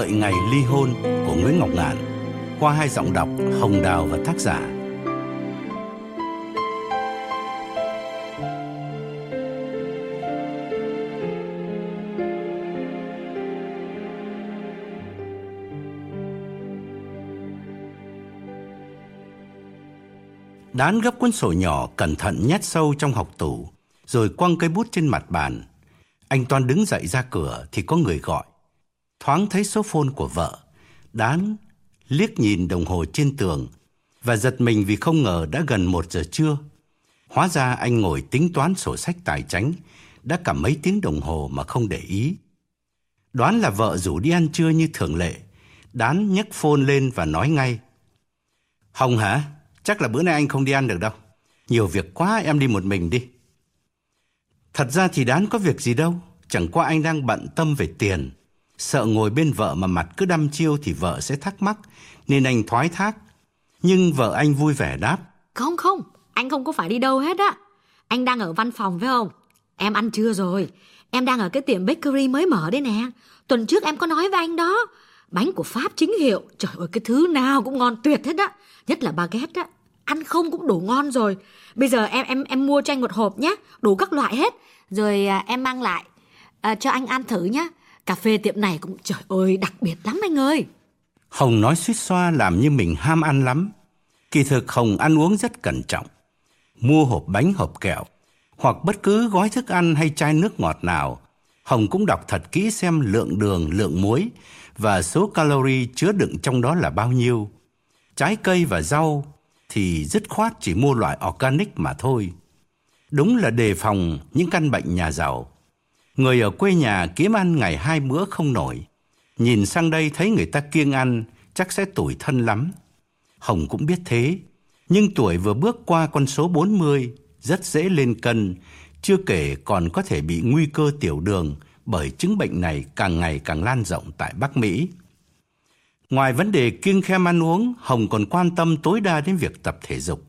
Đợi ngày ly hôn của Nguyễn Ngọc Ngạn qua hai giọng đọc Hồng Đào và tác giả. Đán gấp cuốn sổ nhỏ cẩn thận nhét sâu trong học tủ, rồi quăng cây bút trên mặt bàn. Anh Toan đứng dậy ra cửa thì có người gọi. Thoáng thấy số phone của vợ, Đán liếc nhìn đồng hồ trên tường và giật mình vì không ngờ đã gần một giờ trưa. Hóa ra anh ngồi tính toán sổ sách tài chánh đã cả mấy tiếng đồng hồ mà không để ý. Đoán là vợ rủ đi ăn trưa như thường lệ. Đán nhấc phone lên và nói ngay. Hồng hả? Chắc là bữa nay anh không đi ăn được đâu. Nhiều việc quá em đi một mình đi. Thật ra thì Đán có việc gì đâu. Chẳng qua anh đang bận tâm về tiền. Sợ ngồi bên vợ mà mặt cứ đăm chiêu thì vợ sẽ thắc mắc, nên anh thoái thác. Nhưng vợ anh vui vẻ đáp. Không không, anh không có phải đi đâu hết á. Anh đang ở văn phòng phải không? Em ăn trưa rồi. Em đang ở cái tiệm bakery mới mở đấy nè. Tuần trước em có nói với anh đó. Bánh của Pháp chính hiệu. Trời ơi, cái thứ nào cũng ngon tuyệt hết á. Nhất là baguette á. Ăn không cũng đủ ngon rồi. Bây giờ em em em mua cho anh một hộp nhé. Đủ các loại hết. Rồi à, em mang lại à, cho anh ăn thử nhé. Cà phê tiệm này cũng trời ơi đặc biệt lắm anh ơi. Hồng nói suýt xoa làm như mình ham ăn lắm. Kỳ thực Hồng ăn uống rất cẩn trọng. Mua hộp bánh hộp kẹo hoặc bất cứ gói thức ăn hay chai nước ngọt nào, Hồng cũng đọc thật kỹ xem lượng đường, lượng muối và số calorie chứa đựng trong đó là bao nhiêu. Trái cây và rau thì dứt khoát chỉ mua loại organic mà thôi. Đúng là đề phòng những căn bệnh nhà giàu. Người ở quê nhà kiếm ăn ngày hai bữa không nổi. Nhìn sang đây thấy người ta kiêng ăn, chắc sẽ tủi thân lắm. Hồng cũng biết thế, nhưng tuổi vừa bước qua con số 40, rất dễ lên cân, chưa kể còn có thể bị nguy cơ tiểu đường bởi chứng bệnh này càng ngày càng lan rộng tại Bắc Mỹ. Ngoài vấn đề kiêng khem ăn uống, Hồng còn quan tâm tối đa đến việc tập thể dục.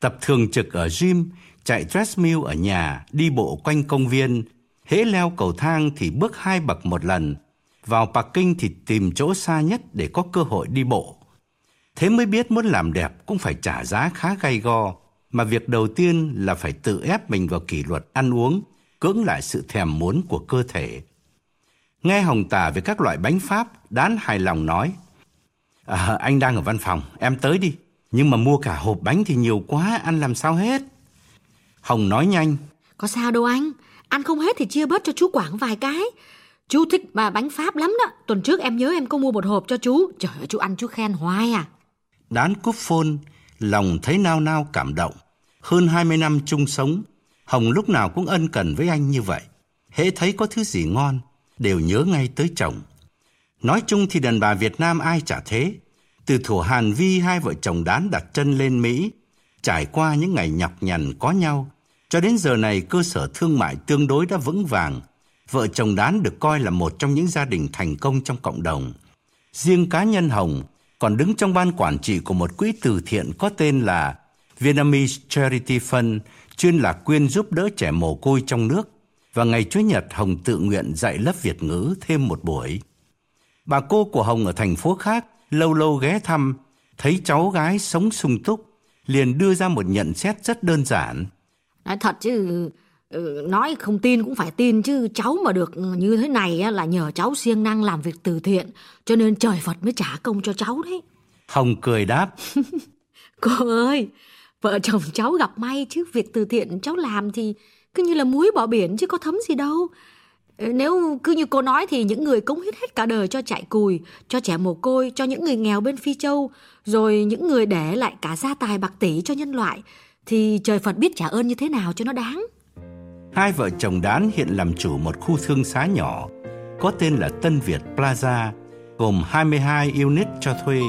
Tập thường trực ở gym, chạy treadmill ở nhà, đi bộ quanh công viên, hễ leo cầu thang thì bước hai bậc một lần, vào parking thì tìm chỗ xa nhất để có cơ hội đi bộ. Thế mới biết muốn làm đẹp cũng phải trả giá khá gay go, mà việc đầu tiên là phải tự ép mình vào kỷ luật ăn uống, cưỡng lại sự thèm muốn của cơ thể. Nghe Hồng tả về các loại bánh Pháp, Đán hài lòng nói, à, anh đang ở văn phòng, em tới đi. Nhưng mà mua cả hộp bánh thì nhiều quá, ăn làm sao hết. Hồng nói nhanh. Có sao đâu anh, ăn không hết thì chia bớt cho chú Quảng vài cái. Chú thích mà bánh Pháp lắm đó. Tuần trước em nhớ em có mua một hộp cho chú. Trời ơi, chú ăn chú khen hoài à. Đán cúp phôn, lòng thấy nao nao cảm động. Hơn 20 năm chung sống, Hồng lúc nào cũng ân cần với anh như vậy. Hễ thấy có thứ gì ngon, đều nhớ ngay tới chồng. Nói chung thì đàn bà Việt Nam ai chả thế. Từ thủ Hàn Vi hai vợ chồng đán đặt chân lên Mỹ, trải qua những ngày nhọc nhằn có nhau, cho đến giờ này cơ sở thương mại tương đối đã vững vàng. Vợ chồng đán được coi là một trong những gia đình thành công trong cộng đồng. Riêng cá nhân Hồng còn đứng trong ban quản trị của một quỹ từ thiện có tên là Vietnamese Charity Fund, chuyên là quyên giúp đỡ trẻ mồ côi trong nước. Và ngày Chủ nhật Hồng tự nguyện dạy lớp Việt ngữ thêm một buổi. Bà cô của Hồng ở thành phố khác lâu lâu ghé thăm, thấy cháu gái sống sung túc, liền đưa ra một nhận xét rất đơn giản. Nói thật chứ, ừ, nói không tin cũng phải tin chứ cháu mà được như thế này là nhờ cháu siêng năng làm việc từ thiện, cho nên trời Phật mới trả công cho cháu đấy. Hồng cười đáp. Cô ơi, vợ chồng cháu gặp may chứ việc từ thiện cháu làm thì cứ như là muối bỏ biển chứ có thấm gì đâu. Ừ, nếu cứ như cô nói thì những người cống hiến hết cả đời cho chạy cùi, cho trẻ mồ côi, cho những người nghèo bên Phi Châu, rồi những người để lại cả gia tài bạc tỷ cho nhân loại, thì trời Phật biết trả ơn như thế nào cho nó đáng. Hai vợ chồng Đán hiện làm chủ một khu thương xá nhỏ, có tên là Tân Việt Plaza, gồm 22 unit cho thuê.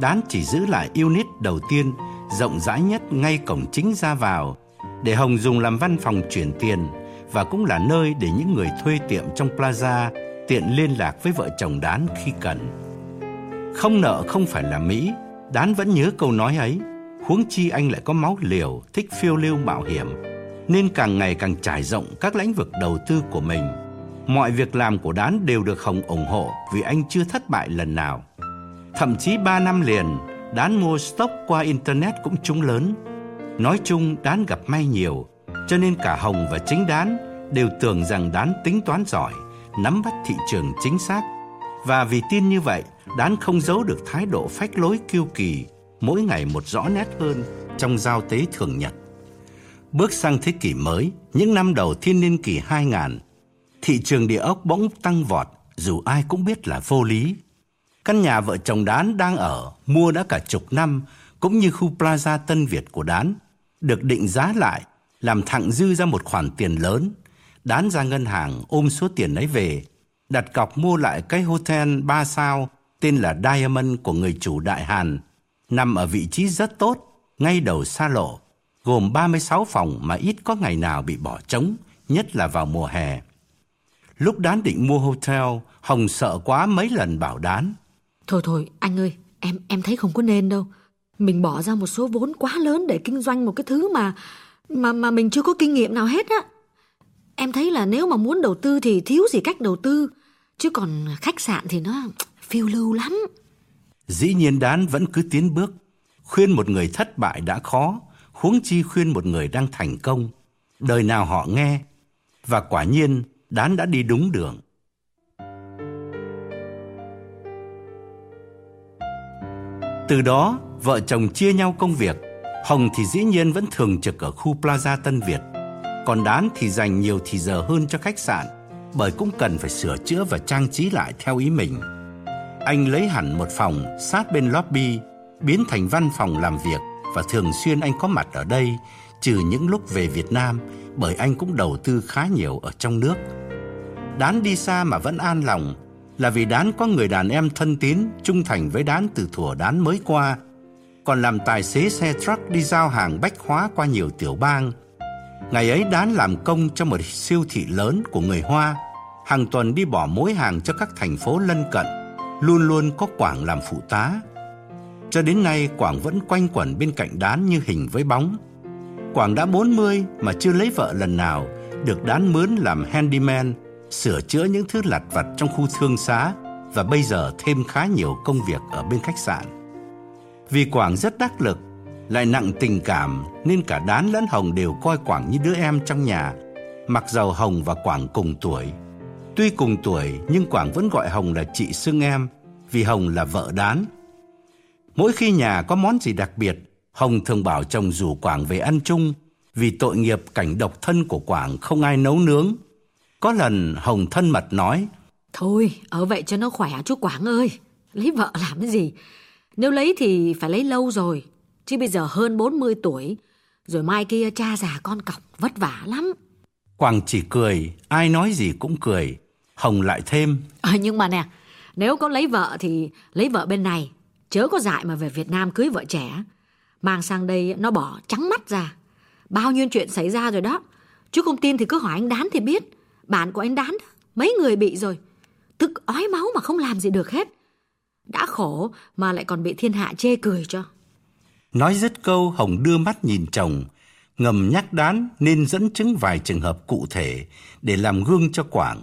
Đán chỉ giữ lại unit đầu tiên, rộng rãi nhất ngay cổng chính ra vào, để Hồng dùng làm văn phòng chuyển tiền và cũng là nơi để những người thuê tiệm trong plaza tiện liên lạc với vợ chồng Đán khi cần. Không nợ không phải là Mỹ, Đán vẫn nhớ câu nói ấy, huống chi anh lại có máu liều, thích phiêu lưu mạo hiểm, nên càng ngày càng trải rộng các lĩnh vực đầu tư của mình. Mọi việc làm của Đán đều được Hồng ủng hộ vì anh chưa thất bại lần nào. Thậm chí 3 năm liền, Đán mua stock qua Internet cũng trúng lớn. Nói chung Đán gặp may nhiều, cho nên cả Hồng và chính Đán đều tưởng rằng Đán tính toán giỏi, nắm bắt thị trường chính xác. Và vì tin như vậy, Đán không giấu được thái độ phách lối kiêu kỳ, mỗi ngày một rõ nét hơn trong giao tế thường nhật. Bước sang thế kỷ mới, những năm đầu thiên niên kỷ 2000, thị trường địa ốc bỗng tăng vọt dù ai cũng biết là vô lý. Căn nhà vợ chồng Đán đang ở, mua đã cả chục năm, cũng như khu Plaza Tân Việt của Đán, được định giá lại, làm thặng dư ra một khoản tiền lớn. Đán ra ngân hàng ôm số tiền ấy về, đặt cọc mua lại cái hotel 3 sao tên là Diamond của người chủ Đại Hàn, nằm ở vị trí rất tốt, ngay đầu xa lộ, gồm 36 phòng mà ít có ngày nào bị bỏ trống, nhất là vào mùa hè. Lúc Đán định mua hotel, Hồng sợ quá mấy lần bảo Đán. Thôi thôi, anh ơi, em em thấy không có nên đâu. Mình bỏ ra một số vốn quá lớn để kinh doanh một cái thứ mà mà mà mình chưa có kinh nghiệm nào hết á. Em thấy là nếu mà muốn đầu tư thì thiếu gì cách đầu tư, chứ còn khách sạn thì nó phiêu lưu lắm. Dĩ nhiên Đán vẫn cứ tiến bước. Khuyên một người thất bại đã khó, huống chi khuyên một người đang thành công. Đời nào họ nghe. Và quả nhiên, Đán đã đi đúng đường. Từ đó, vợ chồng chia nhau công việc. Hồng thì dĩ nhiên vẫn thường trực ở khu Plaza Tân Việt. Còn Đán thì dành nhiều thì giờ hơn cho khách sạn, bởi cũng cần phải sửa chữa và trang trí lại theo ý mình. Anh lấy hẳn một phòng sát bên lobby, biến thành văn phòng làm việc và thường xuyên anh có mặt ở đây, trừ những lúc về Việt Nam, bởi anh cũng đầu tư khá nhiều ở trong nước. Đán đi xa mà vẫn an lòng là vì Đán có người đàn em thân tín, trung thành với Đán từ thủa Đán mới qua, còn làm tài xế xe truck đi giao hàng bách hóa qua nhiều tiểu bang. Ngày ấy Đán làm công cho một siêu thị lớn của người Hoa, hàng tuần đi bỏ mối hàng cho các thành phố lân cận, luôn luôn có Quảng làm phụ tá. Cho đến nay Quảng vẫn quanh quẩn bên cạnh Đán như hình với bóng. Quảng đã 40 mà chưa lấy vợ lần nào, được Đán mướn làm handyman, sửa chữa những thứ lặt vặt trong khu thương xá và bây giờ thêm khá nhiều công việc ở bên khách sạn. Vì Quảng rất đắc lực, lại nặng tình cảm nên cả Đán lẫn Hồng đều coi Quảng như đứa em trong nhà, mặc dầu Hồng và Quảng cùng tuổi. Tuy cùng tuổi nhưng Quảng vẫn gọi Hồng là chị xưng em vì Hồng là vợ Đán. Mỗi khi nhà có món gì đặc biệt, Hồng thường bảo chồng rủ Quảng về ăn chung vì tội nghiệp cảnh độc thân của Quảng không ai nấu nướng. Có lần Hồng thân mật nói Thôi, ở vậy cho nó khỏe chú Quảng ơi. Lấy vợ làm cái gì? Nếu lấy thì phải lấy lâu rồi. Chứ bây giờ hơn 40 tuổi, rồi mai kia cha già con cọc, vất vả lắm. Quảng chỉ cười, ai nói gì cũng cười. Hồng lại thêm. À, nhưng mà nè, nếu có lấy vợ thì lấy vợ bên này. Chớ có dại mà về Việt Nam cưới vợ trẻ. Mang sang đây nó bỏ trắng mắt ra. Bao nhiêu chuyện xảy ra rồi đó. Chú không tin thì cứ hỏi anh Đán thì biết. Bạn của anh Đán mấy người bị rồi. Tức ói máu mà không làm gì được hết. Đã khổ mà lại còn bị thiên hạ chê cười cho. Nói dứt câu Hồng đưa mắt nhìn chồng, ngầm nhắc Đán nên dẫn chứng vài trường hợp cụ thể để làm gương cho Quảng.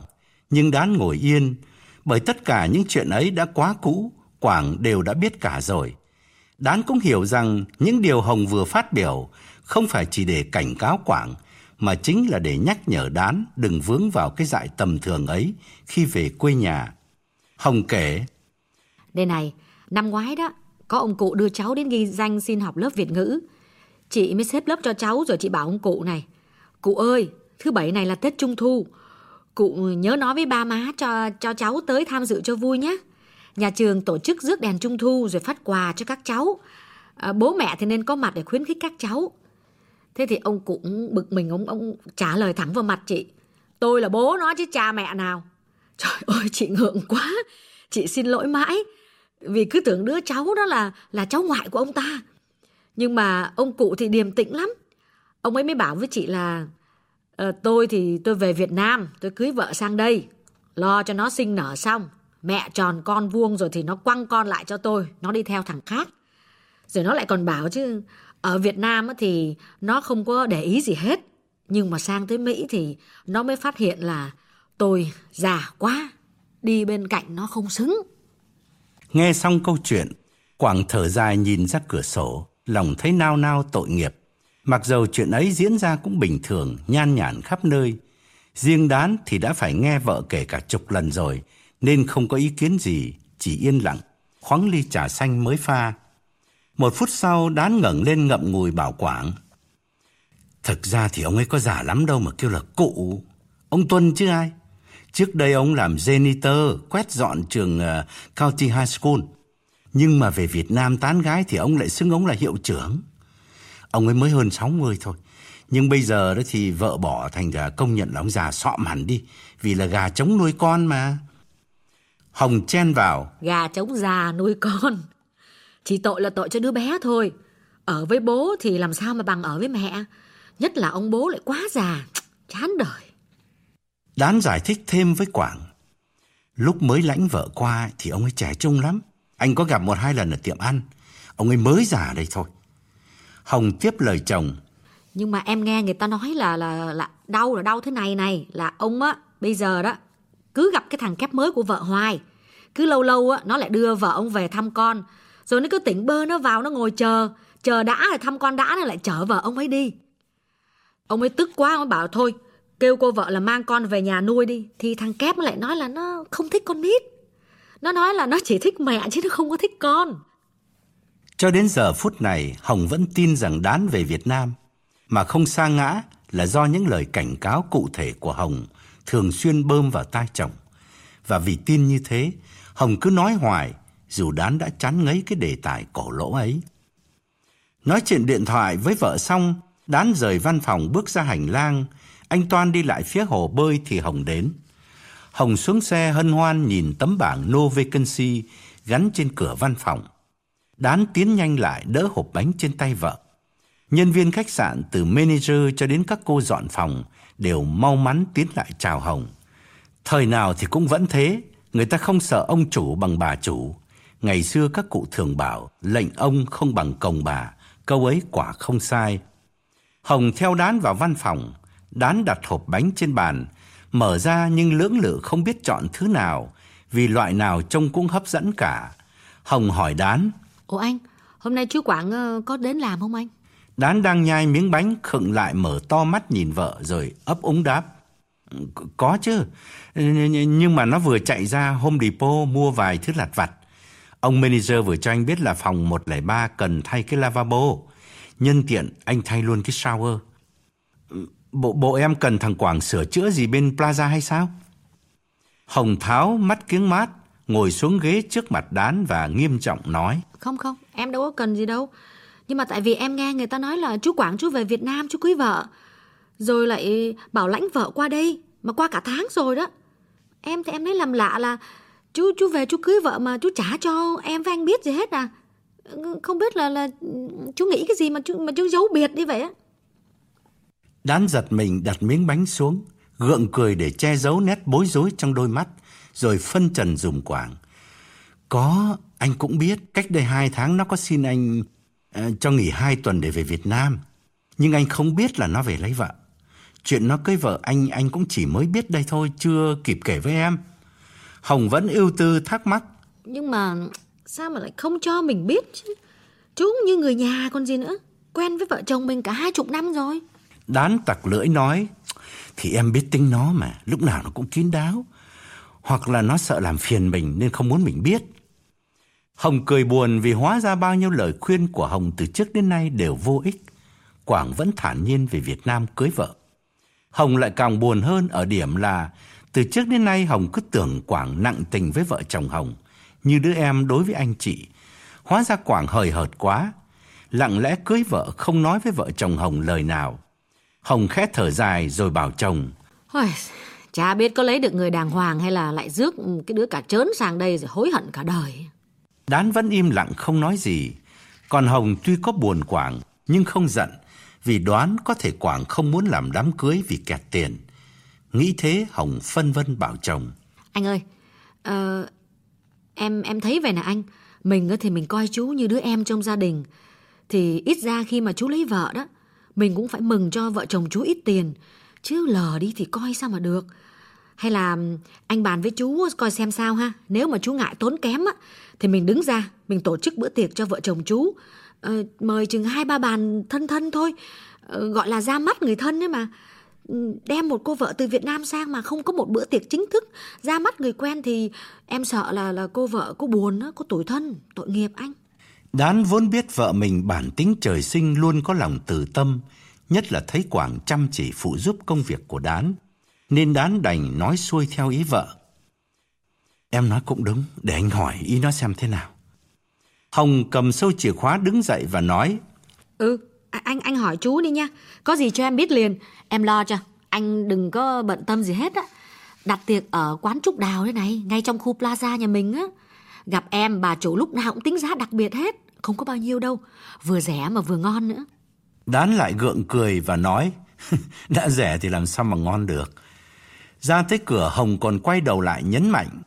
Nhưng Đán ngồi yên, bởi tất cả những chuyện ấy đã quá cũ, Quảng đều đã biết cả rồi. Đán cũng hiểu rằng những điều Hồng vừa phát biểu không phải chỉ để cảnh cáo Quảng, mà chính là để nhắc nhở Đán đừng vướng vào cái dại tầm thường ấy khi về quê nhà. Hồng kể, Đây này, năm ngoái đó, có ông cụ đưa cháu đến ghi danh xin học lớp Việt ngữ. Chị mới xếp lớp cho cháu rồi chị bảo ông cụ này. Cụ ơi, thứ bảy này là Tết Trung Thu. Cụ nhớ nói với ba má cho cho cháu tới tham dự cho vui nhé. Nhà trường tổ chức rước đèn Trung Thu rồi phát quà cho các cháu. À, bố mẹ thì nên có mặt để khuyến khích các cháu. Thế thì ông cũng bực mình, ông ông trả lời thẳng vào mặt chị. Tôi là bố nó chứ cha mẹ nào. Trời ơi, chị ngượng quá. Chị xin lỗi mãi. Vì cứ tưởng đứa cháu đó là là cháu ngoại của ông ta. Nhưng mà ông cụ thì điềm tĩnh lắm. Ông ấy mới bảo với chị là à, tôi thì tôi về Việt Nam, tôi cưới vợ sang đây. Lo cho nó sinh nở xong. Mẹ tròn con vuông rồi thì nó quăng con lại cho tôi. Nó đi theo thằng khác. Rồi nó lại còn bảo chứ ở Việt Nam thì nó không có để ý gì hết. Nhưng mà sang tới Mỹ thì nó mới phát hiện là Tôi già quá, đi bên cạnh nó không xứng. Nghe xong câu chuyện, Quảng thở dài nhìn ra cửa sổ, lòng thấy nao nao tội nghiệp. Mặc dầu chuyện ấy diễn ra cũng bình thường, nhan nhản khắp nơi. Riêng đán thì đã phải nghe vợ kể cả chục lần rồi, nên không có ý kiến gì, chỉ yên lặng, khoáng ly trà xanh mới pha. Một phút sau đán ngẩng lên ngậm ngùi bảo Quảng. Thực ra thì ông ấy có già lắm đâu mà kêu là cụ. Ông Tuân chứ ai? Trước đây ông làm janitor, quét dọn trường uh, County High School. Nhưng mà về Việt Nam tán gái thì ông lại xưng ông là hiệu trưởng. Ông ấy mới hơn 60 thôi. Nhưng bây giờ đó thì vợ bỏ thành ra công nhận là ông già sọm hẳn đi. Vì là gà trống nuôi con mà. Hồng chen vào. Gà trống già nuôi con. Chỉ tội là tội cho đứa bé thôi. Ở với bố thì làm sao mà bằng ở với mẹ. Nhất là ông bố lại quá già. Chán đời. Đán giải thích thêm với Quảng. Lúc mới lãnh vợ qua thì ông ấy trẻ trung lắm. Anh có gặp một hai lần ở tiệm ăn. Ông ấy mới già đây thôi. Hồng tiếp lời chồng. Nhưng mà em nghe người ta nói là là là đau là đau thế này này là ông á bây giờ đó cứ gặp cái thằng kép mới của vợ hoài. Cứ lâu lâu á nó lại đưa vợ ông về thăm con. Rồi nó cứ tỉnh bơ nó vào nó ngồi chờ, chờ đã rồi thăm con đã nó lại chở vợ ông ấy đi. Ông ấy tức quá ông ấy bảo thôi kêu cô vợ là mang con về nhà nuôi đi thì thằng kép lại nói là nó không thích con nít. Nó nói là nó chỉ thích mẹ chứ nó không có thích con. Cho đến giờ phút này, Hồng vẫn tin rằng đán về Việt Nam, mà không sa ngã là do những lời cảnh cáo cụ thể của Hồng thường xuyên bơm vào tai chồng. Và vì tin như thế, Hồng cứ nói hoài, dù đán đã chán ngấy cái đề tài cổ lỗ ấy. Nói chuyện điện thoại với vợ xong, đán rời văn phòng bước ra hành lang, anh Toan đi lại phía hồ bơi thì Hồng đến. Hồng xuống xe hân hoan nhìn tấm bảng No Vacancy gắn trên cửa văn phòng. Đán tiến nhanh lại đỡ hộp bánh trên tay vợ. Nhân viên khách sạn từ manager cho đến các cô dọn phòng đều mau mắn tiến lại chào Hồng. Thời nào thì cũng vẫn thế, người ta không sợ ông chủ bằng bà chủ. Ngày xưa các cụ thường bảo lệnh ông không bằng cồng bà, câu ấy quả không sai. Hồng theo đán vào văn phòng, đán đặt hộp bánh trên bàn, mở ra nhưng lưỡng lự không biết chọn thứ nào, vì loại nào trông cũng hấp dẫn cả. Hồng hỏi đán. Ủa anh, hôm nay chú Quảng ờ, có đến làm không anh? Đán đang nhai miếng bánh khựng lại mở to mắt nhìn vợ rồi ấp úng đáp. Ừ, có chứ, nhưng mà nó vừa chạy ra Home Depot mua vài thứ lặt vặt. Ông manager vừa cho anh biết là phòng 103 cần thay cái lavabo. Nhân tiện anh thay luôn cái shower. Ừ, bộ bộ em cần thằng Quảng sửa chữa gì bên Plaza hay sao? Hồng Tháo mắt kiếng mát, ngồi xuống ghế trước mặt đán và nghiêm trọng nói. Không không, em đâu có cần gì đâu. Nhưng mà tại vì em nghe người ta nói là chú Quảng chú về Việt Nam chú cưới vợ. Rồi lại bảo lãnh vợ qua đây, mà qua cả tháng rồi đó. Em thì em thấy làm lạ là chú chú về chú cưới vợ mà chú trả cho em với anh biết gì hết à. Không biết là là chú nghĩ cái gì mà chú mà chú giấu biệt như vậy á. Đán giật mình đặt miếng bánh xuống, gượng cười để che giấu nét bối rối trong đôi mắt, rồi phân trần dùng quảng. Có, anh cũng biết, cách đây hai tháng nó có xin anh uh, cho nghỉ hai tuần để về Việt Nam. Nhưng anh không biết là nó về lấy vợ. Chuyện nó cưới vợ anh anh cũng chỉ mới biết đây thôi, chưa kịp kể với em. Hồng vẫn ưu tư thắc mắc. Nhưng mà sao mà lại không cho mình biết chứ? Chú như người nhà còn gì nữa. Quen với vợ chồng mình cả hai chục năm rồi. Đán tặc lưỡi nói, thì em biết tính nó mà, lúc nào nó cũng kín đáo. Hoặc là nó sợ làm phiền mình nên không muốn mình biết. Hồng cười buồn vì hóa ra bao nhiêu lời khuyên của Hồng từ trước đến nay đều vô ích. Quảng vẫn thản nhiên về Việt Nam cưới vợ. Hồng lại càng buồn hơn ở điểm là từ trước đến nay Hồng cứ tưởng Quảng nặng tình với vợ chồng Hồng, như đứa em đối với anh chị. Hóa ra Quảng hời hợt quá, lặng lẽ cưới vợ không nói với vợ chồng Hồng lời nào. Hồng khẽ thở dài rồi bảo chồng. Chả biết có lấy được người đàng hoàng hay là lại rước cái đứa cả trớn sang đây rồi hối hận cả đời. Đán vẫn im lặng không nói gì. Còn Hồng tuy có buồn Quảng nhưng không giận vì đoán có thể Quảng không muốn làm đám cưới vì kẹt tiền. Nghĩ thế Hồng phân vân bảo chồng. Anh ơi, uh, em em thấy vậy nè anh. Mình thì mình coi chú như đứa em trong gia đình. Thì ít ra khi mà chú lấy vợ đó, mình cũng phải mừng cho vợ chồng chú ít tiền. Chứ lờ đi thì coi sao mà được. Hay là anh bàn với chú coi xem sao ha. Nếu mà chú ngại tốn kém á, thì mình đứng ra, mình tổ chức bữa tiệc cho vợ chồng chú. Ờ, mời chừng hai ba bàn thân thân thôi. Ờ, gọi là ra mắt người thân ấy mà. Đem một cô vợ từ Việt Nam sang mà không có một bữa tiệc chính thức ra mắt người quen thì em sợ là là cô vợ cô buồn đó, cô tủi thân, tội nghiệp anh. Đán vốn biết vợ mình bản tính trời sinh luôn có lòng từ tâm, nhất là thấy Quảng chăm chỉ phụ giúp công việc của Đán, nên Đán đành nói xuôi theo ý vợ. Em nói cũng đúng, để anh hỏi ý nó xem thế nào. Hồng cầm sâu chìa khóa đứng dậy và nói Ừ, anh anh hỏi chú đi nha, có gì cho em biết liền, em lo cho, anh đừng có bận tâm gì hết á. Đặt tiệc ở quán Trúc Đào thế này, ngay trong khu plaza nhà mình á. Gặp em bà chủ lúc nào cũng tính giá đặc biệt hết, không có bao nhiêu đâu, vừa rẻ mà vừa ngon nữa. Đán lại gượng cười và nói, đã rẻ thì làm sao mà ngon được. Ra tới cửa Hồng còn quay đầu lại nhấn mạnh.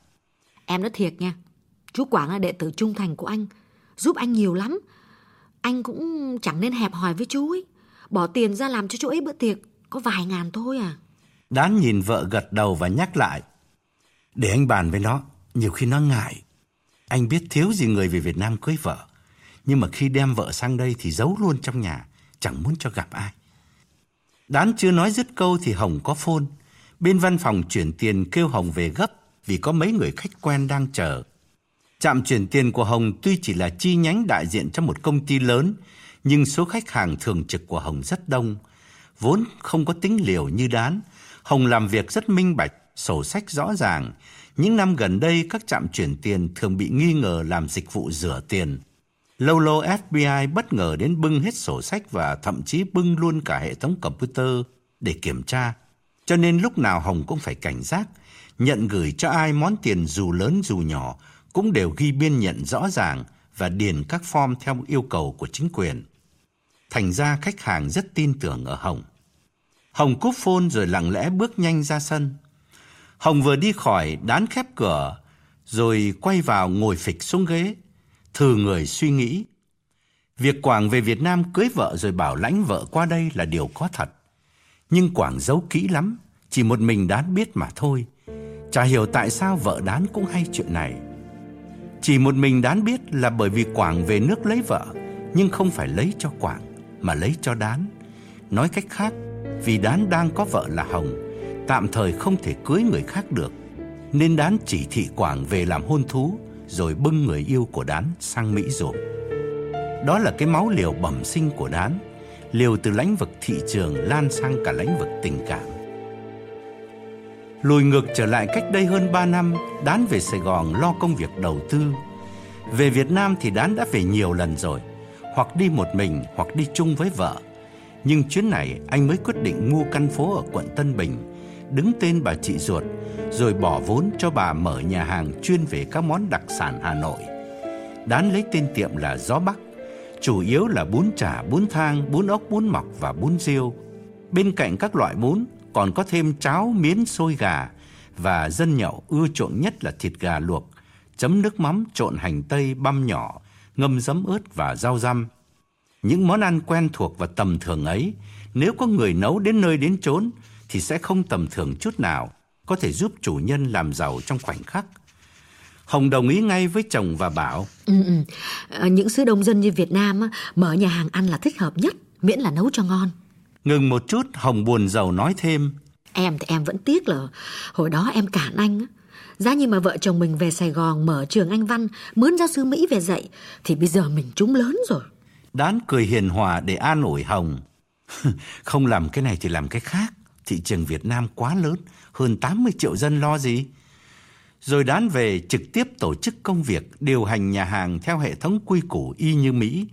Em nói thiệt nha, chú Quảng là đệ tử trung thành của anh, giúp anh nhiều lắm. Anh cũng chẳng nên hẹp hòi với chú ấy. Bỏ tiền ra làm cho chú ấy bữa tiệc, có vài ngàn thôi à. Đán nhìn vợ gật đầu và nhắc lại. Để anh bàn với nó, nhiều khi nó ngại. Anh biết thiếu gì người về Việt Nam cưới vợ. Nhưng mà khi đem vợ sang đây thì giấu luôn trong nhà, chẳng muốn cho gặp ai. Đán chưa nói dứt câu thì Hồng có phone. Bên văn phòng chuyển tiền kêu Hồng về gấp vì có mấy người khách quen đang chờ. Trạm chuyển tiền của Hồng tuy chỉ là chi nhánh đại diện cho một công ty lớn, nhưng số khách hàng thường trực của Hồng rất đông. Vốn không có tính liều như đán, Hồng làm việc rất minh bạch, sổ sách rõ ràng. Những năm gần đây, các trạm chuyển tiền thường bị nghi ngờ làm dịch vụ rửa tiền. Lâu lâu FBI bất ngờ đến bưng hết sổ sách và thậm chí bưng luôn cả hệ thống computer để kiểm tra. Cho nên lúc nào Hồng cũng phải cảnh giác, nhận gửi cho ai món tiền dù lớn dù nhỏ cũng đều ghi biên nhận rõ ràng và điền các form theo yêu cầu của chính quyền. Thành ra khách hàng rất tin tưởng ở Hồng. Hồng cúp phone rồi lặng lẽ bước nhanh ra sân. Hồng vừa đi khỏi đán khép cửa rồi quay vào ngồi phịch xuống ghế, thừ người suy nghĩ. Việc Quảng về Việt Nam cưới vợ rồi bảo lãnh vợ qua đây là điều có thật. Nhưng Quảng giấu kỹ lắm, chỉ một mình đán biết mà thôi. Chả hiểu tại sao vợ đán cũng hay chuyện này. Chỉ một mình đán biết là bởi vì Quảng về nước lấy vợ, nhưng không phải lấy cho Quảng, mà lấy cho đán. Nói cách khác, vì đán đang có vợ là Hồng, tạm thời không thể cưới người khác được, nên đán chỉ thị Quảng về làm hôn thú, rồi bưng người yêu của đán sang Mỹ rồi. Đó là cái máu liều bẩm sinh của đán, liều từ lãnh vực thị trường lan sang cả lãnh vực tình cảm. Lùi ngược trở lại cách đây hơn 3 năm, Đán về Sài Gòn lo công việc đầu tư. Về Việt Nam thì Đán đã về nhiều lần rồi, hoặc đi một mình hoặc đi chung với vợ. Nhưng chuyến này anh mới quyết định mua căn phố ở quận Tân Bình, đứng tên bà chị ruột, rồi bỏ vốn cho bà mở nhà hàng chuyên về các món đặc sản Hà Nội. Đán lấy tên tiệm là Gió Bắc, chủ yếu là bún chả, bún thang, bún ốc, bún mọc và bún riêu. Bên cạnh các loại bún còn có thêm cháo miến xôi gà và dân nhậu ưa chuộng nhất là thịt gà luộc, chấm nước mắm trộn hành tây băm nhỏ, ngâm giấm ớt và rau răm. Những món ăn quen thuộc và tầm thường ấy, nếu có người nấu đến nơi đến chốn thì sẽ không tầm thường chút nào, có thể giúp chủ nhân làm giàu trong khoảnh khắc. Hồng đồng ý ngay với chồng và bảo ừ, ừ. Ờ, Những xứ đông dân như Việt Nam á, mở nhà hàng ăn là thích hợp nhất, miễn là nấu cho ngon. Ngừng một chút, Hồng buồn giàu nói thêm. Em thì em vẫn tiếc là hồi đó em cản anh á. Giá như mà vợ chồng mình về Sài Gòn mở trường Anh Văn, mướn giáo sư Mỹ về dạy, thì bây giờ mình trúng lớn rồi. Đán cười hiền hòa để an ủi Hồng. Không làm cái này thì làm cái khác. Thị trường Việt Nam quá lớn, hơn 80 triệu dân lo gì. Rồi đán về trực tiếp tổ chức công việc điều hành nhà hàng theo hệ thống quy củ y như Mỹ,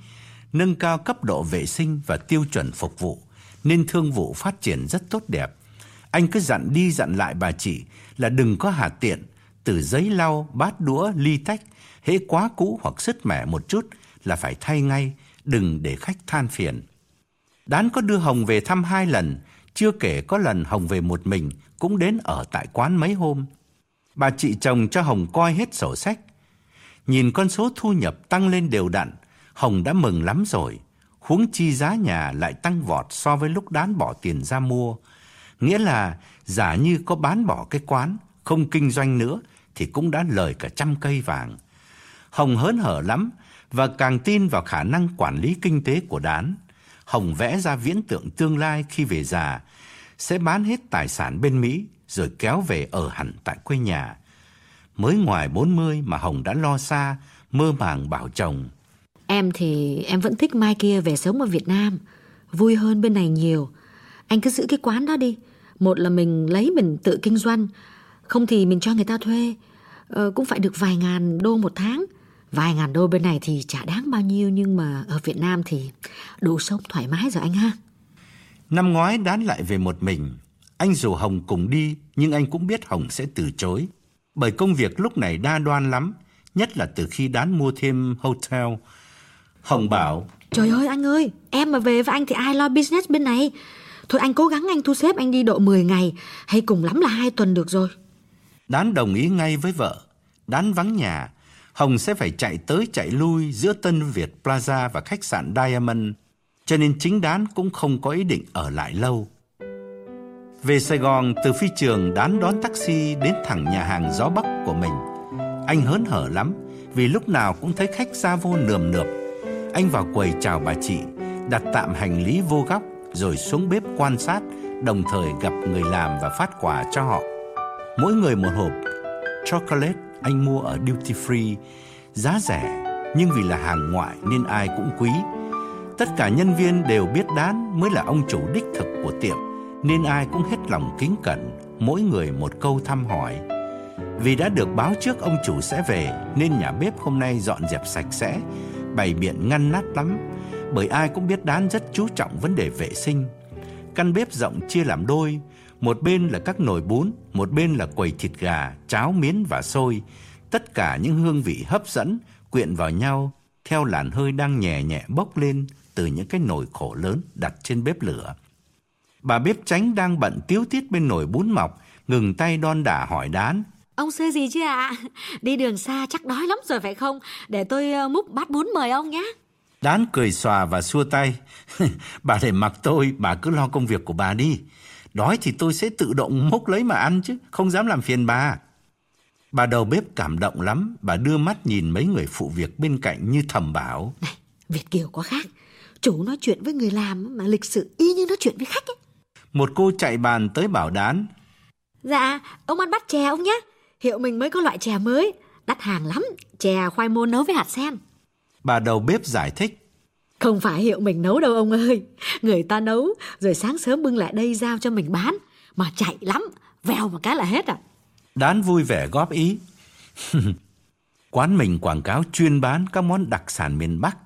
nâng cao cấp độ vệ sinh và tiêu chuẩn phục vụ nên thương vụ phát triển rất tốt đẹp. Anh cứ dặn đi dặn lại bà chị là đừng có hà tiện, từ giấy lau, bát đũa, ly tách, hễ quá cũ hoặc sứt mẻ một chút là phải thay ngay, đừng để khách than phiền. Đán có đưa Hồng về thăm hai lần, chưa kể có lần Hồng về một mình cũng đến ở tại quán mấy hôm. Bà chị chồng cho Hồng coi hết sổ sách. Nhìn con số thu nhập tăng lên đều đặn, Hồng đã mừng lắm rồi huống chi giá nhà lại tăng vọt so với lúc đán bỏ tiền ra mua. Nghĩa là giả như có bán bỏ cái quán, không kinh doanh nữa thì cũng đã lời cả trăm cây vàng. Hồng hớn hở lắm và càng tin vào khả năng quản lý kinh tế của Đán. Hồng vẽ ra viễn tượng tương lai khi về già sẽ bán hết tài sản bên Mỹ rồi kéo về ở hẳn tại quê nhà. Mới ngoài 40 mà Hồng đã lo xa, mơ màng bảo chồng. Em thì em vẫn thích mai kia về sống ở Việt Nam, vui hơn bên này nhiều. Anh cứ giữ cái quán đó đi. Một là mình lấy mình tự kinh doanh, không thì mình cho người ta thuê. Ờ, cũng phải được vài ngàn đô một tháng. Vài ngàn đô bên này thì chả đáng bao nhiêu nhưng mà ở Việt Nam thì đủ sống thoải mái rồi anh ha. Năm ngoái Đán lại về một mình. Anh rủ Hồng cùng đi nhưng anh cũng biết Hồng sẽ từ chối. Bởi công việc lúc này đa đoan lắm, nhất là từ khi Đán mua thêm hotel. Hồng bảo Trời ơi anh ơi, em mà về với anh thì ai lo business bên này. Thôi anh cố gắng anh thu xếp anh đi độ 10 ngày, hay cùng lắm là hai tuần được rồi. Đán đồng ý ngay với vợ. Đán vắng nhà, Hồng sẽ phải chạy tới chạy lui giữa Tân Việt Plaza và khách sạn Diamond, cho nên chính Đán cũng không có ý định ở lại lâu. Về Sài Gòn, từ phi trường Đán đón taxi đến thẳng nhà hàng gió Bắc của mình. Anh hớn hở lắm, vì lúc nào cũng thấy khách ra vô nườm nượp. Anh vào quầy chào bà chị, đặt tạm hành lý vô góc, rồi xuống bếp quan sát, đồng thời gặp người làm và phát quà cho họ. Mỗi người một hộp chocolate anh mua ở duty free, giá rẻ nhưng vì là hàng ngoại nên ai cũng quý. Tất cả nhân viên đều biết Đán mới là ông chủ đích thực của tiệm, nên ai cũng hết lòng kính cẩn, mỗi người một câu thăm hỏi. Vì đã được báo trước ông chủ sẽ về nên nhà bếp hôm nay dọn dẹp sạch sẽ, bày biện ngăn nát lắm, bởi ai cũng biết Đán rất chú trọng vấn đề vệ sinh. Căn bếp rộng chia làm đôi, một bên là các nồi bún, một bên là quầy thịt gà, cháo miến và xôi. Tất cả những hương vị hấp dẫn quyện vào nhau theo làn hơi đang nhẹ nhẹ bốc lên từ những cái nồi khổ lớn đặt trên bếp lửa. Bà bếp tránh đang bận tiếu tiết bên nồi bún mọc, ngừng tay đon đả hỏi đán. Ông xưa gì chứ ạ? À? Đi đường xa chắc đói lắm rồi phải không? Để tôi ờ, múc bát bún mời ông nhé. Đán cười xòa và xua tay. bà để mặc tôi, bà cứ lo công việc của bà đi. Đói thì tôi sẽ tự động múc lấy mà ăn chứ, không dám làm phiền bà. Bà đầu bếp cảm động lắm, bà đưa mắt nhìn mấy người phụ việc bên cạnh như thầm bảo. Này, Việt Kiều có khác. Chủ nói chuyện với người làm mà lịch sự y như nói chuyện với khách ấy. Một cô chạy bàn tới bảo đán. Dạ, ông ăn bát chè ông nhé. Hiệu mình mới có loại chè mới. Đắt hàng lắm, chè khoai môn nấu với hạt sen. Bà đầu bếp giải thích. Không phải hiệu mình nấu đâu ông ơi. Người ta nấu, rồi sáng sớm bưng lại đây giao cho mình bán. Mà chạy lắm, vèo một cái là hết à. Đán vui vẻ góp ý. Quán mình quảng cáo chuyên bán các món đặc sản miền Bắc.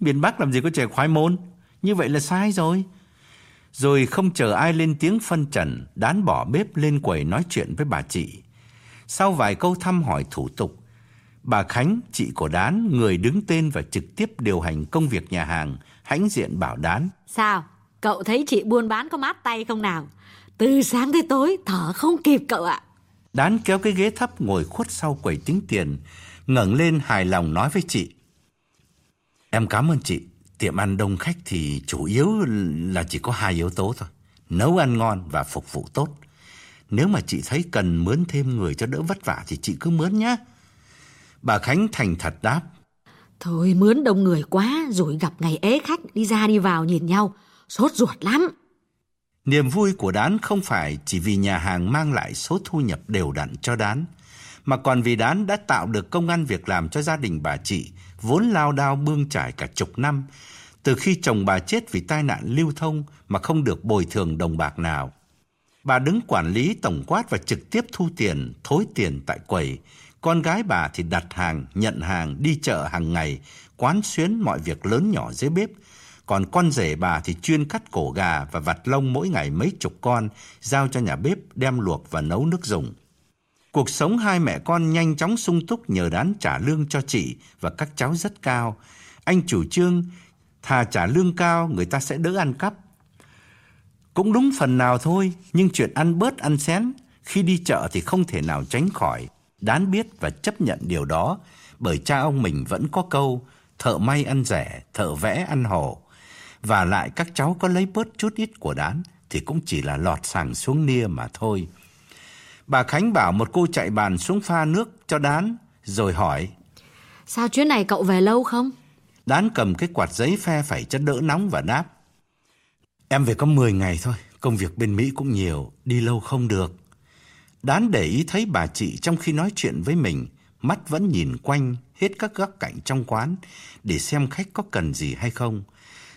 Miền Bắc làm gì có chè khoai môn? Như vậy là sai rồi. Rồi không chờ ai lên tiếng phân trần, đán bỏ bếp lên quầy nói chuyện với bà chị. Sau vài câu thăm hỏi thủ tục, bà Khánh, chị của Đán, người đứng tên và trực tiếp điều hành công việc nhà hàng, hãnh diện bảo Đán. Sao? Cậu thấy chị buôn bán có mát tay không nào? Từ sáng tới tối, thở không kịp cậu ạ. Đán kéo cái ghế thấp ngồi khuất sau quầy tính tiền, ngẩng lên hài lòng nói với chị. Em cảm ơn chị, tiệm ăn đông khách thì chủ yếu là chỉ có hai yếu tố thôi. Nấu ăn ngon và phục vụ tốt. Nếu mà chị thấy cần mướn thêm người cho đỡ vất vả thì chị cứ mướn nhé. Bà Khánh thành thật đáp. Thôi mướn đông người quá rồi gặp ngày ế khách đi ra đi vào nhìn nhau. Sốt ruột lắm. Niềm vui của Đán không phải chỉ vì nhà hàng mang lại số thu nhập đều đặn cho Đán, mà còn vì Đán đã tạo được công ăn việc làm cho gia đình bà chị, vốn lao đao bươn trải cả chục năm, từ khi chồng bà chết vì tai nạn lưu thông mà không được bồi thường đồng bạc nào. Bà đứng quản lý tổng quát và trực tiếp thu tiền, thối tiền tại quầy. Con gái bà thì đặt hàng, nhận hàng, đi chợ hàng ngày, quán xuyến mọi việc lớn nhỏ dưới bếp. Còn con rể bà thì chuyên cắt cổ gà và vặt lông mỗi ngày mấy chục con, giao cho nhà bếp đem luộc và nấu nước dùng. Cuộc sống hai mẹ con nhanh chóng sung túc nhờ đán trả lương cho chị và các cháu rất cao. Anh chủ trương thà trả lương cao người ta sẽ đỡ ăn cắp. Cũng đúng phần nào thôi, nhưng chuyện ăn bớt ăn xén khi đi chợ thì không thể nào tránh khỏi. Đán biết và chấp nhận điều đó bởi cha ông mình vẫn có câu thợ may ăn rẻ, thợ vẽ ăn hổ. Và lại các cháu có lấy bớt chút ít của đán thì cũng chỉ là lọt sàng xuống nia mà thôi. Bà Khánh bảo một cô chạy bàn xuống pha nước cho Đán, rồi hỏi. Sao chuyến này cậu về lâu không? Đán cầm cái quạt giấy phe phẩy cho đỡ nóng và đáp. Em về có 10 ngày thôi, công việc bên Mỹ cũng nhiều, đi lâu không được. Đán để ý thấy bà chị trong khi nói chuyện với mình, mắt vẫn nhìn quanh hết các góc cạnh trong quán để xem khách có cần gì hay không.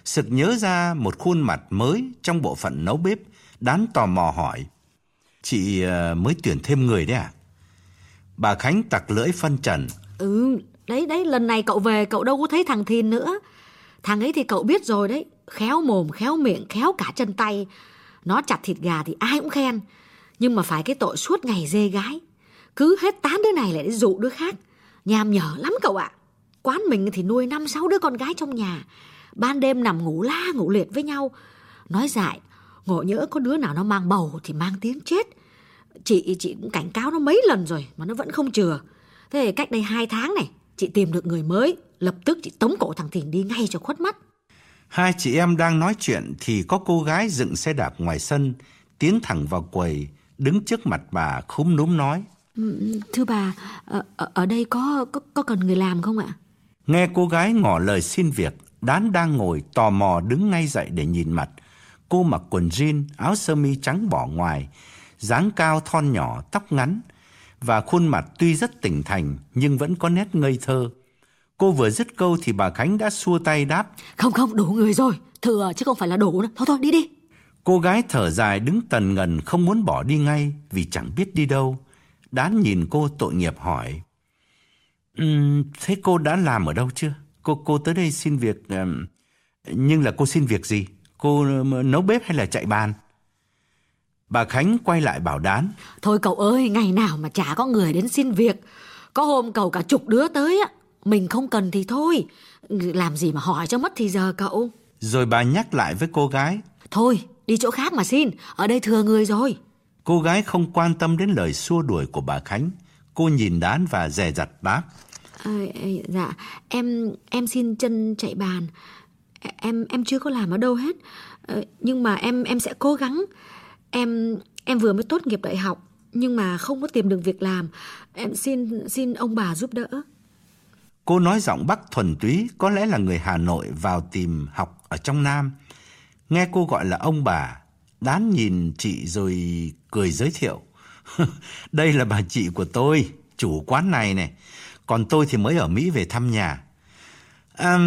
Sực nhớ ra một khuôn mặt mới trong bộ phận nấu bếp, Đán tò mò hỏi. Chị ờ, mới tuyển thêm người đấy à? Bà Khánh tặc lưỡi phân trần. Ừ, đấy đấy, lần này cậu về cậu đâu có thấy thằng Thìn nữa. Thằng ấy thì cậu biết rồi đấy, khéo mồm, khéo miệng, khéo cả chân tay. Nó chặt thịt gà thì ai cũng khen, nhưng mà phải cái tội suốt ngày dê gái. Cứ hết tán đứa này lại để dụ đứa khác. Nhàm nhở lắm cậu ạ. Quán mình thì nuôi năm sáu đứa con gái trong nhà. Ban đêm nằm ngủ la ngủ liệt với nhau. Nói dại, ngộ nhỡ có đứa nào nó mang bầu thì mang tiếng chết. Chị chị cũng cảnh cáo nó mấy lần rồi mà nó vẫn không chừa. Thế cách đây hai tháng này, chị tìm được người mới, lập tức chị tống cổ thằng Thìn đi ngay cho khuất mắt. Hai chị em đang nói chuyện thì có cô gái dựng xe đạp ngoài sân, tiến thẳng vào quầy, đứng trước mặt bà khúm núm nói. Ừ, thưa bà, ở, ở đây có, có có cần người làm không ạ? Nghe cô gái ngỏ lời xin việc, Đán đang ngồi tò mò đứng ngay dậy để nhìn mặt. Cô mặc quần jean, áo sơ mi trắng bỏ ngoài, dáng cao thon nhỏ, tóc ngắn và khuôn mặt tuy rất tỉnh thành nhưng vẫn có nét ngây thơ. Cô vừa dứt câu thì bà Khánh đã xua tay đáp. Không không, đủ người rồi, thừa chứ không phải là đủ nữa. Thôi thôi, đi đi. Cô gái thở dài đứng tần ngần không muốn bỏ đi ngay vì chẳng biết đi đâu. Đán nhìn cô tội nghiệp hỏi. Um, thế cô đã làm ở đâu chưa? Cô cô tới đây xin việc um, nhưng là cô xin việc gì? Cô nấu bếp hay là chạy bàn? Bà Khánh quay lại bảo Đán. Thôi cậu ơi, ngày nào mà chả có người đến xin việc. Có hôm cậu cả chục đứa tới á. Mình không cần thì thôi. Làm gì mà hỏi cho mất thì giờ cậu. Rồi bà nhắc lại với cô gái. Thôi, đi chỗ khác mà xin. Ở đây thừa người rồi. Cô gái không quan tâm đến lời xua đuổi của bà Khánh. Cô nhìn Đán và dè dặt đáp. À, dạ, em em xin chân chạy bàn. Em em chưa có làm ở đâu hết. À, nhưng mà em em sẽ cố gắng. Em em vừa mới tốt nghiệp đại học nhưng mà không có tìm được việc làm. Em xin xin ông bà giúp đỡ. Cô nói giọng Bắc thuần túy, có lẽ là người Hà Nội vào tìm học ở trong Nam. Nghe cô gọi là ông bà, đán nhìn chị rồi cười giới thiệu. Đây là bà chị của tôi, chủ quán này này. Còn tôi thì mới ở Mỹ về thăm nhà. À,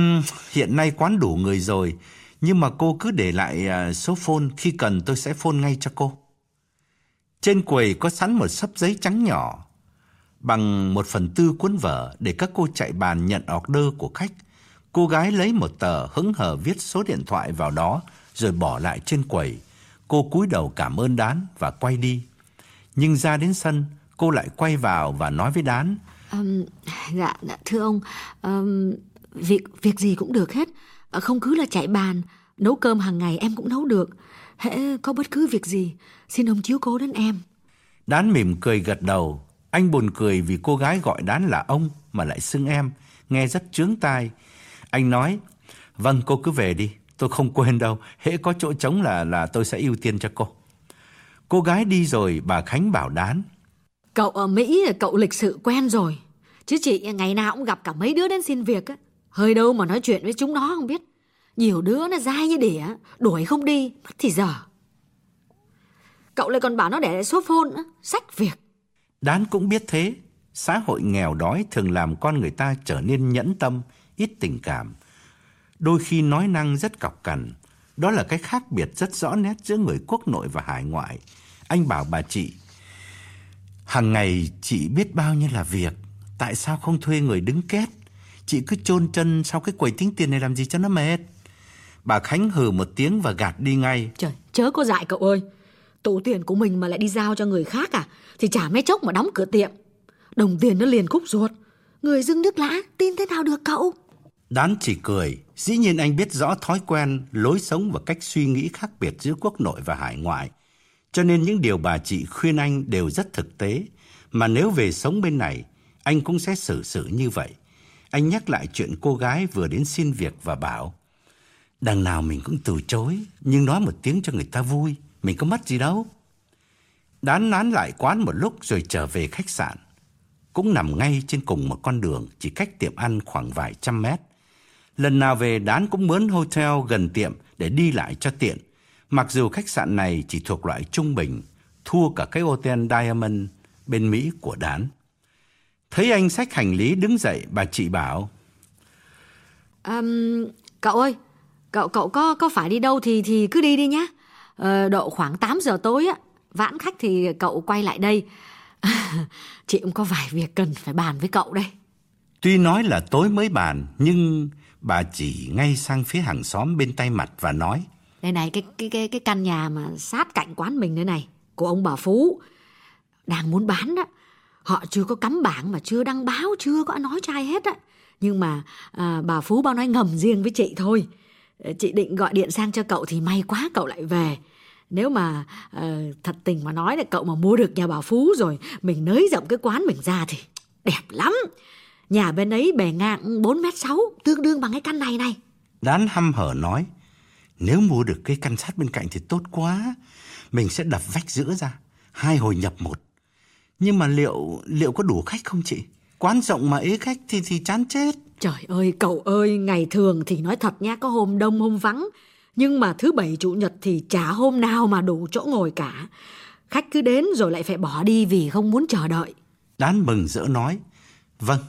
hiện nay quán đủ người rồi, nhưng mà cô cứ để lại à, số phone, khi cần tôi sẽ phone ngay cho cô. Trên quầy có sẵn một sấp giấy trắng nhỏ, bằng một phần tư cuốn vở để các cô chạy bàn nhận order của khách. Cô gái lấy một tờ hứng hờ viết số điện thoại vào đó rồi bỏ lại trên quầy. Cô cúi đầu cảm ơn Đán và quay đi. Nhưng ra đến sân, cô lại quay vào và nói với Đán. Um, dạ, dạ, thưa ông, um, việc việc gì cũng được hết. Không cứ là chạy bàn, nấu cơm hàng ngày em cũng nấu được. Hễ có bất cứ việc gì, xin ông chiếu cố đến em. Đán mỉm cười gật đầu. Anh buồn cười vì cô gái gọi Đán là ông mà lại xưng em, nghe rất chướng tai. Anh nói, vâng cô cứ về đi, tôi không quên đâu, hễ có chỗ trống là là tôi sẽ ưu tiên cho cô. Cô gái đi rồi, bà Khánh bảo Đán. Cậu ở Mỹ cậu lịch sự quen rồi, chứ chị ngày nào cũng gặp cả mấy đứa đến xin việc á. Hơi đâu mà nói chuyện với chúng nó không biết. Nhiều đứa nó dai như đỉa, đuổi không đi, mất thì giờ. Cậu lại còn bảo nó để lại số phone nữa, sách việc. Đán cũng biết thế, xã hội nghèo đói thường làm con người ta trở nên nhẫn tâm, ít tình cảm. Đôi khi nói năng rất cọc cằn, đó là cái khác biệt rất rõ nét giữa người quốc nội và hải ngoại. Anh bảo bà chị, hàng ngày chị biết bao nhiêu là việc, tại sao không thuê người đứng két? Chị cứ chôn chân sau cái quầy tính tiền này làm gì cho nó mệt. Bà Khánh hừ một tiếng và gạt đi ngay. Trời, chớ có dại cậu ơi. tụ tiền của mình mà lại đi giao cho người khác à? Thì chả mấy chốc mà đóng cửa tiệm. Đồng tiền nó liền khúc ruột. Người dưng nước lã, tin thế nào được cậu? Đán chỉ cười. Dĩ nhiên anh biết rõ thói quen, lối sống và cách suy nghĩ khác biệt giữa quốc nội và hải ngoại. Cho nên những điều bà chị khuyên anh đều rất thực tế. Mà nếu về sống bên này, anh cũng sẽ xử sự như vậy. Anh nhắc lại chuyện cô gái vừa đến xin việc và bảo Đằng nào mình cũng từ chối Nhưng nói một tiếng cho người ta vui Mình có mất gì đâu. Đán nán lại quán một lúc rồi trở về khách sạn. Cũng nằm ngay trên cùng một con đường, chỉ cách tiệm ăn khoảng vài trăm mét. Lần nào về Đán cũng mướn hotel gần tiệm để đi lại cho tiện. Mặc dù khách sạn này chỉ thuộc loại trung bình, thua cả cái hotel Diamond bên Mỹ của Đán. Thấy anh xách hành lý đứng dậy, bà chị bảo. Um, cậu ơi, cậu cậu có có phải đi đâu thì thì cứ đi đi nhá. Ờ, độ khoảng 8 giờ tối á, vãn khách thì cậu quay lại đây. chị cũng có vài việc cần phải bàn với cậu đây. Tuy nói là tối mới bàn, nhưng bà chỉ ngay sang phía hàng xóm bên tay mặt và nói. Đây này, cái cái cái cái căn nhà mà sát cạnh quán mình đây này, của ông bà Phú đang muốn bán đó. Họ chưa có cắm bảng mà chưa đăng báo, chưa có nói trai hết á. Nhưng mà à, bà Phú bao nói ngầm riêng với chị thôi. Chị định gọi điện sang cho cậu thì may quá cậu lại về. Nếu mà uh, thật tình mà nói là cậu mà mua được nhà bà Phú rồi mình nới rộng cái quán mình ra thì đẹp lắm. Nhà bên ấy bề ngang 4 mét 6 tương đương bằng cái căn này này. Đán hăm hở nói nếu mua được cái căn sát bên cạnh thì tốt quá. Mình sẽ đập vách giữa ra. Hai hồi nhập một. Nhưng mà liệu liệu có đủ khách không chị? Quán rộng mà ế khách thì thì chán chết. Trời ơi, cậu ơi, ngày thường thì nói thật nha, có hôm đông hôm vắng. Nhưng mà thứ bảy chủ nhật thì chả hôm nào mà đủ chỗ ngồi cả. Khách cứ đến rồi lại phải bỏ đi vì không muốn chờ đợi. Đán mừng rỡ nói, vâng,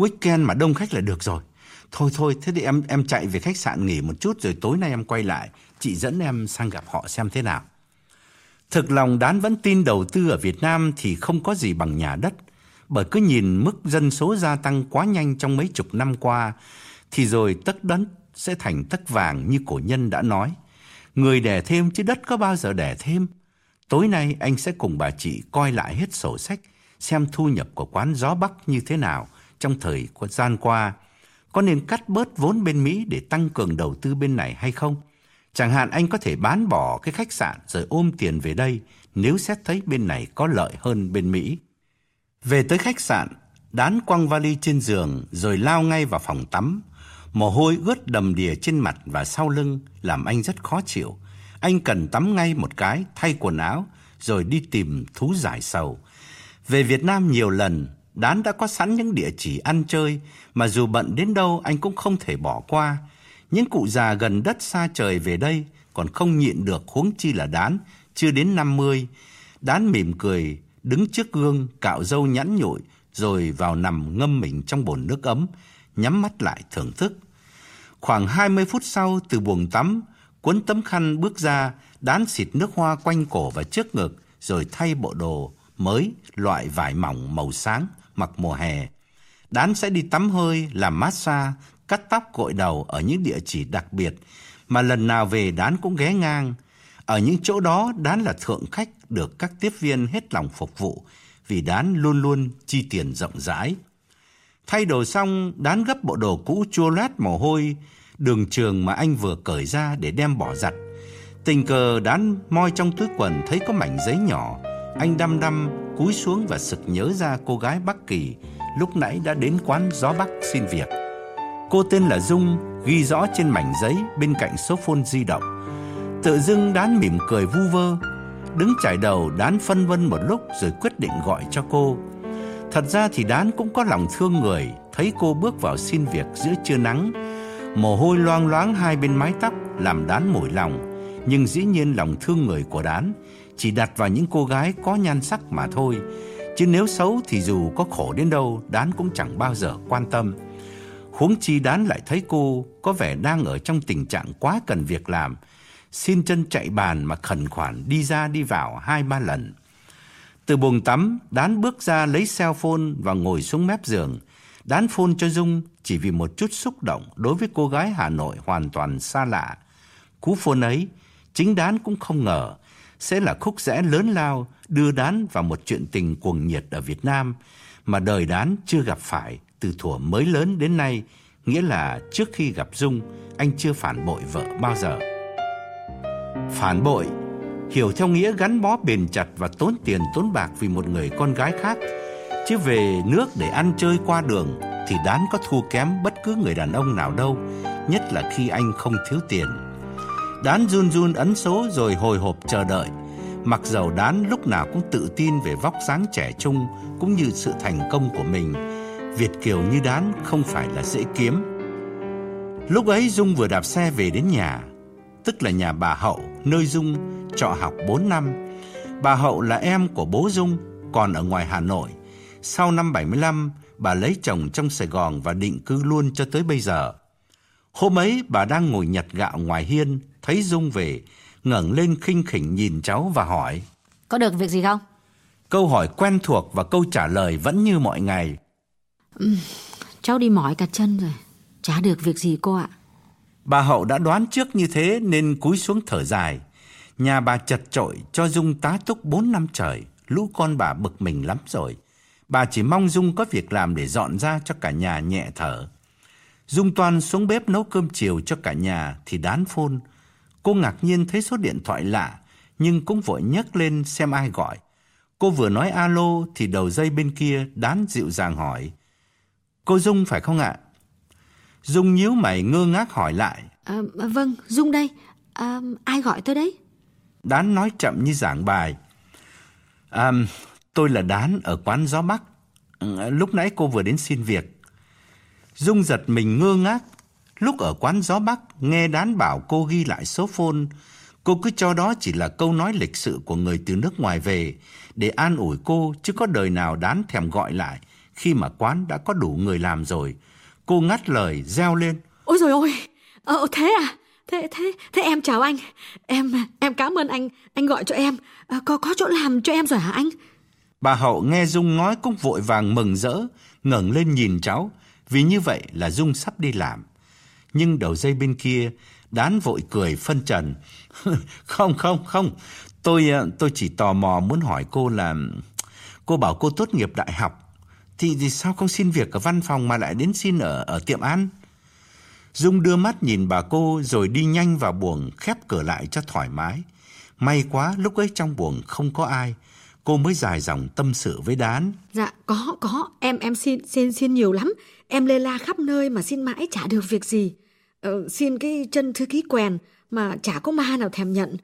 weekend mà đông khách là được rồi. Thôi thôi, thế thì em em chạy về khách sạn nghỉ một chút rồi tối nay em quay lại, chị dẫn em sang gặp họ xem thế nào. Thực lòng Đán vẫn tin đầu tư ở Việt Nam thì không có gì bằng nhà đất, bởi cứ nhìn mức dân số gia tăng quá nhanh trong mấy chục năm qua, thì rồi tất đất sẽ thành tất vàng như cổ nhân đã nói. Người đẻ thêm chứ đất có bao giờ đẻ thêm. Tối nay anh sẽ cùng bà chị coi lại hết sổ sách, xem thu nhập của quán gió Bắc như thế nào trong thời gian qua. Có nên cắt bớt vốn bên Mỹ để tăng cường đầu tư bên này hay không? Chẳng hạn anh có thể bán bỏ cái khách sạn rồi ôm tiền về đây nếu xét thấy bên này có lợi hơn bên Mỹ. Về tới khách sạn, đán quăng vali trên giường rồi lao ngay vào phòng tắm. Mồ hôi ướt đầm đìa trên mặt và sau lưng làm anh rất khó chịu. Anh cần tắm ngay một cái, thay quần áo, rồi đi tìm thú giải sầu. Về Việt Nam nhiều lần, Đán đã có sẵn những địa chỉ ăn chơi mà dù bận đến đâu anh cũng không thể bỏ qua. Những cụ già gần đất xa trời về đây còn không nhịn được huống chi là Đán, chưa đến 50. Đán mỉm cười, đứng trước gương, cạo râu nhẵn nhụi, rồi vào nằm ngâm mình trong bồn nước ấm, nhắm mắt lại thưởng thức. Khoảng 20 phút sau từ buồng tắm, cuốn tấm khăn bước ra, đán xịt nước hoa quanh cổ và trước ngực, rồi thay bộ đồ mới loại vải mỏng màu sáng mặc mùa hè. Đán sẽ đi tắm hơi, làm massage, cắt tóc gội đầu ở những địa chỉ đặc biệt mà lần nào về Đán cũng ghé ngang. Ở những chỗ đó Đán là thượng khách được các tiếp viên hết lòng phục vụ vì Đán luôn luôn chi tiền rộng rãi. Thay đồ xong, Đán gấp bộ đồ cũ chua loét mồ hôi, đường trường mà anh vừa cởi ra để đem bỏ giặt. Tình cờ Đán moi trong túi quần thấy có mảnh giấy nhỏ. Anh đăm đăm cúi xuống và sực nhớ ra cô gái Bắc Kỳ lúc nãy đã đến quán gió Bắc xin việc. Cô tên là Dung, ghi rõ trên mảnh giấy bên cạnh số phone di động. Tự dưng Đán mỉm cười vu vơ, đứng chải đầu Đán phân vân một lúc rồi quyết định gọi cho cô. Thật ra thì Đán cũng có lòng thương người, thấy cô bước vào xin việc giữa trưa nắng. Mồ hôi loang loáng hai bên mái tóc làm Đán mỏi lòng, nhưng dĩ nhiên lòng thương người của Đán chỉ đặt vào những cô gái có nhan sắc mà thôi. Chứ nếu xấu thì dù có khổ đến đâu, Đán cũng chẳng bao giờ quan tâm. Huống chi Đán lại thấy cô có vẻ đang ở trong tình trạng quá cần việc làm, xin chân chạy bàn mà khẩn khoản đi ra đi vào hai ba lần. Từ buồng tắm, Đán bước ra lấy cell phone và ngồi xuống mép giường. Đán phone cho Dung chỉ vì một chút xúc động đối với cô gái Hà Nội hoàn toàn xa lạ. Cú phone ấy, chính Đán cũng không ngờ sẽ là khúc rẽ lớn lao đưa Đán vào một chuyện tình cuồng nhiệt ở Việt Nam mà đời Đán chưa gặp phải từ thuở mới lớn đến nay, nghĩa là trước khi gặp Dung, anh chưa phản bội vợ bao giờ. Phản bội hiểu theo nghĩa gắn bó bền chặt và tốn tiền tốn bạc vì một người con gái khác, chứ về nước để ăn chơi qua đường thì Đán có thua kém bất cứ người đàn ông nào đâu, nhất là khi anh không thiếu tiền. Đán run run ấn số rồi hồi hộp chờ đợi Mặc dầu Đán lúc nào cũng tự tin về vóc dáng trẻ trung cũng như sự thành công của mình, Việt kiều như Đán không phải là dễ kiếm. Lúc ấy Dung vừa đạp xe về đến nhà, tức là nhà bà Hậu, nơi Dung trọ học 4 năm. Bà Hậu là em của bố Dung, còn ở ngoài Hà Nội. Sau năm 75, bà lấy chồng trong Sài Gòn và định cư luôn cho tới bây giờ. Hôm ấy bà đang ngồi nhặt gạo ngoài hiên, thấy Dung về, ngẩng lên khinh khỉnh nhìn cháu và hỏi. Có được việc gì không? Câu hỏi quen thuộc và câu trả lời vẫn như mọi ngày. Ừ, cháu đi mỏi cả chân rồi, chả được việc gì cô ạ. Bà Hậu đã đoán trước như thế nên cúi xuống thở dài. Nhà bà chật trội cho Dung tá túc 4 năm trời, lũ con bà bực mình lắm rồi. Bà chỉ mong Dung có việc làm để dọn ra cho cả nhà nhẹ thở. Dung Toan xuống bếp nấu cơm chiều cho cả nhà thì đán phôn. Cô ngạc nhiên thấy số điện thoại lạ, nhưng cũng vội nhấc lên xem ai gọi. Cô vừa nói alo thì đầu dây bên kia đán dịu dàng hỏi. Cô Dung phải không ạ? Dung nhíu mày ngơ ngác hỏi lại. À, vâng, Dung đây. À, ai gọi tôi đấy? Đán nói chậm như giảng bài. À, tôi là Đán ở quán Gió Bắc. Lúc nãy cô vừa đến xin việc. Dung giật mình ngơ ngác. Lúc ở quán Gió Bắc, nghe Đán bảo cô ghi lại số phone. Cô cứ cho đó chỉ là câu nói lịch sự của người từ nước ngoài về để an ủi cô chứ có đời nào Đán thèm gọi lại khi mà quán đã có đủ người làm rồi. Cô ngắt lời, reo lên. Ôi rồi ôi, ờ, thế à? Thế thế thế em chào anh. Em em cảm ơn anh, anh gọi cho em. À, có có chỗ làm cho em rồi hả anh? Bà Hậu nghe Dung nói cũng vội vàng mừng rỡ, ngẩng lên nhìn cháu, vì như vậy là Dung sắp đi làm. Nhưng đầu dây bên kia, Đán vội cười phân trần. không, không, không, tôi ờ, tôi chỉ tò mò muốn hỏi cô là cô bảo cô tốt nghiệp đại học thì, thì sao không xin việc ở văn phòng mà lại đến xin ở ở tiệm ăn? Dung đưa mắt nhìn bà cô rồi đi nhanh vào buồng khép cửa lại cho thoải mái. May quá lúc ấy trong buồng không có ai. Cô mới dài dòng tâm sự với Đán. Dạ có có em em xin xin xin nhiều lắm. Em lê la khắp nơi mà xin mãi chả được việc gì. Ờ, xin cái chân thư ký quèn mà chả có ma nào thèm nhận.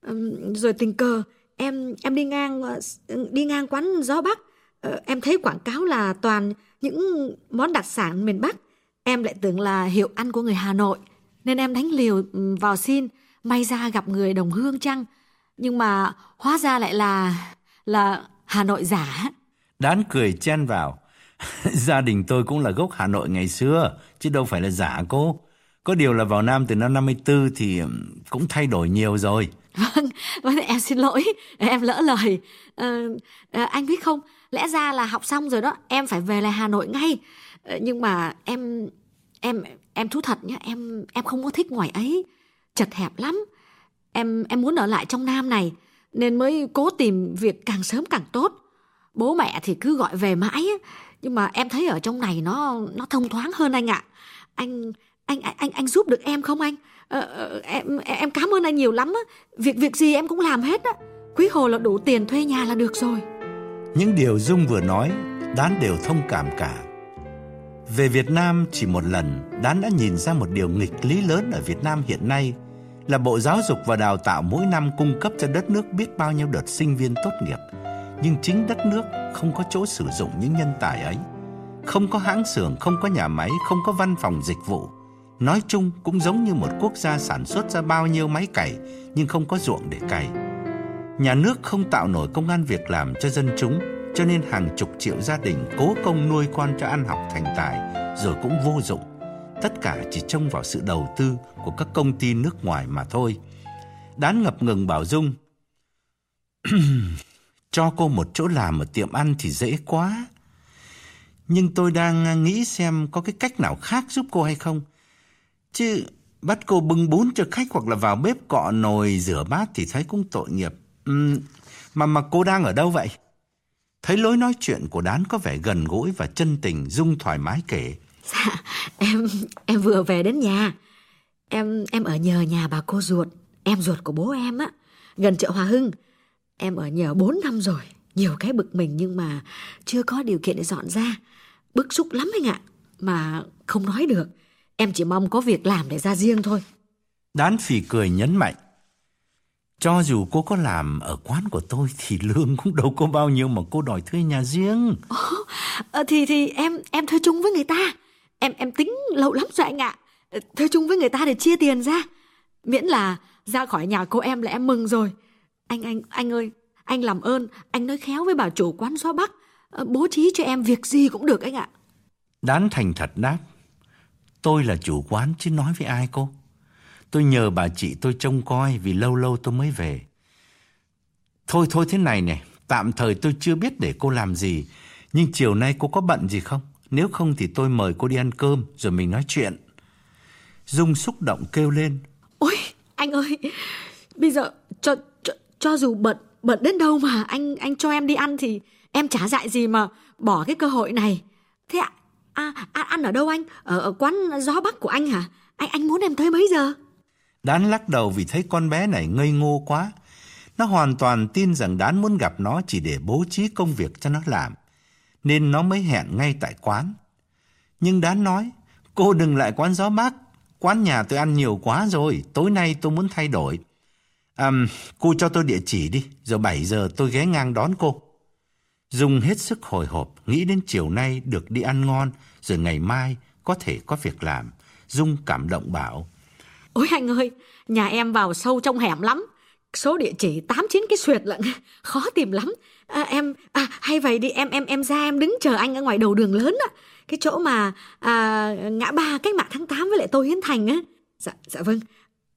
Ờ, rồi tình cờ em em đi ngang ờ, ừ, đi ngang quán gió bắc ờ, em thấy quảng cáo là toàn những món đặc sản miền bắc Em lại tưởng là hiệu ăn của người Hà Nội, nên em đánh liều vào xin, may ra gặp người đồng hương chăng. Nhưng mà hóa ra lại là là Hà Nội giả. Đán cười chen vào. Gia đình tôi cũng là gốc Hà Nội ngày xưa, chứ đâu phải là giả cô. Có điều là vào Nam từ năm 54 thì cũng thay đổi nhiều rồi. Vâng, vâng em xin lỗi, em lỡ lời. À, à, anh biết không, lẽ ra là học xong rồi đó, em phải về lại Hà Nội ngay. Ờ, nhưng mà em em em thú thật nhá em em không có thích ngoài ấy chật hẹp lắm em em muốn ở lại trong nam này nên mới cố tìm việc càng sớm càng tốt. Bố mẹ thì cứ gọi về mãi nhưng mà em thấy ở trong này nó nó thông thoáng hơn anh ạ. Anh anh anh anh giúp được em không anh? Ờ, ờ em em cảm ơn anh nhiều lắm việc việc gì em cũng làm hết á. Quý hồ là đủ tiền thuê nhà là được rồi. Những điều dung vừa nói đán đều thông cảm cả. Về Việt Nam chỉ một lần, Đán đã nhìn ra một điều nghịch lý lớn ở Việt Nam hiện nay là Bộ Giáo dục và Đào tạo mỗi năm cung cấp cho đất nước biết bao nhiêu đợt sinh viên tốt nghiệp. Nhưng chính đất nước không có chỗ sử dụng những nhân tài ấy. Không có hãng xưởng, không có nhà máy, không có văn phòng dịch vụ. Nói chung cũng giống như một quốc gia sản xuất ra bao nhiêu máy cày nhưng không có ruộng để cày. Nhà nước không tạo nổi công an việc làm cho dân chúng cho nên hàng chục triệu gia đình cố công nuôi con cho ăn học thành tài rồi cũng vô dụng. Tất cả chỉ trông vào sự đầu tư của các công ty nước ngoài mà thôi. Đán ngập ngừng bảo Dung. cho cô một chỗ làm ở tiệm ăn thì dễ quá. Nhưng tôi đang nghĩ xem có cái cách nào khác giúp cô hay không. Chứ bắt cô bưng bún cho khách hoặc là vào bếp cọ nồi rửa bát thì thấy cũng tội nghiệp. Uhm, mà mà cô đang ở đâu vậy? Thấy lối nói chuyện của Đán có vẻ gần gũi và chân tình, Dung thoải mái kể. Dạ, em em vừa về đến nhà. Em em ở nhờ nhà bà cô ruột, em ruột của bố em á, gần chợ Hòa Hưng. Em ở nhờ 4 năm rồi, nhiều cái bực mình nhưng mà chưa có điều kiện để dọn ra. Bức xúc lắm anh ạ, mà không nói được. Em chỉ mong có việc làm để ra riêng thôi. Đán phì cười nhấn mạnh. Cho dù cô có làm ở quán của tôi thì lương cũng đâu có bao nhiêu mà cô đòi thuê nhà riêng. Ồ, ờ, thì thì em em thuê chung với người ta. Em em tính lâu lắm rồi anh ạ. Ờ, chung với người ta để chia tiền ra. Miễn là ra khỏi nhà cô em là em mừng rồi. Anh anh anh ơi, anh làm ơn, anh nói khéo với bà chủ quán gió Bắc, ờ, bố trí cho em việc gì cũng được anh ạ. Đán thành thật đáp. Tôi là chủ quán chứ nói với ai cô? Tôi nhờ bà chị tôi trông coi vì lâu lâu tôi mới về. Thôi thôi thế này nè, tạm thời tôi chưa biết để cô làm gì, nhưng chiều nay cô có bận gì không? Nếu không thì tôi mời cô đi ăn cơm rồi mình nói chuyện. Dung xúc động kêu lên. Ôi, anh ơi, bây giờ cho cho, cho dù bận bận đến đâu mà anh anh cho em đi ăn thì em chả dại gì mà bỏ cái cơ hội này. Thế ạ, à, à, ăn ở đâu anh? Ở, ở quán gió bắc của anh hả? Anh anh muốn em tới mấy giờ? Đán lắc đầu vì thấy con bé này ngây ngô quá. Nó hoàn toàn tin rằng Đán muốn gặp nó chỉ để bố trí công việc cho nó làm. Nên nó mới hẹn ngay tại quán. Nhưng đã nói, cô đừng lại quán gió bác, Quán nhà tôi ăn nhiều quá rồi, tối nay tôi muốn thay đổi. À, cô cho tôi địa chỉ đi, rồi 7 giờ tôi ghé ngang đón cô. Dung hết sức hồi hộp, nghĩ đến chiều nay được đi ăn ngon, rồi ngày mai có thể có việc làm. Dung cảm động bảo. Ôi anh ơi, nhà em vào sâu trong hẻm lắm. Số địa chỉ tám chín cái xuyệt lận, khó tìm lắm. À, em à, hay vậy đi em em em ra em đứng chờ anh ở ngoài đầu đường lớn á. Cái chỗ mà à, ngã ba cách mạng tháng 8 với lại Tô Hiến Thành á. Dạ dạ vâng.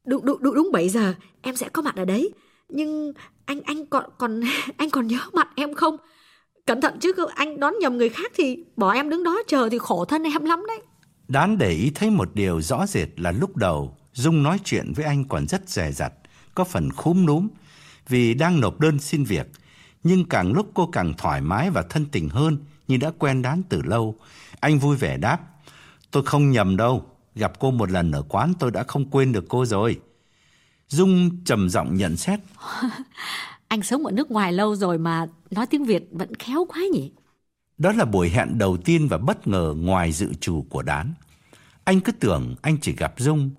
Đúng đúng đúng, đúng bảy giờ em sẽ có mặt ở đấy. Nhưng anh anh còn còn anh còn nhớ mặt em không? Cẩn thận chứ anh đón nhầm người khác thì bỏ em đứng đó chờ thì khổ thân em lắm đấy. Đán để ý thấy một điều rõ rệt là lúc đầu Dung nói chuyện với anh còn rất dè dặt, có phần khúm núm vì đang nộp đơn xin việc. Nhưng càng lúc cô càng thoải mái và thân tình hơn như đã quen đán từ lâu. Anh vui vẻ đáp, tôi không nhầm đâu, gặp cô một lần ở quán tôi đã không quên được cô rồi. Dung trầm giọng nhận xét. anh sống ở nước ngoài lâu rồi mà nói tiếng Việt vẫn khéo quá nhỉ? Đó là buổi hẹn đầu tiên và bất ngờ ngoài dự trù của đán. Anh cứ tưởng anh chỉ gặp Dung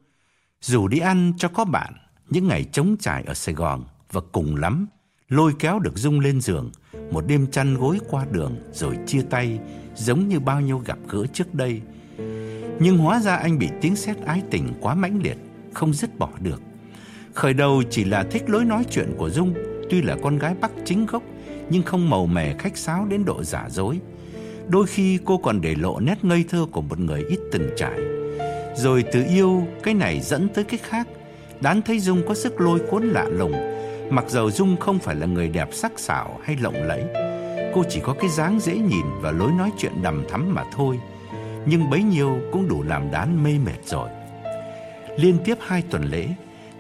dù đi ăn cho có bạn những ngày trống trải ở Sài Gòn và cùng lắm lôi kéo được Dung lên giường một đêm chăn gối qua đường rồi chia tay giống như bao nhiêu gặp gỡ trước đây. Nhưng hóa ra anh bị tiếng sét ái tình quá mãnh liệt, không dứt bỏ được. Khởi đầu chỉ là thích lối nói chuyện của Dung, tuy là con gái Bắc chính gốc nhưng không màu mè khách sáo đến độ giả dối. Đôi khi cô còn để lộ nét ngây thơ của một người ít từng trải. Rồi từ yêu cái này dẫn tới cái khác Đán thấy Dung có sức lôi cuốn lạ lùng Mặc dầu Dung không phải là người đẹp sắc sảo hay lộng lẫy Cô chỉ có cái dáng dễ nhìn và lối nói chuyện đầm thắm mà thôi. Nhưng bấy nhiêu cũng đủ làm đán mê mệt rồi. Liên tiếp hai tuần lễ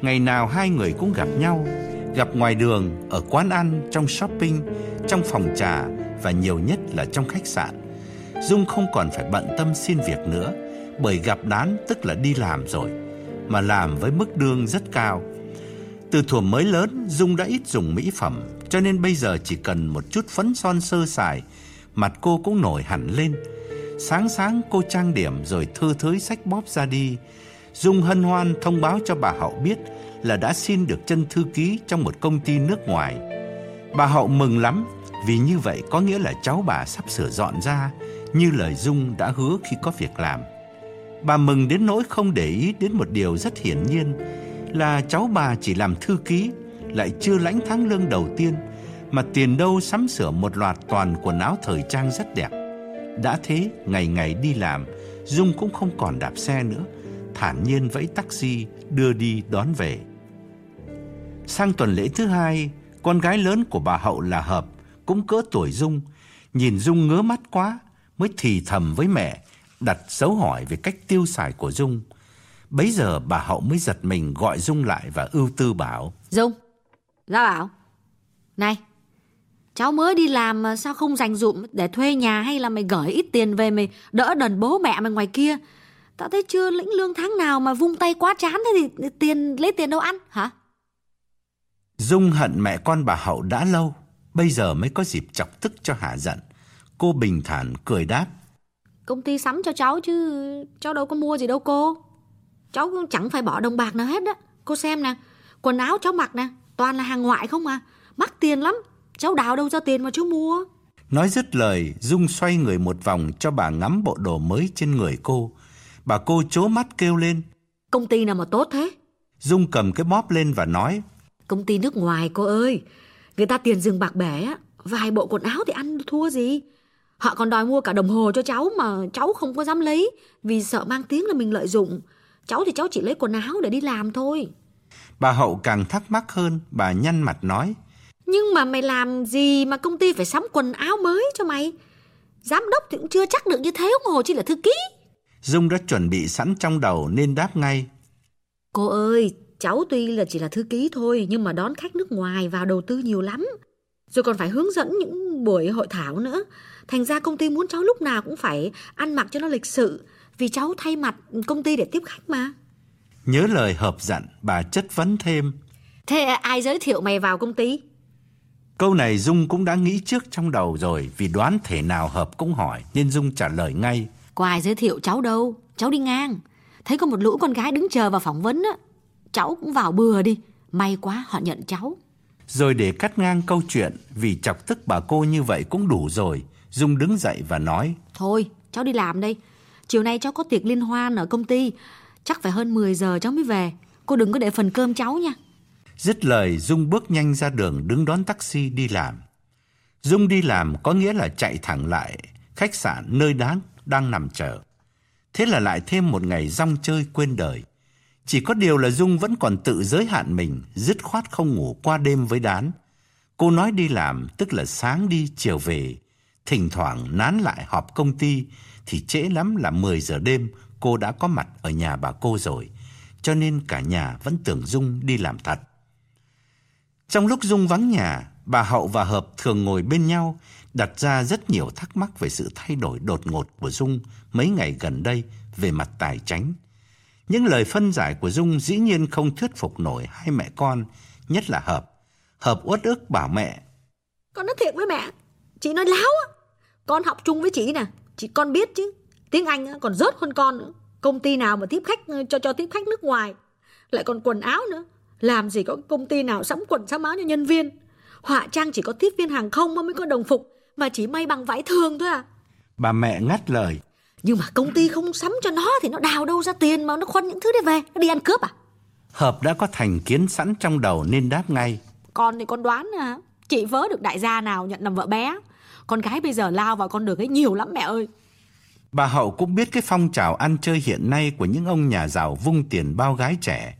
Ngày nào hai người cũng gặp nhau Gặp ngoài đường, ở quán ăn, trong shopping, trong phòng trà Và nhiều nhất là trong khách sạn. Dung không còn phải bận tâm xin việc nữa bởi gặp đán tức là đi làm rồi, mà làm với mức lương rất cao. Từ thuở mới lớn, Dung đã ít dùng mỹ phẩm, cho nên bây giờ chỉ cần một chút phấn son sơ sài, mặt cô cũng nổi hẳn lên. Sáng sáng cô trang điểm rồi thư thới sách bóp ra đi. Dung hân hoan thông báo cho bà Hậu biết là đã xin được chân thư ký trong một công ty nước ngoài. Bà Hậu mừng lắm vì như vậy có nghĩa là cháu bà sắp sửa dọn ra như lời Dung đã hứa khi có việc làm. Bà mừng đến nỗi không để ý đến một điều rất hiển nhiên là cháu bà chỉ làm thư ký, lại chưa lãnh tháng lương đầu tiên, mà tiền đâu sắm sửa một loạt toàn quần áo thời trang rất đẹp. Đã thế, ngày ngày đi làm, Dung cũng không còn đạp xe nữa, thản nhiên vẫy taxi đưa đi đón về. Sang tuần lễ thứ hai, con gái lớn của bà Hậu là Hợp, cũng cỡ tuổi Dung, nhìn Dung ngớ mắt quá, mới thì thầm với mẹ đặt dấu hỏi về cách tiêu xài của Dung. Bấy giờ bà Hậu mới giật mình gọi Dung lại và ưu tư bảo. Dung, ra bảo. Này, cháu mới đi làm mà sao không dành dụm để thuê nhà hay là mày gửi ít tiền về mày đỡ đần bố mẹ mày ngoài kia. Tao thấy chưa lĩnh lương tháng nào mà vung tay quá chán thế thì tiền lấy tiền đâu ăn hả? Dung hận mẹ con bà Hậu đã lâu, bây giờ mới có dịp chọc tức cho hạ giận. Cô bình thản cười đáp. Công ty sắm cho cháu chứ cháu đâu có mua gì đâu cô. Cháu cũng chẳng phải bỏ đồng bạc nào hết á. Cô xem nè, quần áo cháu mặc nè, Toàn là hàng ngoại không mà. Mắc tiền lắm. Cháu đào đâu ra tiền mà chú mua. Nói dứt lời, Dung xoay người một vòng cho bà ngắm bộ đồ mới trên người cô. Bà cô chố mắt kêu lên. Công ty nào mà tốt thế? Dung cầm cái bóp lên và nói. Công ty nước ngoài cô ơi. Người ta tiền rừng bạc bể á. Vài bộ quần áo thì ăn thua gì. Họ còn đòi mua cả đồng hồ cho cháu mà cháu không có dám lấy vì sợ mang tiếng là mình lợi dụng. Cháu thì cháu chỉ lấy quần áo để đi làm thôi. Bà Hậu càng thắc mắc hơn, bà nhăn mặt nói. Nhưng mà mày làm gì mà công ty phải sắm quần áo mới cho mày? Giám đốc thì cũng chưa chắc được như thế ông Hồ chỉ là thư ký. Dung đã chuẩn bị sẵn trong đầu nên đáp ngay. Cô ơi, cháu tuy là chỉ là thư ký thôi nhưng mà đón khách nước ngoài vào đầu tư nhiều lắm. Rồi còn phải hướng dẫn những buổi hội thảo nữa. Thành ra công ty muốn cháu lúc nào cũng phải ăn mặc cho nó lịch sự vì cháu thay mặt công ty để tiếp khách mà. Nhớ lời hợp dặn, bà chất vấn thêm. Thế ai giới thiệu mày vào công ty? Câu này Dung cũng đã nghĩ trước trong đầu rồi vì đoán thể nào hợp cũng hỏi nên Dung trả lời ngay. Có ai giới thiệu cháu đâu, cháu đi ngang. Thấy có một lũ con gái đứng chờ vào phỏng vấn á. Cháu cũng vào bừa đi, may quá họ nhận cháu. Rồi để cắt ngang câu chuyện vì chọc tức bà cô như vậy cũng đủ rồi. Dung đứng dậy và nói. Thôi, cháu đi làm đây. Chiều nay cháu có tiệc liên hoan ở công ty. Chắc phải hơn 10 giờ cháu mới về. Cô đừng có để phần cơm cháu nha. Dứt lời Dung bước nhanh ra đường đứng đón taxi đi làm. Dung đi làm có nghĩa là chạy thẳng lại khách sạn nơi đáng đang nằm chờ. Thế là lại thêm một ngày rong chơi quên đời. Chỉ có điều là Dung vẫn còn tự giới hạn mình, dứt khoát không ngủ qua đêm với đán. Cô nói đi làm tức là sáng đi chiều về, thỉnh thoảng nán lại họp công ty thì trễ lắm là 10 giờ đêm cô đã có mặt ở nhà bà cô rồi, cho nên cả nhà vẫn tưởng Dung đi làm thật. Trong lúc Dung vắng nhà, bà Hậu và Hợp thường ngồi bên nhau, đặt ra rất nhiều thắc mắc về sự thay đổi đột ngột của Dung mấy ngày gần đây về mặt tài chính. Những lời phân giải của Dung dĩ nhiên không thuyết phục nổi hai mẹ con, nhất là Hợp. Hợp uất ức bảo mẹ. Con nói thiệt với mẹ, chị nói láo á. Con học chung với chị nè, chị con biết chứ. Tiếng Anh còn rớt hơn con nữa. Công ty nào mà tiếp khách cho cho tiếp khách nước ngoài, lại còn quần áo nữa. Làm gì có công ty nào sắm quần sắm áo cho nhân viên. Họa trang chỉ có tiếp viên hàng không mới có đồng phục, mà chỉ may bằng vải thường thôi à. Bà mẹ ngắt lời. Nhưng mà công ty không sắm cho nó thì nó đào đâu ra tiền mà nó khuân những thứ đấy về, nó đi ăn cướp à? Hợp đã có thành kiến sẵn trong đầu nên đáp ngay. Con thì con đoán à, chị vớ được đại gia nào nhận làm vợ bé. Con gái bây giờ lao vào con đường ấy nhiều lắm mẹ ơi. Bà Hậu cũng biết cái phong trào ăn chơi hiện nay của những ông nhà giàu vung tiền bao gái trẻ.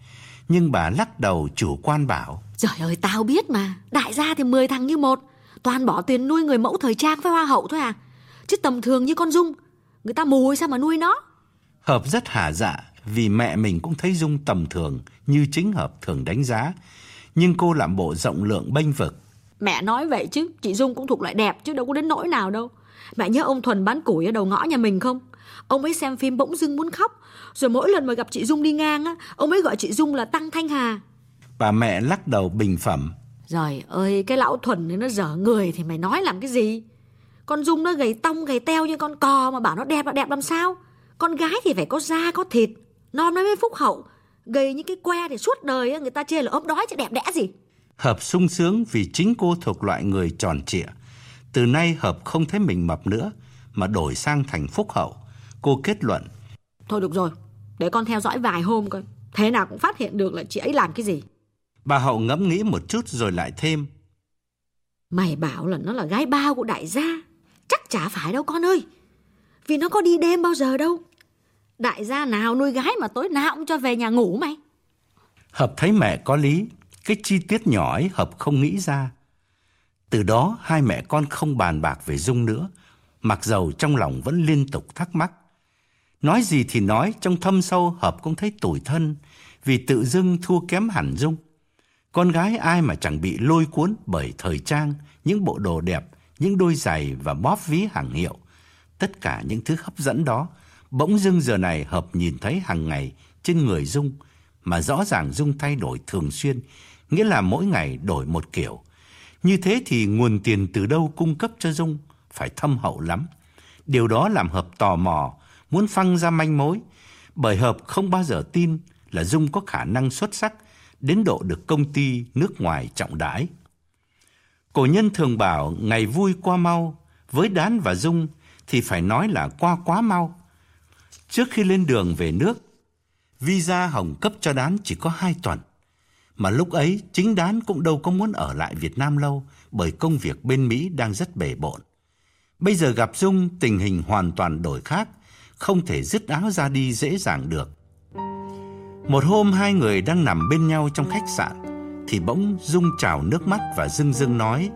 Nhưng bà lắc đầu chủ quan bảo. Trời ơi tao biết mà, đại gia thì 10 thằng như một. Toàn bỏ tiền nuôi người mẫu thời trang với hoa hậu thôi à. Chứ tầm thường như con Dung, người ta mù sao mà nuôi nó. Hợp rất hả dạ vì mẹ mình cũng thấy Dung tầm thường như chính Hợp thường đánh giá. Nhưng cô làm bộ rộng lượng bênh vực. Mẹ nói vậy chứ, chị Dung cũng thuộc loại đẹp chứ đâu có đến nỗi nào đâu. Mẹ nhớ ông Thuần bán củi ở đầu ngõ nhà mình không? Ông ấy xem phim bỗng dưng muốn khóc. Rồi mỗi lần mà gặp chị Dung đi ngang á, ông ấy gọi chị Dung là Tăng Thanh Hà. Bà mẹ lắc đầu bình phẩm. Rồi ơi, cái lão Thuần này nó dở người thì mày nói làm cái gì? Con Dung nó gầy tông gầy teo như con cò mà bảo nó đẹp là đẹp làm sao? Con gái thì phải có da có thịt, non nói với phúc hậu. Gầy như cái que thì suốt đời người ta chê là ốm đói chứ đẹp đẽ gì. Hợp sung sướng vì chính cô thuộc loại người tròn trịa. Từ nay Hợp không thấy mình mập nữa mà đổi sang thành phúc hậu. Cô kết luận. Thôi được rồi, để con theo dõi vài hôm coi. Thế nào cũng phát hiện được là chị ấy làm cái gì. Bà Hậu ngẫm nghĩ một chút rồi lại thêm. Mày bảo là nó là gái bao của đại gia. Chắc chả phải đâu con ơi. Vì nó có đi đêm bao giờ đâu. Đại gia nào nuôi gái mà tối nào cũng cho về nhà ngủ mày. Hợp thấy mẹ có lý. Cái chi tiết nhỏ ấy Hợp không nghĩ ra. Từ đó hai mẹ con không bàn bạc về Dung nữa. Mặc dầu trong lòng vẫn liên tục thắc mắc. Nói gì thì nói, trong thâm sâu Hợp cũng thấy tủi thân vì tự dưng thua kém hẳn Dung. Con gái ai mà chẳng bị lôi cuốn bởi thời trang, những bộ đồ đẹp, những đôi giày và bóp ví hàng hiệu. Tất cả những thứ hấp dẫn đó, bỗng dưng giờ này Hợp nhìn thấy hàng ngày trên người Dung, mà rõ ràng Dung thay đổi thường xuyên, nghĩa là mỗi ngày đổi một kiểu. Như thế thì nguồn tiền từ đâu cung cấp cho Dung phải thâm hậu lắm. Điều đó làm Hợp tò mò, muốn phăng ra manh mối, bởi Hợp không bao giờ tin là Dung có khả năng xuất sắc đến độ được công ty nước ngoài trọng đãi. Cổ nhân thường bảo ngày vui qua mau, với Đán và Dung thì phải nói là qua quá mau. Trước khi lên đường về nước, visa Hồng cấp cho Đán chỉ có hai tuần. Mà lúc ấy chính Đán cũng đâu có muốn ở lại Việt Nam lâu bởi công việc bên Mỹ đang rất bể bộn. Bây giờ gặp Dung tình hình hoàn toàn đổi khác, không thể dứt áo ra đi dễ dàng được. Một hôm hai người đang nằm bên nhau trong khách sạn thì bỗng Dung trào nước mắt và dưng dưng nói: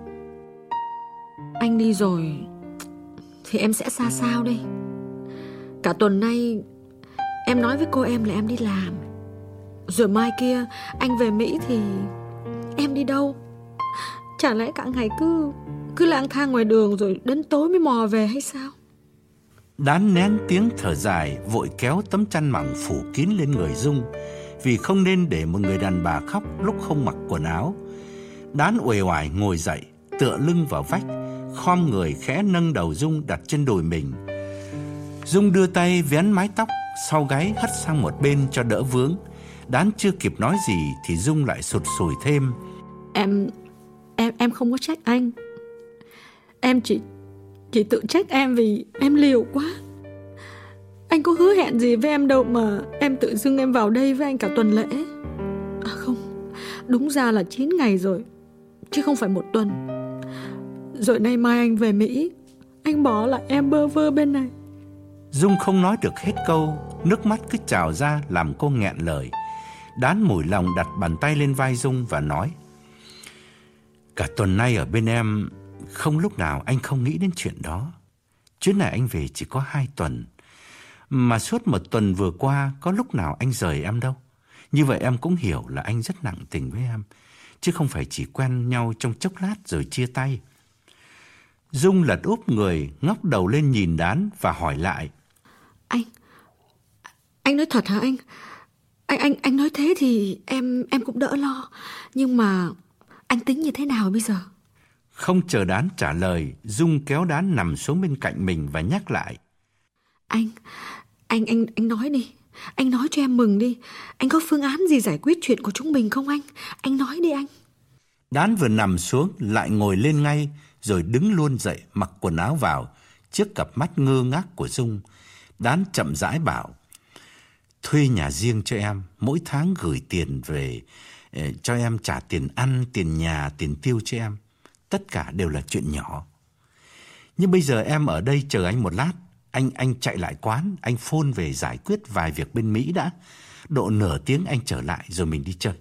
Anh đi rồi thì em sẽ xa sao đây? Cả tuần nay em nói với cô em là em đi làm. Rồi mai kia anh về Mỹ thì em đi đâu? Chả lẽ cả ngày cứ cứ lang thang ngoài đường rồi đến tối mới mò về hay sao? Đán nén tiếng thở dài vội kéo tấm chăn mỏng phủ kín lên người Dung vì không nên để một người đàn bà khóc lúc không mặc quần áo. Đán uể oải ngồi dậy, tựa lưng vào vách, khom người khẽ nâng đầu Dung đặt trên đùi mình. Dung đưa tay vén mái tóc sau gáy hất sang một bên cho đỡ vướng. Đán chưa kịp nói gì thì Dung lại sụt sùi thêm. Em em em không có trách anh. Em chỉ chỉ tự trách em vì em liều quá. Anh có hứa hẹn gì với em đâu mà em tự dưng em vào đây với anh cả tuần lễ. À không, đúng ra là 9 ngày rồi, chứ không phải một tuần. Rồi nay mai anh về Mỹ, anh bỏ lại em bơ vơ bên này. Dung không nói được hết câu, nước mắt cứ trào ra làm cô nghẹn lời. Đán mùi lòng đặt bàn tay lên vai Dung và nói, Cả tuần nay ở bên em, Không lúc nào anh không nghĩ đến chuyện đó. Chuyến này anh về chỉ có hai tuần, Mà suốt một tuần vừa qua Có lúc nào anh rời em đâu. Như vậy em cũng hiểu là anh rất nặng tình với em, Chứ không phải chỉ quen nhau trong chốc lát rồi chia tay. Dung lật úp người, Ngóc đầu lên nhìn đán và hỏi lại, Anh Anh nói thật hả anh? Anh anh anh nói thế thì em em cũng đỡ lo. Nhưng mà anh tính như thế nào bây giờ? Không chờ đán trả lời dung kéo đán nằm xuống bên cạnh mình và nhắc lại. Anh anh anh anh nói đi. Anh nói cho em mừng đi. Anh có phương án gì giải quyết chuyện của chúng mình không anh? Anh nói đi anh. Đán vừa nằm xuống lại ngồi lên ngay rồi đứng luôn dậy mặc quần áo vào trước cặp mắt ngơ ngác của dung. Đán chậm rãi bảo thuê nhà riêng cho em, mỗi tháng gửi tiền về ờ, cho em trả tiền ăn, tiền nhà, tiền tiêu cho em. Tất cả đều là chuyện nhỏ. Nhưng bây giờ em ở đây chờ anh một lát, anh anh chạy lại quán, anh phone về giải quyết vài việc bên Mỹ đã. Độ nửa tiếng anh trở lại rồi mình đi chơi.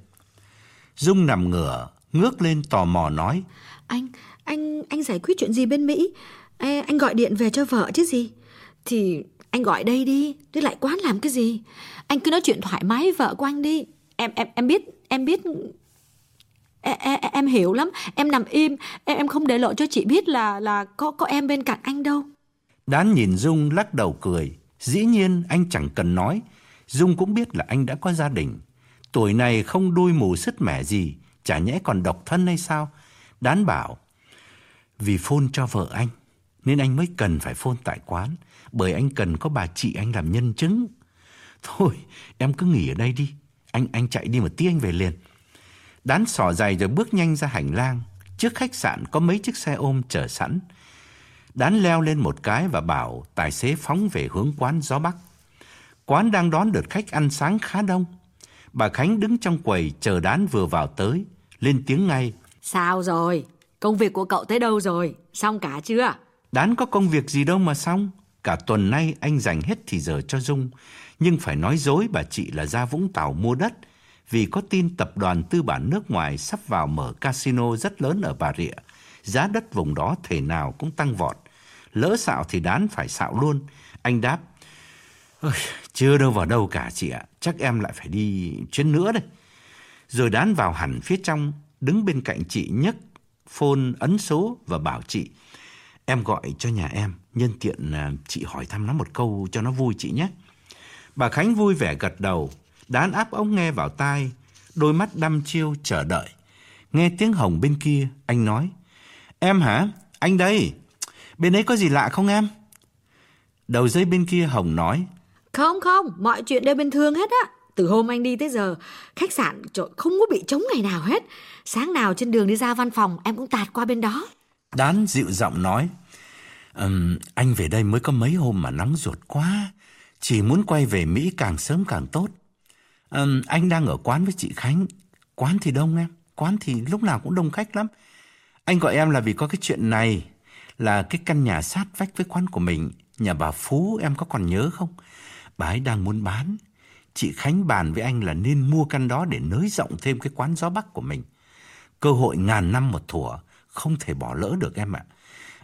Dung nằm ngửa, ngước lên tò mò nói: "Anh, anh anh giải quyết chuyện gì bên Mỹ? À, anh gọi điện về cho vợ chứ gì? Thì anh gọi đây đi, chứ lại quán làm cái gì? Anh cứ nói chuyện thoải mái với vợ của anh đi. Em em em biết, em biết em, em, em hiểu lắm, em nằm im, em em không để lộ cho chị biết là là có có em bên cạnh anh đâu. Đán nhìn Dung lắc đầu cười, dĩ nhiên anh chẳng cần nói, Dung cũng biết là anh đã có gia đình. Tuổi này không đuôi mù sứt mẻ gì, chả nhẽ còn độc thân hay sao? Đán bảo, vì phôn cho vợ anh, nên anh mới cần phải phone tại quán bởi anh cần có bà chị anh làm nhân chứng. Thôi, em cứ nghỉ ở đây đi. Anh anh chạy đi một tí anh về liền. Đán sỏ giày rồi bước nhanh ra hành lang. Trước khách sạn có mấy chiếc xe ôm chờ sẵn. Đán leo lên một cái và bảo tài xế phóng về hướng quán gió Bắc. Quán đang đón đợt khách ăn sáng khá đông. Bà Khánh đứng trong quầy chờ đán vừa vào tới. Lên tiếng ngay. Sao rồi? Công việc của cậu tới đâu rồi? Xong cả chưa? Đán có công việc gì đâu mà xong. Cả tuần nay anh dành hết thì giờ cho Dung, nhưng phải nói dối bà chị là ra Vũng Tàu mua đất vì có tin tập đoàn tư bản nước ngoài sắp vào mở casino rất lớn ở Bà Rịa. Giá đất vùng đó thể nào cũng tăng vọt. Lỡ xạo thì đán phải xạo luôn. Anh đáp, Ôi, chưa đâu vào đâu cả chị ạ, chắc em lại phải đi chuyến nữa đây. Rồi đán vào hẳn phía trong, đứng bên cạnh chị nhấc phone ấn số và bảo chị, em gọi cho nhà em, nhân tiện à, chị hỏi thăm nó một câu cho nó vui chị nhé. Bà Khánh vui vẻ gật đầu, đán áp ống nghe vào tai, đôi mắt đăm chiêu chờ đợi. Nghe tiếng Hồng bên kia, anh nói, Em hả? Anh đây. Bên ấy có gì lạ không em? Đầu dây bên kia Hồng nói, Không không, mọi chuyện đều bình thường hết á. Từ hôm anh đi tới giờ, khách sạn trời, không có bị trống ngày nào hết. Sáng nào trên đường đi ra văn phòng, em cũng tạt qua bên đó. Đán dịu giọng nói, um, anh về đây mới có mấy hôm mà nóng ruột quá. Chỉ muốn quay về Mỹ càng sớm càng tốt. Um, anh đang ở quán với chị Khánh. Quán thì đông em, quán thì lúc nào cũng đông khách lắm. Anh gọi em là vì có cái chuyện này, là cái căn nhà sát vách với quán của mình, nhà bà Phú em có còn nhớ không? Bà ấy đang muốn bán. Chị Khánh bàn với anh là nên mua căn đó để nới rộng thêm cái quán gió bắc của mình. Cơ hội ngàn năm một thủa, không thể bỏ lỡ được em ạ.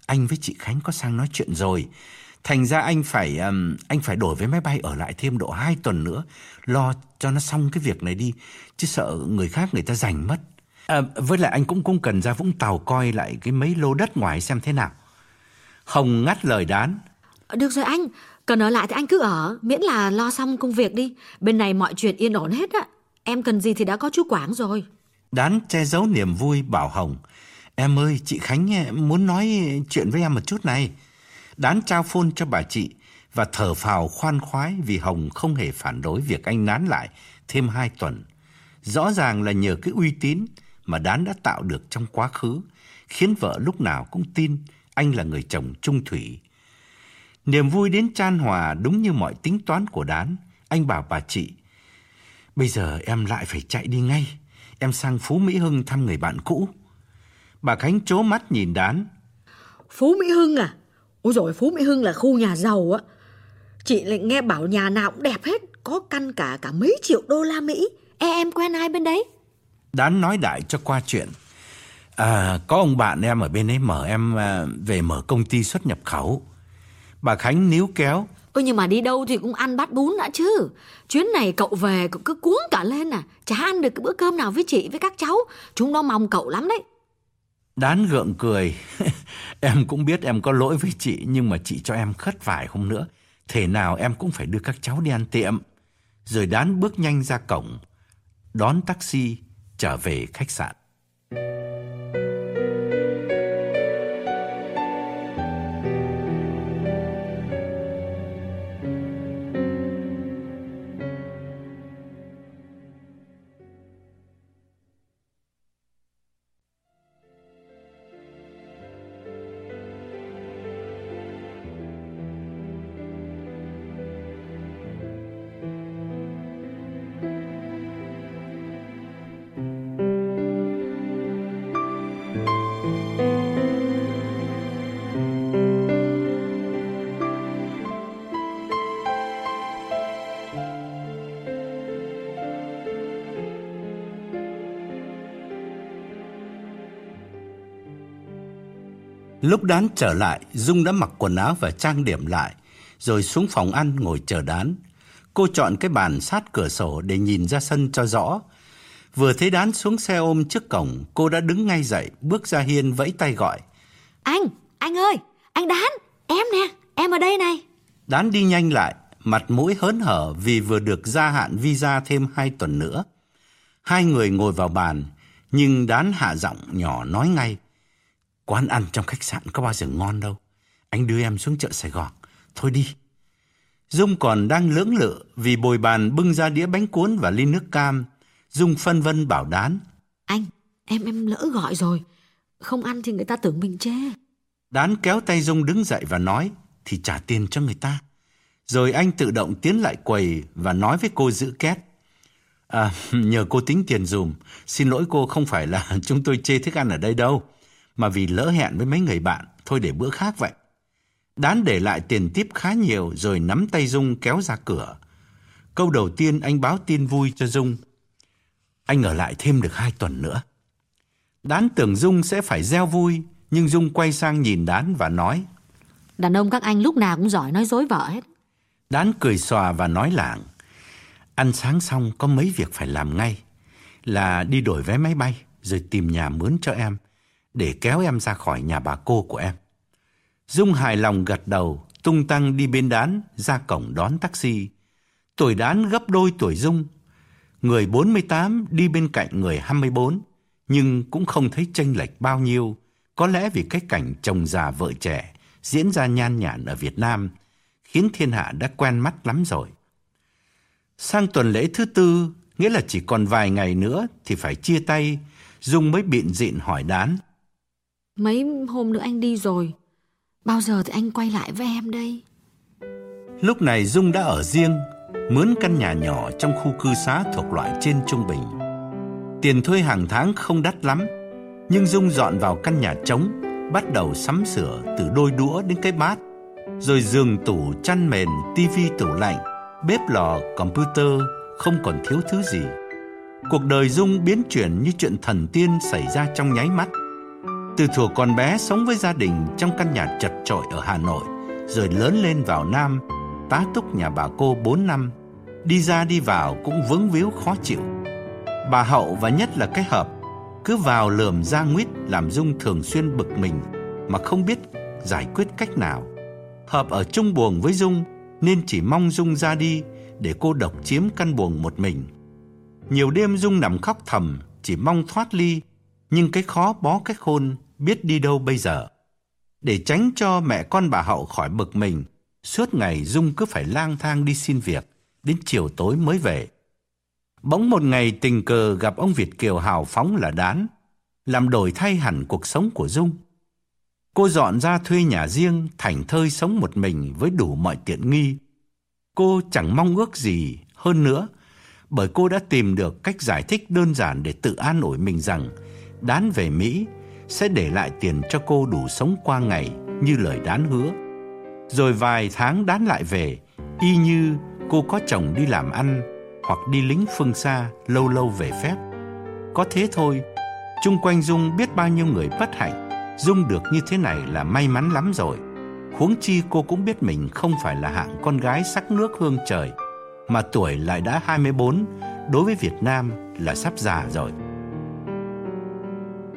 Anh với chị Khánh có sang nói chuyện rồi. Thành ra anh phải um, anh phải đổi vé máy bay ở lại thêm độ 2 tuần nữa, lo cho nó xong cái việc này đi, chứ sợ người khác người ta giành mất. À, với lại anh cũng cũng cần ra Vũng Tàu coi lại cái mấy lô đất ngoài xem thế nào. Hồng ngắt lời đán. Được rồi anh, cần ở lại thì anh cứ ở, miễn là lo xong công việc đi. Bên này mọi chuyện yên ổn hết á. Em cần gì thì đã có chú Quảng rồi. Đán che giấu niềm vui bảo Hồng. Em ơi, chị Khánh muốn nói chuyện với em một chút này. Đán trao phone cho bà chị và thở phào khoan khoái vì Hồng không hề phản đối việc anh nán lại thêm hai tuần. Rõ ràng là nhờ cái uy tín mà Đán đã tạo được trong quá khứ, khiến vợ lúc nào cũng tin anh là người chồng trung thủy. Niềm vui đến chan hòa đúng như mọi tính toán của Đán. Anh bảo bà chị, bây giờ em lại phải chạy đi ngay. Em sang Phú Mỹ Hưng thăm người bạn cũ. Bà Khánh chố mắt nhìn Đán. Phú Mỹ Hưng à? Ôi rồi Phú Mỹ Hưng là khu nhà giàu á. Chị lại nghe bảo nhà nào cũng đẹp hết, có căn cả cả mấy triệu đô la Mỹ. E em quen ai bên đấy? Đán nói đại cho qua chuyện. À, có ông bạn em ở bên ấy mở em à, về mở công ty xuất nhập khẩu. Bà Khánh níu kéo. Ôi nhưng mà đi đâu thì cũng ăn bát bún đã chứ. Chuyến này cậu về cậu cứ cuống cả lên à. Chả ăn được cái bữa cơm nào với chị với các cháu. Chúng nó mong cậu lắm đấy. Đán gượng cười. em cũng biết em có lỗi với chị, nhưng mà chị cho em khất vải hôm nữa. Thể nào em cũng phải đưa các cháu đi ăn tiệm. Rồi đán bước nhanh ra cổng. Đón taxi trở về khách sạn. Đán trở lại, Dung đã mặc quần áo và trang điểm lại, rồi xuống phòng ăn ngồi chờ đán. Cô chọn cái bàn sát cửa sổ để nhìn ra sân cho rõ. Vừa thấy đán xuống xe ôm trước cổng, cô đã đứng ngay dậy, bước ra hiên vẫy tay gọi. Anh, anh ơi, anh Đán, em nè, em ở đây này. Đán đi nhanh lại, mặt mũi hớn hở vì vừa được gia hạn visa thêm hai tuần nữa. Hai người ngồi vào bàn, nhưng Đán hạ giọng nhỏ nói ngay. Quán ăn trong khách sạn có bao giờ ngon đâu. Anh đưa em xuống chợ Sài Gòn. Thôi đi. Dung còn đang lưỡng lự vì bồi bàn bưng ra đĩa bánh cuốn và ly nước cam. Dung phân vân bảo đán. Anh, em em lỡ gọi rồi. Không ăn thì người ta tưởng mình chê. Đán kéo tay Dung đứng dậy và nói thì trả tiền cho người ta. Rồi anh tự động tiến lại quầy và nói với cô giữ két. À, nhờ cô tính tiền dùm. Xin lỗi cô không phải là chúng tôi chê thức ăn ở đây đâu mà vì lỡ hẹn với mấy người bạn, thôi để bữa khác vậy. Đán để lại tiền tiếp khá nhiều rồi nắm tay Dung kéo ra cửa. Câu đầu tiên anh báo tin vui cho Dung. Anh ở lại thêm được hai tuần nữa. Đán tưởng Dung sẽ phải gieo vui, nhưng Dung quay sang nhìn Đán và nói. Đàn ông các anh lúc nào cũng giỏi nói dối vợ hết. Đán cười xòa và nói lảng. Ăn sáng xong có mấy việc phải làm ngay. Là đi đổi vé máy bay rồi tìm nhà mướn cho em để kéo em ra khỏi nhà bà cô của em. Dung hài lòng gật đầu, tung tăng đi bên đán, ra cổng đón taxi. Tuổi đán gấp đôi tuổi Dung. Người 48 đi bên cạnh người 24, nhưng cũng không thấy chênh lệch bao nhiêu. Có lẽ vì cái cảnh chồng già vợ trẻ diễn ra nhan nhản ở Việt Nam, khiến thiên hạ đã quen mắt lắm rồi. Sang tuần lễ thứ tư, nghĩa là chỉ còn vài ngày nữa thì phải chia tay, Dung mới biện dịn hỏi đán. Mấy hôm nữa anh đi rồi, bao giờ thì anh quay lại với em đây? Lúc này Dung đã ở riêng, mướn căn nhà nhỏ trong khu cư xá thuộc loại trên trung bình. Tiền thuê hàng tháng không đắt lắm, nhưng Dung dọn vào căn nhà trống, bắt đầu sắm sửa từ đôi đũa đến cái bát, rồi giường tủ, chăn mền, tivi tủ lạnh, bếp lò, computer, không còn thiếu thứ gì. Cuộc đời Dung biến chuyển như chuyện thần tiên xảy ra trong nháy mắt. Từ thuở còn bé sống với gia đình trong căn nhà chật chội ở Hà Nội, rồi lớn lên vào Nam, tá túc nhà bà cô 4 năm, đi ra đi vào cũng vướng víu khó chịu. Bà Hậu và nhất là cái hợp cứ vào lườm ra nguyết làm Dung thường xuyên bực mình mà không biết giải quyết cách nào. Hợp ở chung buồng với Dung nên chỉ mong Dung ra đi để cô độc chiếm căn buồng một mình. Nhiều đêm Dung nằm khóc thầm, chỉ mong thoát ly, nhưng cái khó bó cách khôn biết đi đâu bây giờ. Để tránh cho mẹ con bà Hậu khỏi bực mình, suốt ngày Dung cứ phải lang thang đi xin việc, đến chiều tối mới về. Bỗng một ngày tình cờ gặp ông Việt Kiều hào phóng là đán, làm đổi thay hẳn cuộc sống của Dung. Cô dọn ra thuê nhà riêng, thành thơi sống một mình với đủ mọi tiện nghi. Cô chẳng mong ước gì hơn nữa, bởi cô đã tìm được cách giải thích đơn giản để tự an ủi mình rằng đán về Mỹ sẽ để lại tiền cho cô đủ sống qua ngày như lời đán hứa. Rồi vài tháng đán lại về, y như cô có chồng đi làm ăn hoặc đi lính phương xa lâu lâu về phép. Có thế thôi, chung quanh Dung biết bao nhiêu người bất hạnh, Dung được như thế này là may mắn lắm rồi. Huống chi cô cũng biết mình không phải là hạng con gái sắc nước hương trời, mà tuổi lại đã 24, đối với Việt Nam là sắp già rồi.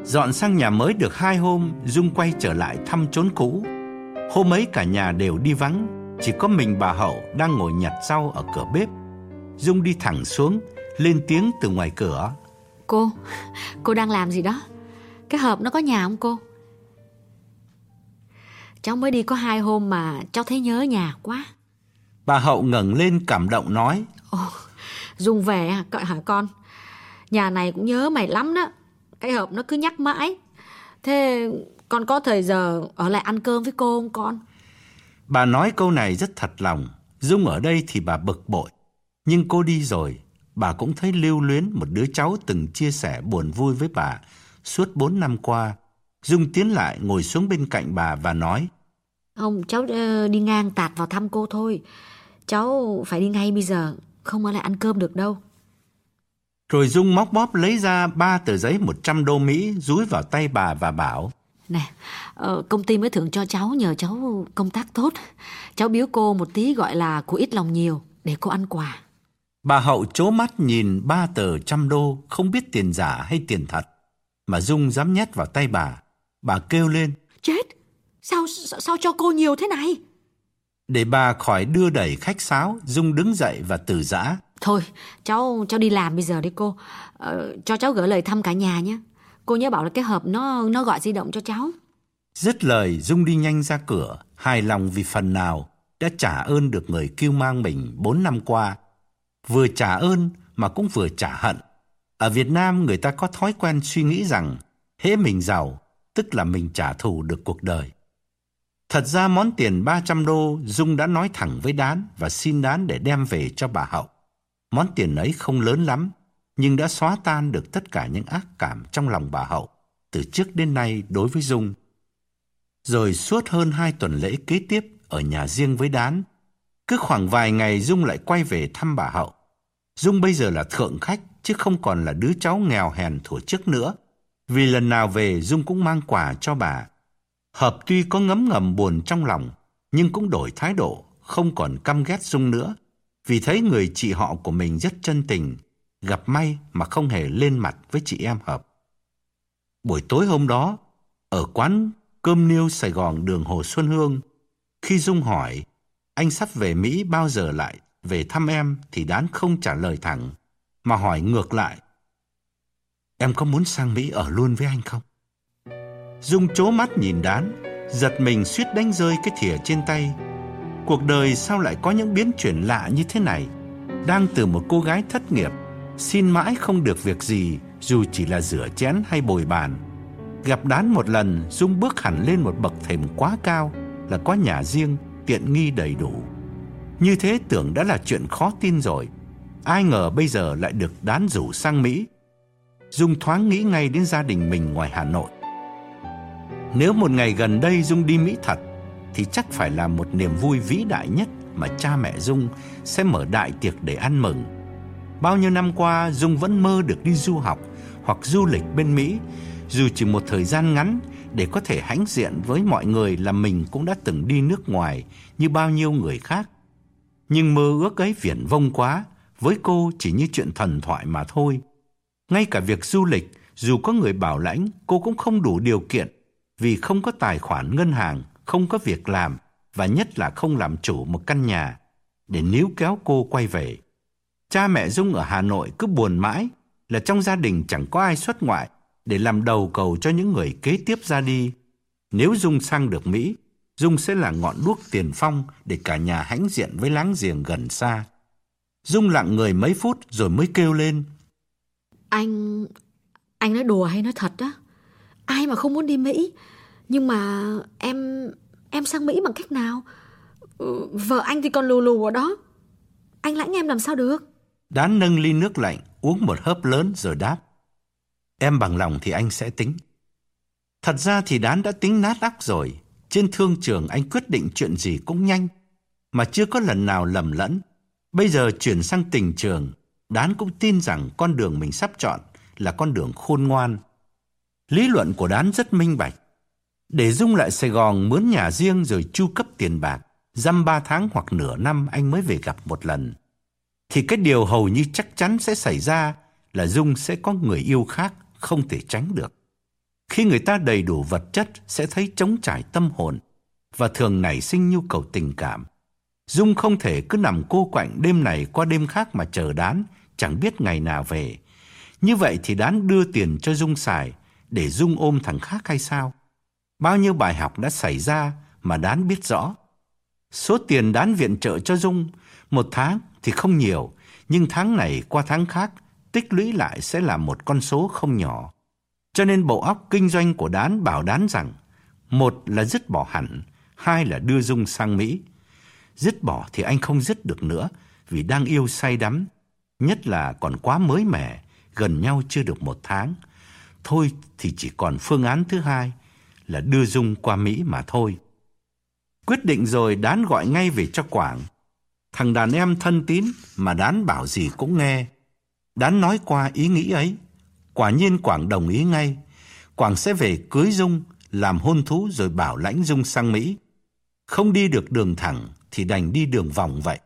Dọn sang nhà mới được hai hôm, Dung quay trở lại thăm chốn cũ. Hôm ấy cả nhà đều đi vắng, chỉ có mình bà Hậu đang ngồi nhặt rau ở cửa bếp. Dung đi thẳng xuống, lên tiếng từ ngoài cửa. Cô, cô đang làm gì đó? Cái hộp nó có nhà không cô? Cháu mới đi có hai hôm mà cháu thấy nhớ nhà quá. Bà Hậu ngẩng lên cảm động nói. Ồ, Dung về hả, hả con? Nhà này cũng nhớ mày lắm đó. Cái hộp nó cứ nhắc mãi. Thế con có thời giờ ở lại ăn cơm với cô không con? Bà nói câu này rất thật lòng. Dung ở đây thì bà bực bội. Nhưng cô đi rồi, bà cũng thấy lưu luyến một đứa cháu từng chia sẻ buồn vui với bà suốt bốn năm qua. Dung tiến lại ngồi xuống bên cạnh bà và nói Không, cháu uh, đi ngang tạt vào thăm cô thôi. Cháu phải đi ngay bây giờ, không ở lại ăn cơm được đâu. Rồi Dung móc bóp lấy ra ba tờ giấy 100 đô Mỹ rúi vào tay bà và bảo Nè, uh, công ty mới thưởng cho cháu nhờ cháu công tác tốt. Cháu biếu cô một tí gọi là của ít lòng nhiều để cô ăn quà. Bà Hậu chố mắt nhìn ba tờ trăm đô không biết tiền giả hay tiền thật. Mà Dung dám nhét vào tay bà. Bà kêu lên. Chết! Sao, sao cho cô nhiều thế này? Để bà khỏi đưa đẩy khách sáo, Dung đứng dậy và từ giã. Thôi, cháu cháu đi làm bây giờ đi cô. Ờ, cho cháu gửi lời thăm cả nhà nhé. Cô nhớ bảo là cái hộp nó nó gọi di động cho cháu. Dứt lời, Dung đi nhanh ra cửa, hài lòng vì phần nào đã trả ơn được người kêu mang mình bốn năm qua. Vừa trả ơn mà cũng vừa trả hận. Ở Việt Nam người ta có thói quen suy nghĩ rằng hễ mình giàu, tức là mình trả thù được cuộc đời. Thật ra món tiền 300 đô Dung đã nói thẳng với Đán và xin Đán để đem về cho bà Hậu. Món tiền ấy không lớn lắm, nhưng đã xóa tan được tất cả những ác cảm trong lòng bà Hậu từ trước đến nay đối với Dung. Rồi suốt hơn hai tuần lễ kế tiếp ở nhà riêng với Đán, cứ khoảng vài ngày Dung lại quay về thăm bà Hậu. Dung bây giờ là thượng khách chứ không còn là đứa cháu nghèo hèn thủa trước nữa. Vì lần nào về Dung cũng mang quà cho bà. Hợp tuy có ngấm ngầm buồn trong lòng, nhưng cũng đổi thái độ, không còn căm ghét Dung nữa. Vì thấy người chị họ của mình rất chân tình, gặp may mà không hề lên mặt với chị em Hợp. Buổi tối hôm đó, ở quán cơm niêu Sài Gòn đường Hồ Xuân Hương, khi Dung hỏi anh sắp về Mỹ bao giờ lại về thăm em thì Đán không trả lời thẳng, mà hỏi ngược lại. Em có muốn sang Mỹ ở luôn với anh không? Dung chố mắt nhìn Đán, giật mình suýt đánh rơi cái thìa trên tay. Cuộc đời sao lại có những biến chuyển lạ như thế này? Đang từ một cô gái thất nghiệp, xin mãi không được việc gì dù chỉ là rửa chén hay bồi bàn. Gặp đán một lần, Dung bước hẳn lên một bậc thềm quá cao là có nhà riêng, tiện nghi đầy đủ. Như thế tưởng đã là chuyện khó tin rồi. Ai ngờ bây giờ lại được đán rủ sang Mỹ. Dung thoáng nghĩ ngay đến gia đình mình ngoài Hà Nội. Nếu một ngày gần đây Dung đi Mỹ thật, thì chắc phải là một niềm vui vĩ đại nhất mà cha mẹ Dung sẽ mở đại tiệc để ăn mừng. Bao nhiêu năm qua Dung vẫn mơ được đi du học hoặc du lịch bên Mỹ, dù chỉ một thời gian ngắn để có thể hãnh diện với mọi người là mình cũng đã từng đi nước ngoài như bao nhiêu người khác. Nhưng mơ ước ấy viển vông quá, với cô chỉ như chuyện thần thoại mà thôi. Ngay cả việc du lịch, dù có người bảo lãnh, cô cũng không đủ điều kiện vì không có tài khoản ngân hàng, không có việc làm và nhất là không làm chủ một căn nhà để níu kéo cô quay về. Cha mẹ Dung ở Hà Nội cứ buồn mãi là trong gia đình chẳng có ai xuất ngoại để làm đầu cầu cho những người kế tiếp ra đi. Nếu Dung sang được Mỹ, Dung sẽ là ngọn đuốc tiền phong để cả nhà hãnh diện với láng giềng gần xa. Dung lặng người mấy phút rồi mới kêu lên. Anh... anh nói đùa hay nói thật á? Ai mà không muốn đi Mỹ? Nhưng mà em... em sang Mỹ bằng cách nào? Ừ, vợ anh thì còn lù lù ở đó. Anh lãnh em làm sao được? Đán nâng ly nước lạnh, uống một hớp lớn rồi đáp. Em bằng lòng thì anh sẽ tính. Thật ra thì Đán đã tính nát óc rồi. Trên thương trường anh quyết định chuyện gì cũng nhanh, mà chưa có lần nào lầm lẫn. Bây giờ chuyển sang tình trường, Đán cũng tin rằng con đường mình sắp chọn là con đường khôn ngoan. Lý luận của Đán rất minh bạch. Để Dung lại Sài Gòn mướn nhà riêng rồi chu cấp tiền bạc, dăm ba tháng hoặc nửa năm anh mới về gặp một lần. Thì cái điều hầu như chắc chắn sẽ xảy ra là Dung sẽ có người yêu khác không thể tránh được. Khi người ta đầy đủ vật chất sẽ thấy trống trải tâm hồn và thường nảy sinh nhu cầu tình cảm. Dung không thể cứ nằm cô quạnh đêm này qua đêm khác mà chờ đán, chẳng biết ngày nào về. Như vậy thì đán đưa tiền cho Dung xài để Dung ôm thằng khác hay sao? Bao nhiêu bài học đã xảy ra mà đán biết rõ. Số tiền đán viện trợ cho Dung một tháng thì không nhiều, nhưng tháng này qua tháng khác tích lũy lại sẽ là một con số không nhỏ. Cho nên bộ óc kinh doanh của Đán bảo Đán rằng một là dứt bỏ hẳn, hai là đưa Dung sang Mỹ. Dứt bỏ thì anh không dứt được nữa vì đang yêu say đắm, nhất là còn quá mới mẻ, gần nhau chưa được một tháng. Thôi thì chỉ còn phương án thứ hai là đưa Dung qua Mỹ mà thôi. Quyết định rồi Đán gọi ngay về cho Quảng. Thằng đàn em thân tín mà Đán bảo gì cũng nghe. Đán nói qua ý nghĩ ấy. Quả nhiên Quảng đồng ý ngay. Quảng sẽ về cưới Dung, làm hôn thú rồi bảo lãnh Dung sang Mỹ. Không đi được đường thẳng thì đành đi đường vòng vậy.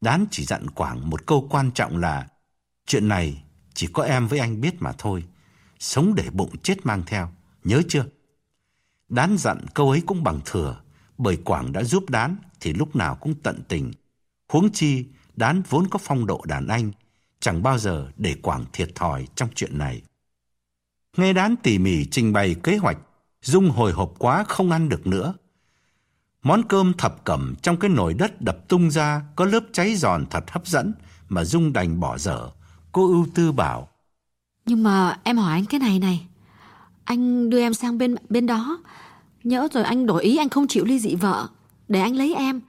Đán chỉ dặn Quảng một câu quan trọng là chuyện này chỉ có em với anh biết mà thôi. Sống để bụng chết mang theo, nhớ chưa? Đán dặn câu ấy cũng bằng thừa, bởi Quảng đã giúp Đán thì lúc nào cũng tận tình. Huống chi, Đán vốn có phong độ đàn anh, chẳng bao giờ để Quảng thiệt thòi trong chuyện này. Nghe đán tỉ mỉ trình bày kế hoạch, Dung hồi hộp quá không ăn được nữa. Món cơm thập cẩm trong cái nồi đất đập tung ra có lớp cháy giòn thật hấp dẫn mà Dung đành bỏ dở. Cô ưu tư bảo. Nhưng mà em hỏi anh cái này này. Anh đưa em sang bên bên đó. Nhớ rồi anh đổi ý anh không chịu ly dị vợ. Để anh lấy em.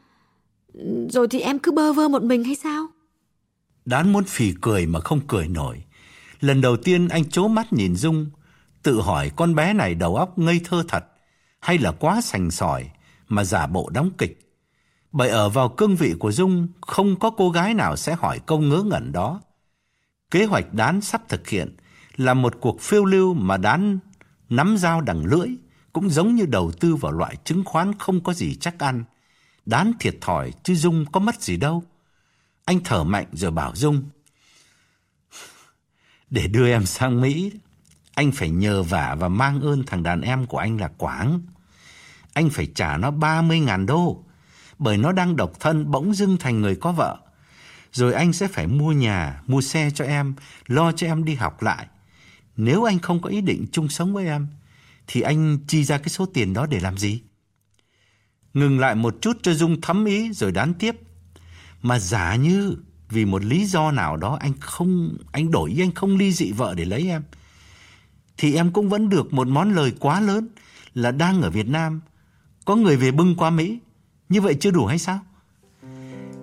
Rồi thì em cứ bơ vơ một mình hay sao? Đán muốn phì cười mà không cười nổi. Lần đầu tiên anh chố mắt nhìn Dung, tự hỏi con bé này đầu óc ngây thơ thật, hay là quá sành sỏi mà giả bộ đóng kịch. Bởi ở vào cương vị của Dung, không có cô gái nào sẽ hỏi câu ngớ ngẩn đó. Kế hoạch đán sắp thực hiện là một cuộc phiêu lưu mà đán nắm dao đằng lưỡi, cũng giống như đầu tư vào loại chứng khoán không có gì chắc ăn. Đán thiệt thòi chứ Dung có mất gì đâu. Anh thở mạnh rồi bảo Dung. Để đưa em sang Mỹ, anh phải nhờ vả và mang ơn thằng đàn em của anh là Quảng. Anh phải trả nó 30.000 đô, bởi nó đang độc thân bỗng dưng thành người có vợ. Rồi anh sẽ phải mua nhà, mua xe cho em, lo cho em đi học lại. Nếu anh không có ý định chung sống với em, thì anh chi ra cái số tiền đó để làm gì? Ngừng lại một chút cho Dung thấm ý rồi đán tiếp. Mà giả như vì một lý do nào đó anh không, anh đổi ý, anh không ly dị vợ để lấy em, thì em cũng vẫn được một món lời quá lớn là đang ở Việt Nam, có người về bưng qua Mỹ. Như vậy chưa đủ hay sao?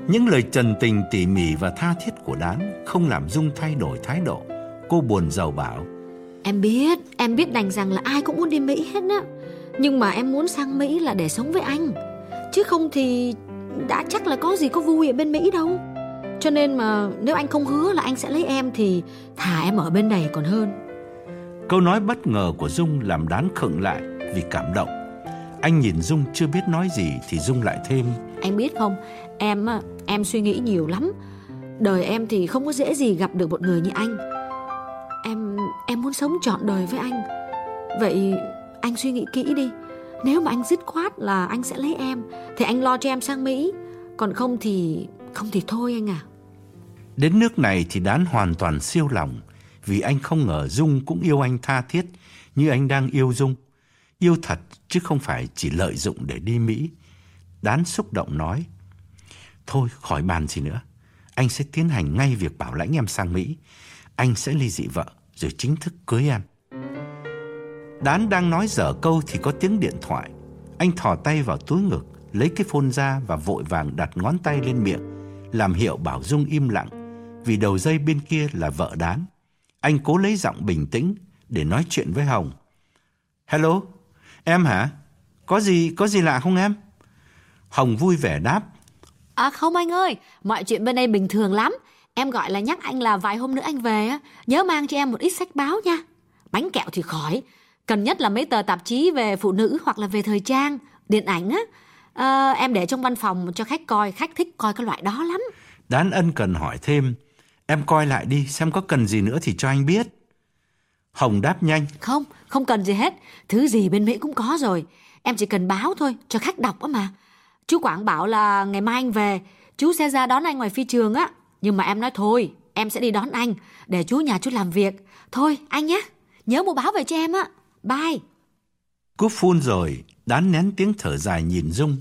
Những lời trần tình tỉ mỉ và tha thiết của Đán không làm Dung thay đổi thái độ. Cô buồn giàu bảo. Em biết, em biết đành rằng là ai cũng muốn đi Mỹ hết á. Nhưng mà em muốn sang Mỹ là để sống với anh. Chứ không thì đã chắc là có gì có vui ở bên Mỹ đâu. Cho nên mà nếu anh không hứa là anh sẽ lấy em thì thả em ở bên này còn hơn. Câu nói bất ngờ của Dung làm Đán khựng lại vì cảm động. Anh nhìn Dung chưa biết nói gì thì Dung lại thêm. Anh biết không, em em suy nghĩ nhiều lắm. Đời em thì không có dễ gì gặp được một người như anh. Em em muốn sống trọn đời với anh. Vậy anh suy nghĩ kỹ đi. Nếu mà anh dứt khoát là anh sẽ lấy em, thì anh lo cho em sang Mỹ. Còn không thì không thì thôi anh à. Đến nước này thì Đán hoàn toàn siêu lòng, vì anh không ngờ Dung cũng yêu anh tha thiết như anh đang yêu Dung. Yêu thật chứ không phải chỉ lợi dụng để đi Mỹ. Đán xúc động nói. Thôi khỏi bàn gì nữa. Anh sẽ tiến hành ngay việc bảo lãnh em sang Mỹ. Anh sẽ ly dị vợ rồi chính thức cưới em. Đán đang nói dở câu thì có tiếng điện thoại. Anh thò tay vào túi ngực, lấy cái phone ra và vội vàng đặt ngón tay lên miệng, làm hiệu bảo Dung im lặng, vì đầu dây bên kia là vợ Đán. Anh cố lấy giọng bình tĩnh để nói chuyện với Hồng. Hello, em hả? Có gì, có gì lạ không em? Hồng vui vẻ đáp. À không anh ơi, mọi chuyện bên đây bình thường lắm. Em gọi là nhắc anh là vài hôm nữa anh về á, nhớ mang cho em một ít sách báo nha. Bánh kẹo thì khỏi, cần nhất là mấy tờ tạp chí về phụ nữ hoặc là về thời trang, điện ảnh á. À, em để trong văn phòng cho khách coi, khách thích coi cái loại đó lắm. Đán ân cần hỏi thêm, em coi lại đi xem có cần gì nữa thì cho anh biết. Hồng đáp nhanh. Không, không cần gì hết. Thứ gì bên Mỹ cũng có rồi. Em chỉ cần báo thôi, cho khách đọc á mà. Chú Quảng bảo là ngày mai anh về, chú sẽ ra đón anh ngoài phi trường á. Nhưng mà em nói thôi, em sẽ đi đón anh, để chú nhà chú làm việc. Thôi, anh nhé, nhớ mua báo về cho em á. Bye. Cúp phun rồi, đán nén tiếng thở dài nhìn Dung.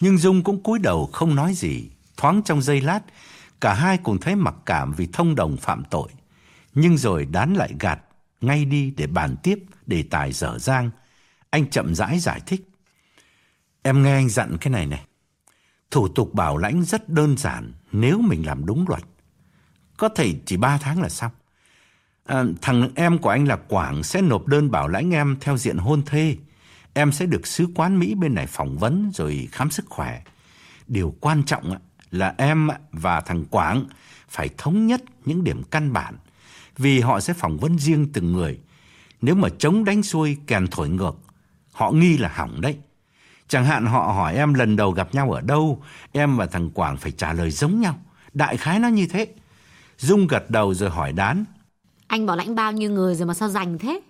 Nhưng Dung cũng cúi đầu không nói gì. Thoáng trong giây lát, cả hai cùng thấy mặc cảm vì thông đồng phạm tội. Nhưng rồi đán lại gạt ngay đi để bàn tiếp đề tài dở dang. Anh chậm rãi giải thích. Em nghe anh dặn cái này này. Thủ tục bảo lãnh rất đơn giản nếu mình làm đúng luật. Có thể chỉ 3 tháng là xong. À, thằng em của anh là Quảng sẽ nộp đơn bảo lãnh em theo diện hôn thê. Em sẽ được sứ quán Mỹ bên này phỏng vấn rồi khám sức khỏe. Điều quan trọng là em và thằng Quảng phải thống nhất những điểm căn bản vì họ sẽ phỏng vấn riêng từng người. Nếu mà chống đánh xuôi kèn thổi ngược, họ nghi là hỏng đấy. Chẳng hạn họ hỏi em lần đầu gặp nhau ở đâu, em và thằng Quảng phải trả lời giống nhau. Đại khái nó như thế. Dung gật đầu rồi hỏi Đán. Anh bảo lãnh bao nhiêu người rồi mà sao dành thế?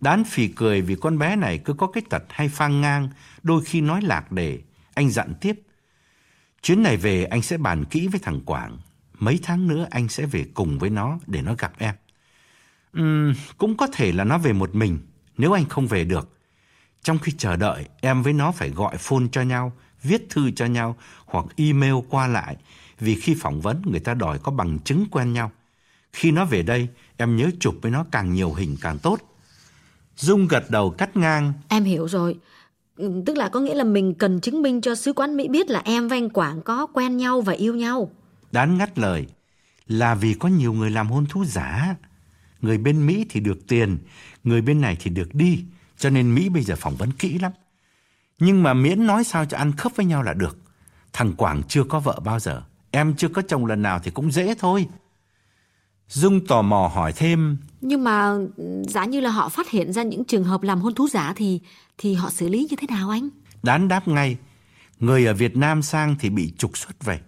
Đán phì cười vì con bé này cứ có cái tật hay phang ngang, đôi khi nói lạc đề. Anh dặn tiếp. Chuyến này về anh sẽ bàn kỹ với thằng Quảng. Mấy tháng nữa anh sẽ về cùng với nó để nó gặp em. Uhm, cũng có thể là nó về một mình nếu anh không về được. Trong khi chờ đợi, em với nó phải gọi phone cho nhau, viết thư cho nhau hoặc email qua lại vì khi phỏng vấn người ta đòi có bằng chứng quen nhau. Khi nó về đây, em nhớ chụp với nó càng nhiều hình càng tốt. Dung gật đầu cắt ngang. Em hiểu rồi. Tức là có nghĩa là mình cần chứng minh cho sứ quán Mỹ biết là em và anh Quảng có quen nhau và yêu nhau. Đán ngắt lời. Là vì có nhiều người làm hôn thú giả. Người bên Mỹ thì được tiền, người bên này thì được đi. Cho nên Mỹ bây giờ phỏng vấn kỹ lắm. Nhưng mà miễn nói sao cho ăn khớp với nhau là được. Thằng Quảng chưa có vợ bao giờ. Em chưa có chồng lần nào thì cũng dễ thôi. Dung tò mò hỏi thêm. Nhưng mà giả như là họ phát hiện ra những trường hợp làm hôn thú giả thì thì họ xử lý như thế nào anh? Đán đáp ngay. Người ở Việt Nam sang thì bị trục xuất về.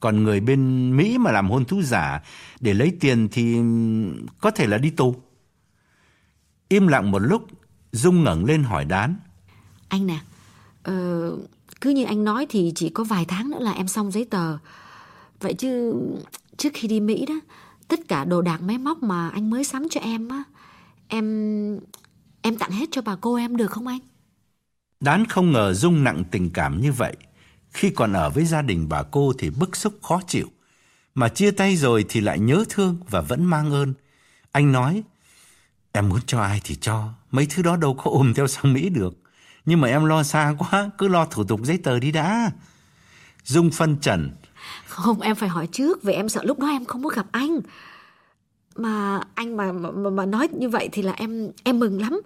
Còn người bên Mỹ mà làm hôn thú giả để lấy tiền thì có thể là đi tù. Im lặng một lúc, Dung ngẩng lên hỏi Đán. Anh nè, ờ, cứ như anh nói thì chỉ có vài tháng nữa là em xong giấy tờ. Vậy chứ trước khi đi Mỹ đó, tất cả đồ đạc máy móc mà anh mới sắm cho em á, em em tặng hết cho bà cô em được không anh? Đán không ngờ Dung nặng tình cảm như vậy. Khi còn ở với gia đình bà cô thì bức xúc khó chịu. Mà chia tay rồi thì lại nhớ thương và vẫn mang ơn. Anh nói, em muốn cho ai thì cho, mấy thứ đó đâu có ôm theo sang Mỹ được. Nhưng mà em lo xa quá, cứ lo thủ tục giấy tờ đi đã. Dung phân trần. Không, em phải hỏi trước, vì em sợ lúc đó em không có gặp anh. Mà anh mà, mà mà nói như vậy thì là em em mừng lắm.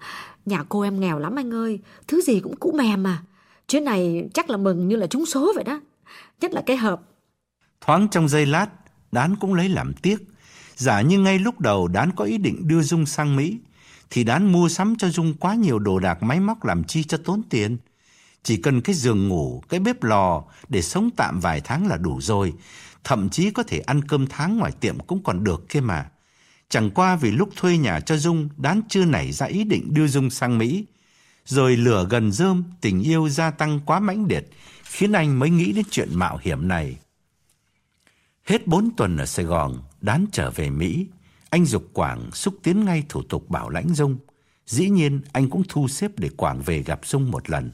Nhà cô em nghèo lắm anh ơi, thứ gì cũng cũ mềm mà. Chuyến này chắc là mừng như là trúng số vậy đó. Nhất là cái hộp. Thoáng trong giây lát, Đán cũng lấy làm tiếc. Giả như ngay lúc đầu Đán có ý định đưa Dung sang Mỹ, thì Đán mua sắm cho Dung quá nhiều đồ đạc máy móc làm chi cho tốn tiền. Chỉ cần cái giường ngủ, cái bếp lò để sống tạm vài tháng là đủ rồi. Thậm chí có thể ăn cơm tháng ngoài tiệm cũng còn được kia mà. Chẳng qua vì lúc thuê nhà cho Dung, Đán chưa nảy ra ý định đưa Dung sang Mỹ. Rồi lửa gần rơm, tình yêu gia tăng quá mãnh liệt, khiến anh mới nghĩ đến chuyện mạo hiểm này. Hết bốn tuần ở Sài Gòn, Đán trở về Mỹ. Anh dục Quảng xúc tiến ngay thủ tục bảo lãnh Dung. Dĩ nhiên, anh cũng thu xếp để Quảng về gặp Dung một lần.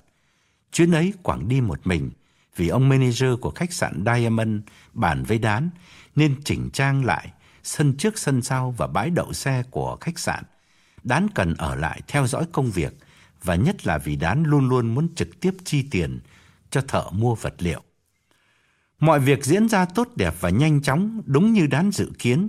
Chuyến ấy, Quảng đi một mình, vì ông manager của khách sạn Diamond bàn với Đán, nên chỉnh trang lại, sân trước, sân sau và bãi đậu xe của khách sạn. Đán cần ở lại theo dõi công việc, và nhất là vì Đán luôn luôn muốn trực tiếp chi tiền cho thợ mua vật liệu. Mọi việc diễn ra tốt đẹp và nhanh chóng, đúng như Đán dự kiến.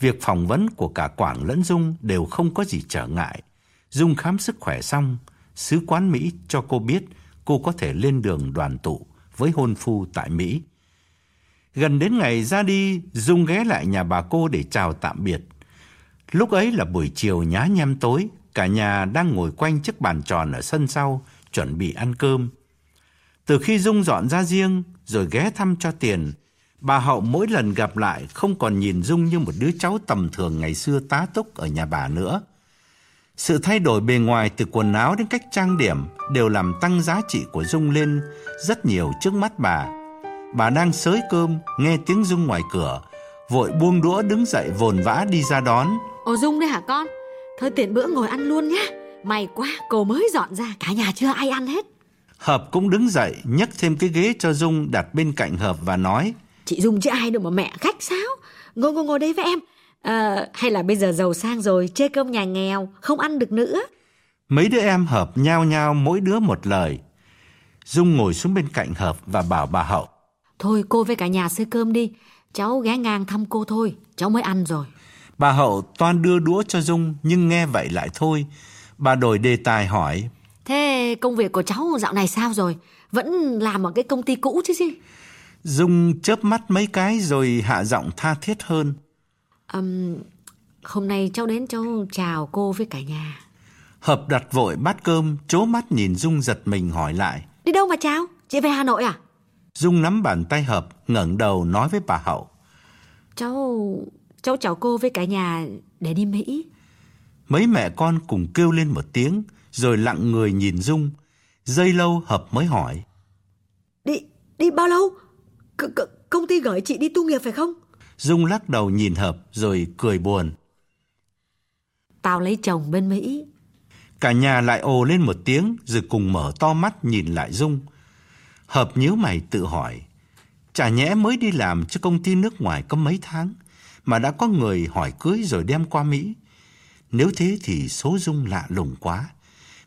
Việc phỏng vấn của cả Quảng lẫn Dung đều không có gì trở ngại. Dung khám sức khỏe xong, sứ quán Mỹ cho cô biết cô có thể lên đường đoàn tụ với hôn phu tại Mỹ. Gần đến ngày ra đi, Dung ghé lại nhà bà cô để chào tạm biệt. Lúc ấy là buổi chiều nhá nhem tối, cả nhà đang ngồi quanh chiếc bàn tròn ở sân sau, chuẩn bị ăn cơm. Từ khi Dung dọn ra riêng, rồi ghé thăm cho tiền, bà Hậu mỗi lần gặp lại không còn nhìn Dung như một đứa cháu tầm thường ngày xưa tá túc ở nhà bà nữa. Sự thay đổi bề ngoài từ quần áo đến cách trang điểm đều làm tăng giá trị của Dung lên rất nhiều trước mắt bà. Bà đang sới cơm, nghe tiếng Dung ngoài cửa, vội buông đũa đứng dậy vồn vã đi ra đón. Ồ Dung đây hả con? Thôi tiện bữa ngồi ăn luôn nhá. May quá, cô mới dọn ra, cả nhà chưa ai ăn hết. Hợp cũng đứng dậy, nhấc thêm cái ghế cho Dung đặt bên cạnh Hợp và nói. Chị Dung chứ ai đâu mà mẹ khách sáo. Ngồi ngồi ngồi đây với em. À, hay là bây giờ giàu sang rồi, chê cơm nhà nghèo, không ăn được nữa. Mấy đứa em Hợp nhao nhao mỗi đứa một lời. Dung ngồi xuống bên cạnh Hợp và bảo bà Hậu. Thôi cô với cả nhà xơi cơm đi. Cháu ghé ngang thăm cô thôi, cháu mới ăn rồi. Bà Hậu toan đưa đũa cho Dung nhưng nghe vậy lại thôi. Bà đổi đề tài hỏi. Thế công việc của cháu dạo này sao rồi? Vẫn làm ở cái công ty cũ chứ gì? Dung chớp mắt mấy cái rồi hạ giọng tha thiết hơn. Um, hôm nay cháu đến cháu chào cô với cả nhà. Hợp đặt vội bát cơm, chố mắt nhìn Dung giật mình hỏi lại. Đi đâu mà chào? Chị về Hà Nội à? Dung nắm bàn tay Hợp, ngẩng đầu nói với bà Hậu. Cháu... cháu chào cô với cả nhà để đi Mỹ. Mấy mẹ con cùng kêu lên một tiếng, rồi lặng người nhìn Dung. Giây lâu Hợp mới hỏi. Đi... đi bao lâu? C -c công ty gửi chị đi tu nghiệp phải không? Dung lắc đầu nhìn Hợp rồi cười buồn. Tao lấy chồng bên Mỹ. Cả nhà lại ồ lên một tiếng rồi cùng mở to mắt nhìn lại Dung. Hợp nhíu mày tự hỏi. Chả nhẽ mới đi làm cho công ty nước ngoài có mấy tháng mà đã có người hỏi cưới rồi đem qua Mỹ. Nếu thế thì số Dung lạ lùng quá.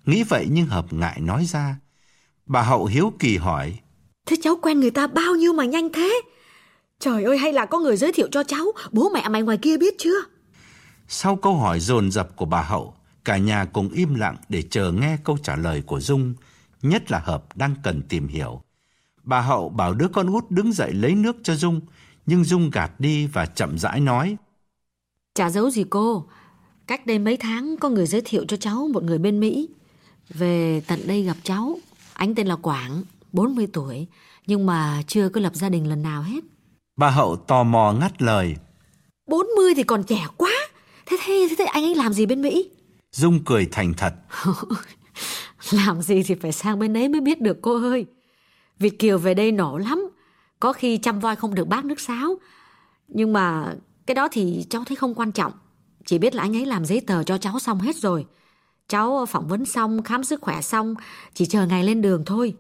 Nghĩ vậy nhưng Hợp ngại nói ra. Bà Hậu hiếu kỳ hỏi. Thế cháu quen người ta bao nhiêu mà nhanh thế? Trời ơi hay là có người giới thiệu cho cháu Bố mẹ mày ngoài kia biết chưa? Sau câu hỏi dồn dập của bà Hậu Cả nhà cùng im lặng để chờ nghe câu trả lời của Dung Nhất là Hợp đang cần tìm hiểu. Bà Hậu bảo đứa con út đứng dậy lấy nước cho Dung Nhưng Dung gạt đi và chậm rãi nói. Chả giấu gì cô Cách đây mấy tháng có người giới thiệu cho cháu một người bên Mỹ. Về tận đây gặp cháu Anh tên là Quảng 40 tuổi Nhưng mà chưa có lập gia đình lần nào hết Bà Hậu tò mò ngắt lời. 40 thì còn trẻ quá. Thế thế, thế, thế anh ấy làm gì bên Mỹ? Dung cười thành thật. làm gì thì phải sang bên ấy mới biết được cô ơi. Việt Kiều về đây nổ lắm. Có khi chăm voi không được bác nước sáo. Nhưng mà cái đó thì cháu thấy không quan trọng. Chỉ biết là anh ấy làm giấy tờ cho cháu xong hết rồi. Cháu phỏng vấn xong, khám sức khỏe xong, chỉ chờ ngày lên đường thôi.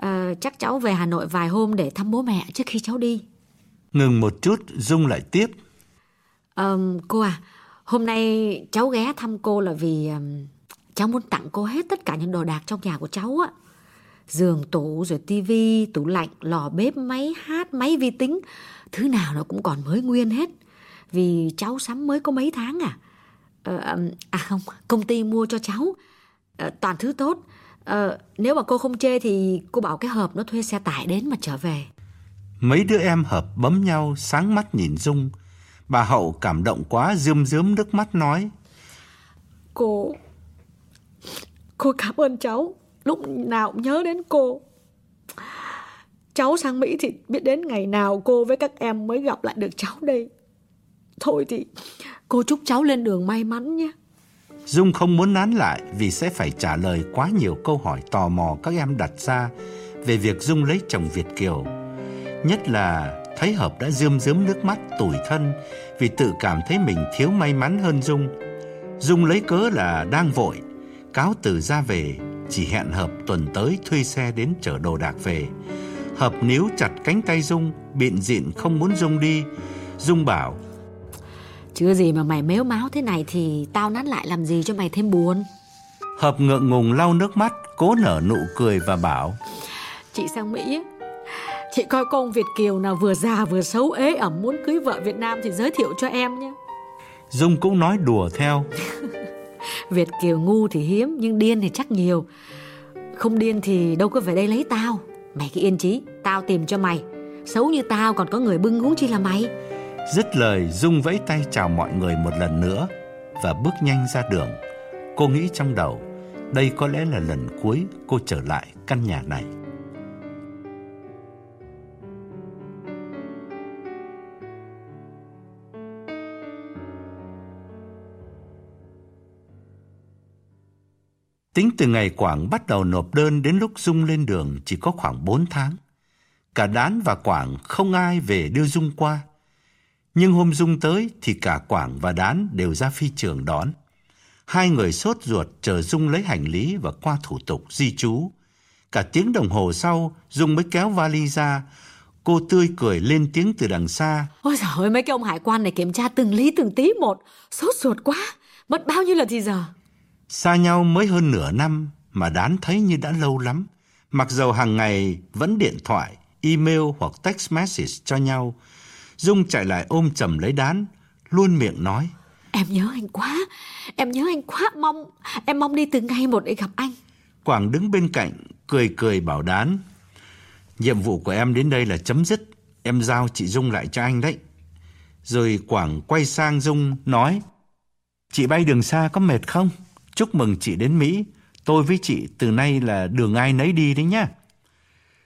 À, chắc cháu về Hà Nội vài hôm để thăm bố mẹ trước khi cháu đi. Ngừng một chút, Dung lại tiếp. Um, cô à, hôm nay cháu ghé thăm cô là vì um, cháu muốn tặng cô hết tất cả những đồ đạc trong nhà của cháu á. Giường, tủ, rồi tivi, tủ lạnh, lò bếp, máy hát, máy vi tính. Thứ nào nó cũng còn mới nguyên hết. Vì cháu sắm mới có mấy tháng à. Ờ, à không, công ty mua cho cháu. À, toàn thứ tốt. À, nếu mà cô không chê thì cô bảo cái hộp nó thuê xe tải đến mà trở về. Mấy đứa em hợp bấm nhau sáng mắt nhìn Dung. Bà Hậu cảm động quá rơm rớm nước mắt nói. Cô, cô cảm ơn cháu. Lúc nào cũng nhớ đến cô. Cháu sang Mỹ thì biết đến ngày nào cô với các em mới gặp lại được cháu đây. Thôi thì cô chúc cháu lên đường may mắn nhé. Dung không muốn nán lại vì sẽ phải trả lời quá nhiều câu hỏi tò mò các em đặt ra về việc Dung lấy chồng Việt Kiều. Nhất là thấy Hợp đã rơm rớm nước mắt tủi thân vì tự cảm thấy mình thiếu may mắn hơn Dung. Dung lấy cớ là đang vội, cáo từ ra về, chỉ hẹn Hợp tuần tới thuê xe đến chở đồ đạc về. Hợp níu chặt cánh tay Dung, biện diện không muốn Dung đi. Dung bảo, chưa gì mà mày méo máu thế này thì tao nán lại làm gì cho mày thêm buồn. Hợp ngượng ngùng lau nước mắt, cố nở nụ cười và bảo, Chị sang Mỹ Chị coi con Việt Kiều nào vừa già vừa xấu ế ẩm muốn cưới vợ Việt Nam thì giới thiệu cho em nhé. Dung cũng nói đùa theo. Việt Kiều ngu thì hiếm nhưng điên thì chắc nhiều. Không điên thì đâu có về đây lấy tao. Mày cứ yên chí, tao tìm cho mày. Xấu như tao còn có người bưng huống chi là mày. Dứt lời, Dung vẫy tay chào mọi người một lần nữa và bước nhanh ra đường. Cô nghĩ trong đầu, đây có lẽ là lần cuối cô trở lại căn nhà này. Tính từ ngày Quảng bắt đầu nộp đơn đến lúc Dung lên đường chỉ có khoảng 4 tháng. Cả Đán và Quảng không ai về đưa Dung qua. Nhưng hôm Dung tới thì cả Quảng và Đán đều ra phi trường đón. Hai người sốt ruột chờ Dung lấy hành lý và qua thủ tục di trú. Cả tiếng đồng hồ sau, Dung mới kéo vali ra. Cô tươi cười lên tiếng từ đằng xa. Ôi giời ơi, mấy cái ông hải quan này kiểm tra từng lý từng tí một. Sốt ruột quá, mất bao nhiêu lần thì giờ. Xa nhau mới hơn nửa năm mà Đán thấy như đã lâu lắm. Mặc dầu hàng ngày vẫn điện thoại, email hoặc text message cho nhau. Dung chạy lại ôm chầm lấy Đán, luôn miệng nói. Em nhớ anh quá, em nhớ anh quá mong, em mong đi từng ngày một để gặp anh. Quảng đứng bên cạnh, cười cười bảo Đán. Nhiệm vụ của em đến đây là chấm dứt, em giao chị Dung lại cho anh đấy. Rồi Quảng quay sang Dung nói, Chị bay đường xa có mệt không? Chúc mừng chị đến Mỹ, tôi với chị từ nay là đường ai nấy đi đấy nhá.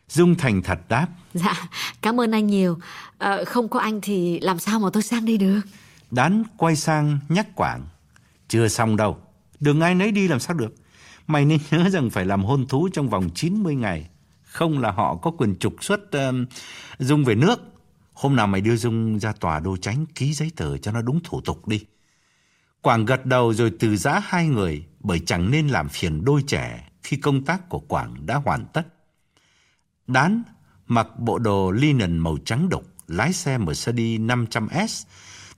Dung thành thật đáp. Dạ, cảm ơn anh nhiều. À, không có anh thì làm sao mà tôi sang đây được? Đán quay sang nhắc Quảng. Chưa xong đâu, đường ai nấy đi làm sao được. Mày nên nhớ rằng phải làm hôn thú trong vòng 90 ngày. Không là họ có quyền trục xuất uh, Dung về nước. Hôm nào mày đưa Dung ra tòa đô tránh ký giấy tờ cho nó đúng thủ tục đi. Quảng gật đầu rồi từ giã hai người bởi chẳng nên làm phiền đôi trẻ khi công tác của Quảng đã hoàn tất. Đán mặc bộ đồ linen màu trắng đục, lái xe Mercedes 500S,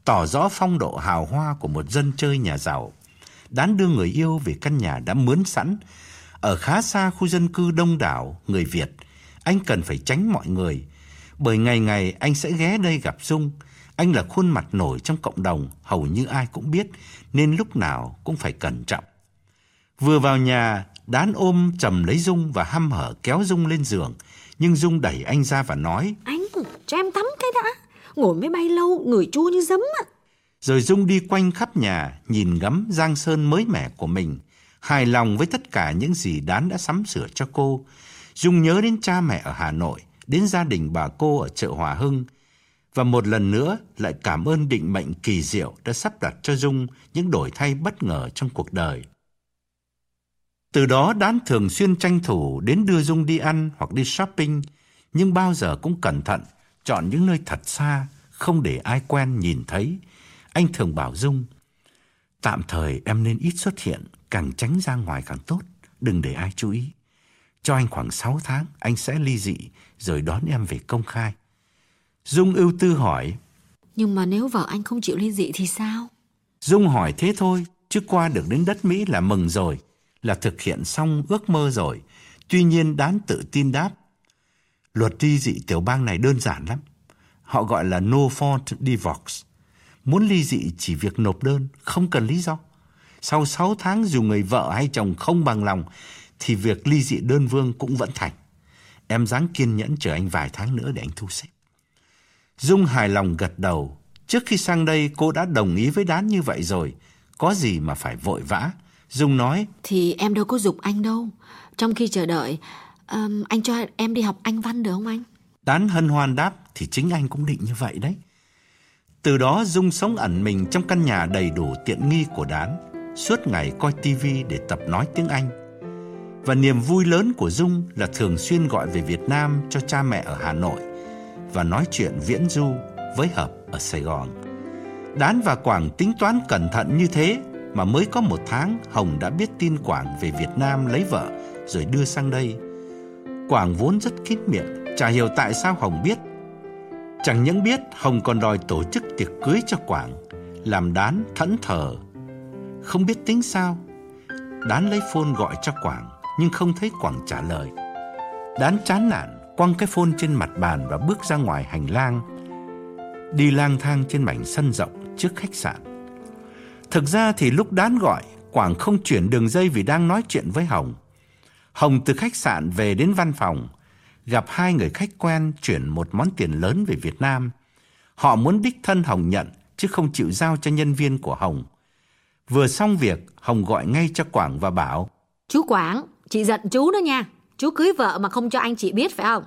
tỏ rõ phong độ hào hoa của một dân chơi nhà giàu. Đán đưa người yêu về căn nhà đã mướn sẵn, ở khá xa khu dân cư đông đảo người Việt. Anh cần phải tránh mọi người, bởi ngày ngày anh sẽ ghé đây gặp Dung. Anh là khuôn mặt nổi trong cộng đồng, hầu như ai cũng biết, nên lúc nào cũng phải cẩn trọng. Vừa vào nhà, Đán ôm chầm lấy Dung và hăm hở kéo Dung lên giường. Nhưng Dung đẩy anh ra và nói Anh, cho em tắm cái đã. Ngồi máy bay lâu, người chua như giấm ạ. Rồi Dung đi quanh khắp nhà, nhìn ngắm giang sơn mới mẻ của mình. Hài lòng với tất cả những gì Đán đã sắm sửa cho cô. Dung nhớ đến cha mẹ ở Hà Nội, đến gia đình bà cô ở chợ Hòa Hưng. Và một lần nữa lại cảm ơn định mệnh kỳ diệu đã sắp đặt cho Dung những đổi thay bất ngờ trong cuộc đời. Từ đó Đán thường xuyên tranh thủ đến đưa Dung đi ăn hoặc đi shopping, nhưng bao giờ cũng cẩn thận, chọn những nơi thật xa, không để ai quen nhìn thấy. Anh thường bảo Dung, tạm thời em nên ít xuất hiện, càng tránh ra ngoài càng tốt, đừng để ai chú ý. Cho anh khoảng 6 tháng, anh sẽ ly dị, rồi đón em về công khai. Dung ưu tư hỏi. Nhưng mà nếu vợ anh không chịu ly dị thì sao? Dung hỏi thế thôi, chứ qua được đến đất Mỹ là mừng rồi, là thực hiện xong ước mơ rồi. Tuy nhiên đán tự tin đáp. Luật ly dị tiểu bang này đơn giản lắm. Họ gọi là no fault divorce. Muốn ly dị chỉ việc nộp đơn, không cần lý do. Sau 6 tháng dù người vợ hay chồng không bằng lòng thì việc ly dị đơn vương cũng vẫn thành. Em dáng kiên nhẫn chờ anh vài tháng nữa để anh thu xếp. Dung hài lòng gật đầu. Trước khi sang đây cô đã đồng ý với Đán như vậy rồi. Có gì mà phải vội vã. Dung nói. Thì em đâu có dục anh đâu. Trong khi chờ đợi, um, anh cho em đi học Anh văn được không anh? Đán hân hoan đáp thì chính anh cũng định như vậy đấy. Từ đó Dung sống ẩn mình trong căn nhà đầy đủ tiện nghi của Đán, suốt ngày coi tivi để tập nói tiếng Anh. Và niềm vui lớn của Dung là thường xuyên gọi về Việt Nam cho cha mẹ ở Hà Nội và nói chuyện viễn du với Hợp ở Sài Gòn. Đán và Quảng tính toán cẩn thận như thế mà mới có một tháng Hồng đã biết tin Quảng về Việt Nam lấy vợ rồi đưa sang đây. Quảng vốn rất kín miệng, chả hiểu tại sao Hồng biết. Chẳng những biết Hồng còn đòi tổ chức tiệc cưới cho Quảng, làm đán thẫn thờ. Không biết tính sao, đán lấy phone gọi cho Quảng nhưng không thấy Quảng trả lời. Đán chán nản, quăng cái phone trên mặt bàn và bước ra ngoài hành lang, đi lang thang trên mảnh sân rộng trước khách sạn. Thực ra thì lúc đán gọi, Quảng không chuyển đường dây vì đang nói chuyện với Hồng. Hồng từ khách sạn về đến văn phòng, gặp hai người khách quen chuyển một món tiền lớn về Việt Nam. Họ muốn đích thân Hồng nhận, chứ không chịu giao cho nhân viên của Hồng. Vừa xong việc, Hồng gọi ngay cho Quảng và bảo Chú Quảng, chị giận chú đó nha. Chú cưới vợ mà không cho anh chị biết phải không?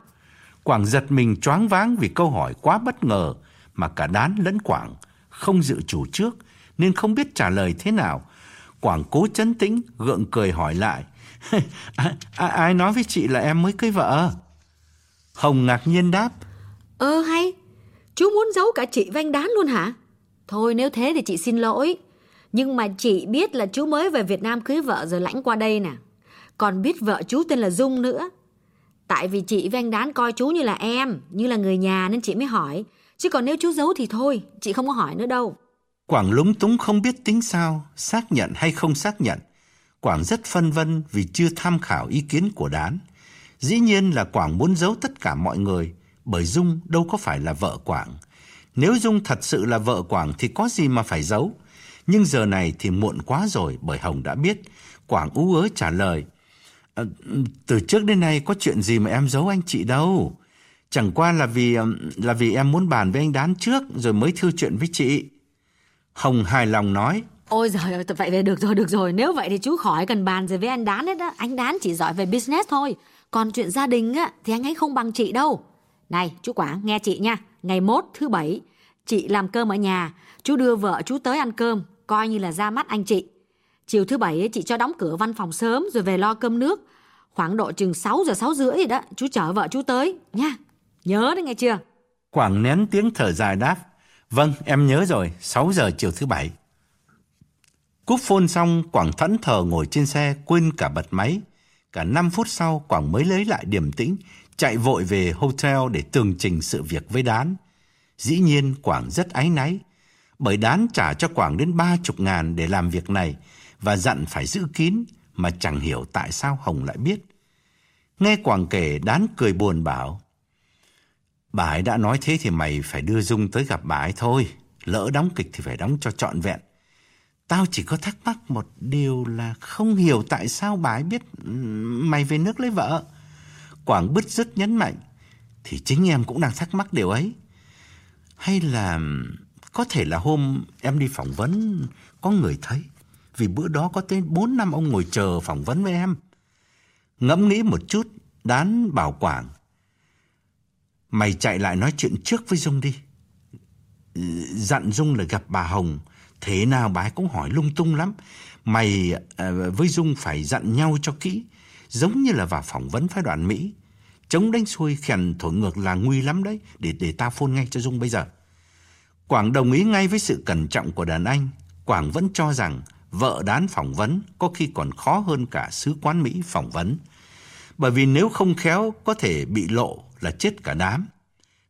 Quảng giật mình choáng váng vì câu hỏi quá bất ngờ mà cả Đán lẫn Quảng không dự chủ trước nên không biết trả lời thế nào. Quảng cố chấn tĩnh, gượng cười hỏi lại. à, à, ai nói với chị là em mới cưới vợ? Hồng ngạc nhiên đáp. Ơ hay, chú muốn giấu cả chị vanh Đán luôn hả? Thôi nếu thế thì chị xin lỗi. Nhưng mà chị biết là chú mới về Việt Nam cưới vợ rồi lãnh qua đây nè. Còn biết vợ chú tên là Dung nữa. Tại vì chị với anh Đán coi chú như là em, như là người nhà nên chị mới hỏi. Chứ còn nếu chú giấu thì thôi, chị không có hỏi nữa đâu. Quảng lúng túng không biết tính sao, xác nhận hay không xác nhận. Quảng rất phân vân vì chưa tham khảo ý kiến của Đán. Dĩ nhiên là Quảng muốn giấu tất cả mọi người, bởi Dung đâu có phải là vợ Quảng. Nếu Dung thật sự là vợ Quảng thì có gì mà phải giấu. Nhưng giờ này thì muộn quá rồi bởi Hồng đã biết. Quảng ú ớ trả lời. À, từ trước đến nay có chuyện gì mà em giấu anh chị đâu. Chẳng qua là vì là vì em muốn bàn với anh Đán trước rồi mới thư chuyện với chị. Hồng hài lòng nói. Ôi giời ơi, vậy về được rồi, được rồi. Nếu vậy thì chú khỏi cần bàn gì với anh Đán hết á. Anh Đán chỉ giỏi về business thôi. Còn chuyện gia đình á, thì anh ấy không bằng chị đâu. Này, chú Quảng, nghe chị nha. Ngày mốt thứ bảy, chị làm cơm ở nhà. Chú đưa vợ chú tới ăn cơm, coi như là ra mắt anh chị. Chiều thứ bảy ấy, chị cho đóng cửa văn phòng sớm rồi về lo cơm nước. Khoảng độ chừng 6 giờ 6 rưỡi đó, chú chở vợ chú tới, nha. Nhớ đấy nghe chưa? Quảng nén tiếng thở dài đáp. Vâng, em nhớ rồi, 6 giờ chiều thứ bảy. Cúp phone xong, Quảng thẫn thờ ngồi trên xe, quên cả bật máy. Cả 5 phút sau, Quảng mới lấy lại điềm tĩnh, chạy vội về hotel để tường trình sự việc với Đán. Dĩ nhiên, Quảng rất áy náy, bởi Đán trả cho Quảng đến ba chục ngàn để làm việc này và dặn phải giữ kín mà chẳng hiểu tại sao Hồng lại biết. Nghe Quảng kể, Đán cười buồn bảo, Bà ấy đã nói thế thì mày phải đưa Dung tới gặp bà ấy thôi. Lỡ đóng kịch thì phải đóng cho trọn vẹn. Tao chỉ có thắc mắc một điều là không hiểu tại sao bà ấy biết mày về nước lấy vợ. Quảng bứt rứt nhấn mạnh. Thì chính em cũng đang thắc mắc điều ấy. Hay là có thể là hôm em đi phỏng vấn có người thấy. Vì bữa đó có tới 4 năm ông ngồi chờ phỏng vấn với em. Ngẫm nghĩ một chút, đán bảo Quảng. Mày chạy lại nói chuyện trước với Dung đi. Dặn Dung là gặp bà Hồng. Thế nào bà ấy cũng hỏi lung tung lắm. Mày ờ, với Dung phải dặn nhau cho kỹ. Giống như là vào phỏng vấn phái đoàn Mỹ. Chống đánh xuôi khèn thổi ngược là nguy lắm đấy. Để để ta phone ngay cho Dung bây giờ. Quảng đồng ý ngay với sự cẩn trọng của đàn anh. Quảng vẫn cho rằng vợ đán phỏng vấn có khi còn khó hơn cả sứ quán Mỹ phỏng vấn. Bởi vì nếu không khéo, có thể bị lộ là chết cả đám.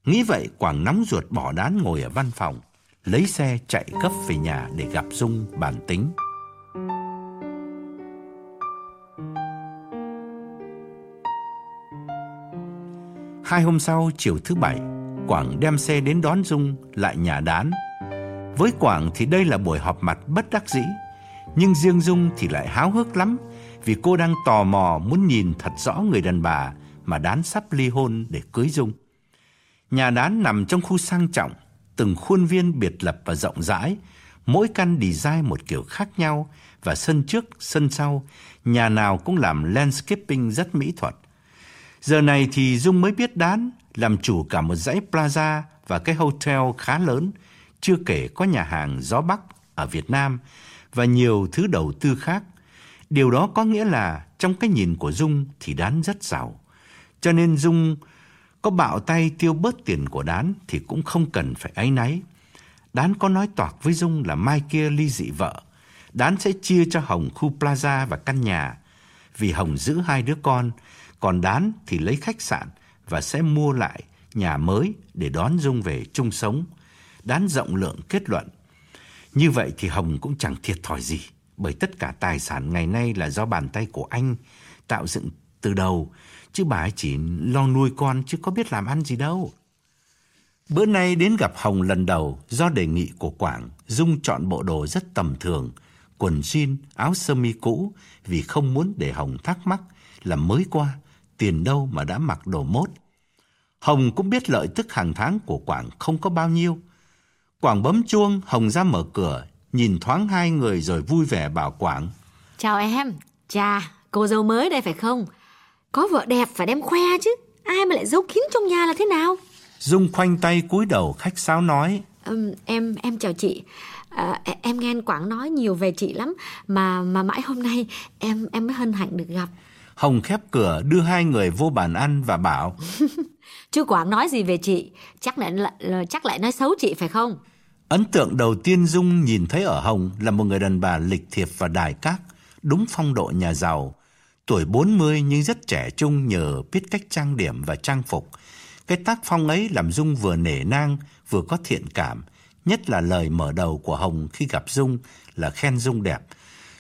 Nghĩ vậy, Quảng nóng ruột bỏ đán ngồi ở văn phòng, Lấy xe chạy gấp về nhà để gặp Dung, bàn tính Hai hôm sau, chiều thứ bảy, Quảng đem xe đến đón Dung lại nhà đán Với Quảng thì đây là buổi họp mặt bất đắc dĩ, Nhưng riêng Dung thì lại háo hức lắm Vì cô đang tò mò muốn nhìn thật rõ người đàn bà mà đán sắp ly hôn để cưới Dung Nhà đán nằm trong khu sang trọng Từng khuôn viên biệt lập và rộng rãi Mỗi căn design một kiểu khác nhau Và sân trước, sân sau Nhà nào cũng làm landscaping rất mỹ thuật Giờ này thì Dung mới biết đán làm chủ cả một dãy plaza và cái hotel khá lớn, chưa kể có nhà hàng gió Bắc ở Việt Nam và nhiều thứ đầu tư khác. Điều đó có nghĩa là trong cái nhìn của Dung thì Đán rất giàu. Cho nên Dung có bạo tay tiêu bớt tiền của Đán thì cũng không cần phải áy náy. Đán có nói toạc với Dung là mai kia ly dị vợ. Đán sẽ chia cho Hồng khu plaza và căn nhà. Vì Hồng giữ hai đứa con, còn Đán thì lấy khách sạn và sẽ mua lại nhà mới để đón Dung về chung sống. Đán rộng lượng kết luận. Như vậy thì Hồng cũng chẳng thiệt thòi gì, bởi tất cả tài sản ngày nay là do bàn tay của anh tạo dựng từ đầu, chứ bà ấy chỉ lo nuôi con chứ có biết làm ăn gì đâu. Bữa nay đến gặp Hồng lần đầu do đề nghị của Quảng, Dung chọn bộ đồ rất tầm thường, quần jean, áo sơ mi cũ vì không muốn để Hồng thắc mắc là mới qua tiền đâu mà đã mặc đồ mốt. Hồng cũng biết lợi tức hàng tháng của Quảng không có bao nhiêu. Quảng bấm chuông, Hồng ra mở cửa, nhìn thoáng hai người rồi vui vẻ bảo Quảng. Chào em, cha, cô dâu mới đây phải không? Có vợ đẹp phải đem khoe chứ, ai mà lại giấu kín trong nhà là thế nào? Dung khoanh tay cúi đầu khách sáo nói. Um, em em chào chị. À, em nghe anh Quảng nói nhiều về chị lắm mà mà mãi hôm nay em em mới hân hạnh được gặp. Hồng khép cửa đưa hai người vô bàn ăn và bảo Chú Quảng nói gì về chị Chắc lại, chắc lại nói xấu chị phải không Ấn tượng đầu tiên Dung nhìn thấy ở Hồng Là một người đàn bà lịch thiệp và đài các Đúng phong độ nhà giàu Tuổi 40 nhưng rất trẻ trung nhờ biết cách trang điểm và trang phục Cái tác phong ấy làm Dung vừa nể nang Vừa có thiện cảm Nhất là lời mở đầu của Hồng khi gặp Dung Là khen Dung đẹp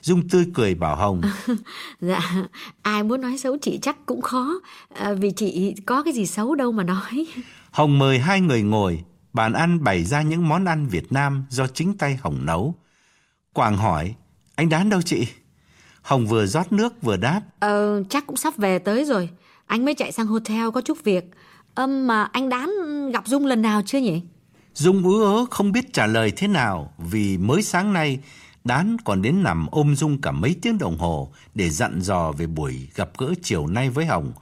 Dung tươi cười bảo Hồng. dạ, ai muốn nói xấu chị chắc cũng khó, à, vì chị có cái gì xấu đâu mà nói. Hồng mời hai người ngồi, bàn ăn bày ra những món ăn Việt Nam do chính tay Hồng nấu. Quảng hỏi, anh Đán đâu chị? Hồng vừa rót nước vừa đáp. Ờ, chắc cũng sắp về tới rồi. Anh mới chạy sang hotel có chút việc. Âm mà anh Đán gặp Dung lần nào chưa nhỉ? Dung ứ ớ không biết trả lời thế nào vì mới sáng nay Đán còn đến nằm ôm Dung cả mấy tiếng đồng hồ để dặn dò về buổi gặp gỡ chiều nay với Hồng.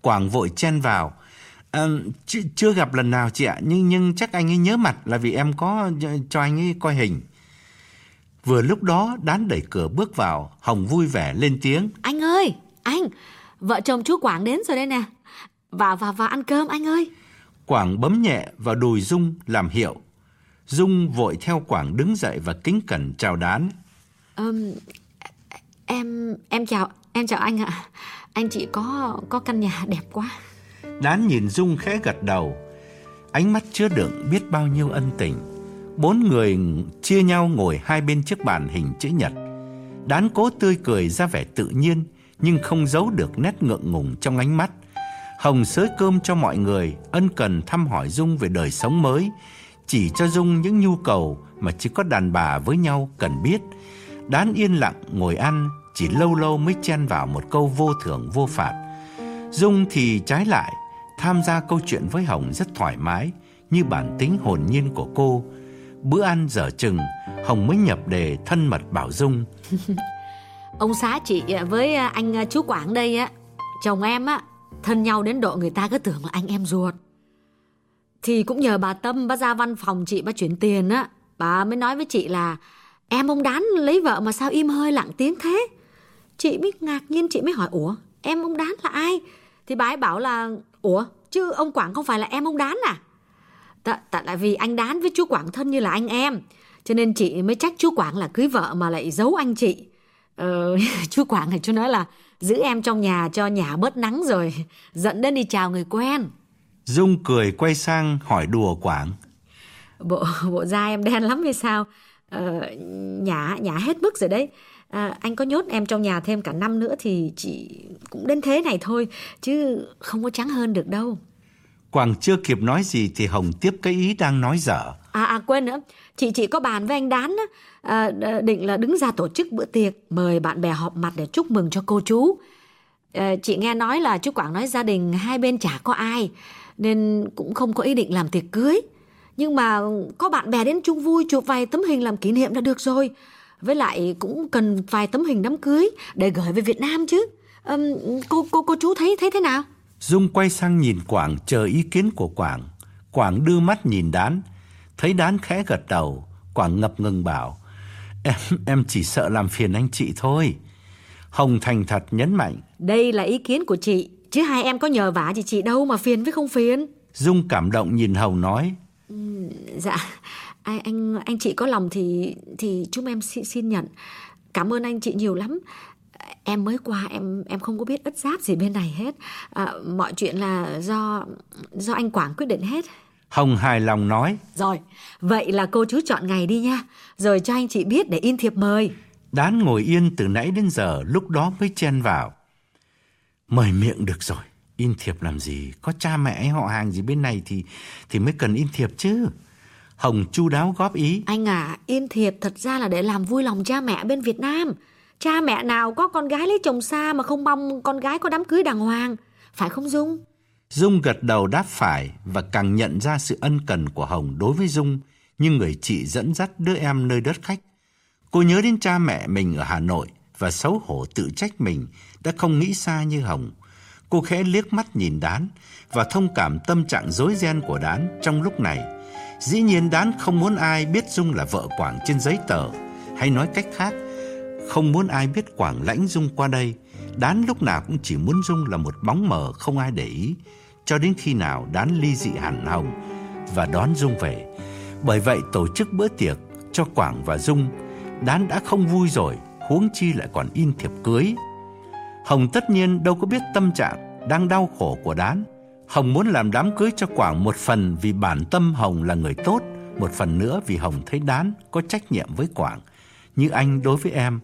Quảng vội chen vào. À, ch chưa gặp lần nào chị ạ, nhưng nhưng chắc anh ấy nhớ mặt là vì em có cho anh ấy coi hình. Vừa lúc đó Đán đẩy cửa bước vào, Hồng vui vẻ lên tiếng. Anh ơi, anh, vợ chồng chú Quảng đến rồi đây nè. Vào vào vào ăn cơm anh ơi. Quảng bấm nhẹ vào đùi Dung làm hiệu Dung vội theo Quảng đứng dậy và kính cẩn chào đán. Um, em em chào em chào anh ạ. Anh chị có có căn nhà đẹp quá. Đán nhìn Dung khẽ gật đầu. Ánh mắt chứa đựng biết bao nhiêu ân tình. Bốn người chia nhau ngồi hai bên chiếc bàn hình chữ nhật. Đán cố tươi cười ra vẻ tự nhiên nhưng không giấu được nét ngượng ngùng trong ánh mắt. Hồng sới cơm cho mọi người, ân cần thăm hỏi Dung về đời sống mới, chỉ cho Dung những nhu cầu mà chỉ có đàn bà với nhau cần biết. Đán yên lặng ngồi ăn, chỉ lâu lâu mới chen vào một câu vô thưởng vô phạt. Dung thì trái lại, tham gia câu chuyện với Hồng rất thoải mái, như bản tính hồn nhiên của cô. Bữa ăn dở chừng, Hồng mới nhập đề thân mật bảo Dung. Ông xá chị à, với à, anh à, chú Quảng đây á, chồng em á, thân nhau đến độ người ta cứ tưởng là anh em ruột. Thì cũng nhờ bà Tâm bà ra văn phòng chị bà chuyển tiền á Bà mới nói với chị là Em ông Đán lấy vợ mà sao im hơi lặng tiếng thế Chị mới ngạc nhiên chị mới hỏi Ủa em ông Đán là ai Thì bà ấy bảo là Ủa chứ ông Quảng không phải là em ông Đán à Tại tạ là vì anh Đán với chú Quảng thân như là anh em Cho nên chị mới trách chú Quảng là cưới vợ mà lại giấu anh chị ờ, Chú Quảng thì chú nói là Giữ em trong nhà cho nhà bớt nắng rồi Dẫn đến đi chào người quen Dung cười quay sang hỏi đùa Quảng. Bộ bộ da em đen lắm hay sao? Ờ, nhả nhả hết mức rồi đấy. À, anh có nhốt em trong nhà thêm cả năm nữa thì chị cũng đến thế này thôi chứ không có trắng hơn được đâu. Quảng chưa kịp nói gì thì Hồng tiếp cái ý đang nói dở. À, à quên nữa, chị chị có bàn với anh Đán á, à, định là đứng ra tổ chức bữa tiệc mời bạn bè họp mặt để chúc mừng cho cô chú. À, chị nghe nói là chú Quảng nói gia đình hai bên chả có ai nên cũng không có ý định làm tiệc cưới. Nhưng mà có bạn bè đến chung vui chụp vài tấm hình làm kỷ niệm là được rồi. Với lại cũng cần vài tấm hình đám cưới để gửi về Việt Nam chứ. À, cô cô cô chú thấy thấy thế nào? Dung quay sang nhìn Quảng chờ ý kiến của Quảng. Quảng đưa mắt nhìn Đán, thấy Đán khẽ gật đầu, Quảng ngập ngừng bảo: "Em em chỉ sợ làm phiền anh chị thôi." Hồng thành thật nhấn mạnh: "Đây là ý kiến của chị, chứ hai em có nhờ vả gì chị đâu mà phiền với không phiền." Dung cảm động nhìn Hồng nói: ừ, "Dạ, anh anh anh chị có lòng thì thì chúng em xin, xin nhận. Cảm ơn anh chị nhiều lắm em mới qua em em không có biết ất giáp gì bên này hết. À, mọi chuyện là do do anh Quảng quyết định hết. Hồng hài lòng nói. Rồi vậy là cô chú chọn ngày đi nha. Rồi cho anh chị biết để in thiệp mời. Đán ngồi yên từ nãy đến giờ lúc đó mới chen vào. Mời miệng được rồi in thiệp làm gì? Có cha mẹ họ hàng gì bên này thì thì mới cần in thiệp chứ. Hồng chu đáo góp ý. Anh à in thiệp thật ra là để làm vui lòng cha mẹ bên Việt Nam Cha mẹ nào có con gái lấy chồng xa mà không mong con gái có đám cưới đàng hoàng, phải không Dung? Dung gật đầu đáp phải và càng nhận ra sự ân cần của Hồng đối với Dung như người chị dẫn dắt đứa em nơi đất khách. Cô nhớ đến cha mẹ mình ở Hà Nội và xấu hổ tự trách mình đã không nghĩ xa như Hồng. Cô khẽ liếc mắt nhìn Đán và thông cảm tâm trạng rối ren của Đán trong lúc này. Dĩ nhiên Đán không muốn ai biết Dung là vợ Quảng trên giấy tờ, hay nói cách khác, không muốn ai biết Quảng lãnh Dung qua đây, Đán lúc nào cũng chỉ muốn Dung là một bóng mờ không ai để ý, cho đến khi nào Đán ly dị hẳn Hồng và đón Dung về. Bởi vậy tổ chức bữa tiệc cho Quảng và Dung, Đán đã không vui rồi, huống chi lại còn in thiệp cưới. Hồng tất nhiên đâu có biết tâm trạng đang đau khổ của Đán. Hồng muốn làm đám cưới cho Quảng một phần vì bản tâm Hồng là người tốt, một phần nữa vì Hồng thấy Đán có trách nhiệm với Quảng như anh đối với em.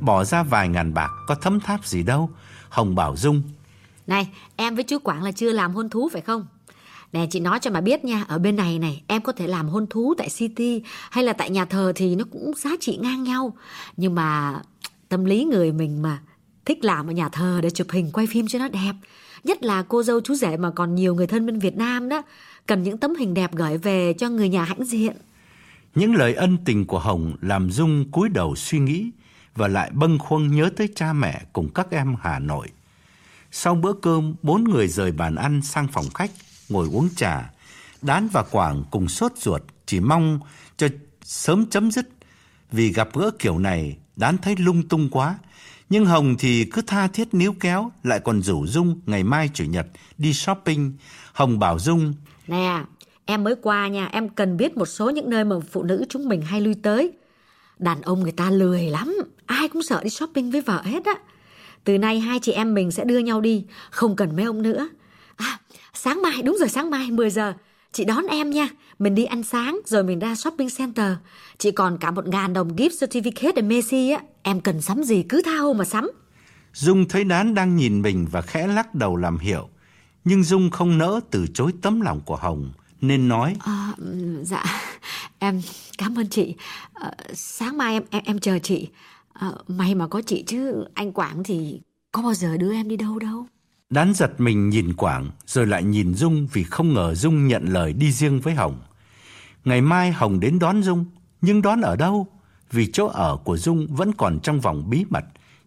Bỏ ra vài ngàn bạc có thấm tháp gì đâu. Hồng bảo Dung. Này, em với chú Quảng là chưa làm hôn thú phải không? Nè chị nói cho mà biết nha, ở bên này này em có thể làm hôn thú tại City hay là tại nhà thờ thì nó cũng giá trị ngang nhau. Nhưng mà tâm lý người mình mà thích làm ở nhà thờ để chụp hình quay phim cho nó đẹp. Nhất là cô dâu chú rể mà còn nhiều người thân bên Việt Nam đó, cần những tấm hình đẹp gửi về cho người nhà hãnh diện. Những lời ân tình của Hồng làm Dung cúi đầu suy nghĩ và lại bâng khuâng nhớ tới cha mẹ cùng các em Hà Nội. Sau bữa cơm, bốn người rời bàn ăn sang phòng khách, ngồi uống trà. Đán và Quảng cùng sốt ruột, chỉ mong cho sớm chấm dứt. Vì gặp gỡ kiểu này, Đán thấy lung tung quá. Nhưng Hồng thì cứ tha thiết níu kéo, lại còn rủ Dung ngày mai Chủ nhật đi shopping. Hồng bảo Dung, Nè, Em mới qua nha, em cần biết một số những nơi mà phụ nữ chúng mình hay lui tới. Đàn ông người ta lười lắm, ai cũng sợ đi shopping với vợ hết á. Từ nay hai chị em mình sẽ đưa nhau đi, không cần mấy ông nữa. À, sáng mai, đúng rồi sáng mai, 10 giờ. Chị đón em nha, mình đi ăn sáng rồi mình ra shopping center. Chị còn cả một ngàn đồng gift certificate ở Messi á, em cần sắm gì cứ thao mà sắm. Dung thấy Đán đang nhìn mình và khẽ lắc đầu làm hiệu. Nhưng Dung không nỡ từ chối tấm lòng của Hồng nên nói. À, dạ em cảm ơn chị. À, sáng mai em em em chờ chị. À, may mà có chị chứ anh quảng thì có bao giờ đưa em đi đâu đâu. Đán giật mình nhìn quảng rồi lại nhìn dung vì không ngờ dung nhận lời đi riêng với hồng. Ngày mai hồng đến đón dung nhưng đón ở đâu? Vì chỗ ở của dung vẫn còn trong vòng bí mật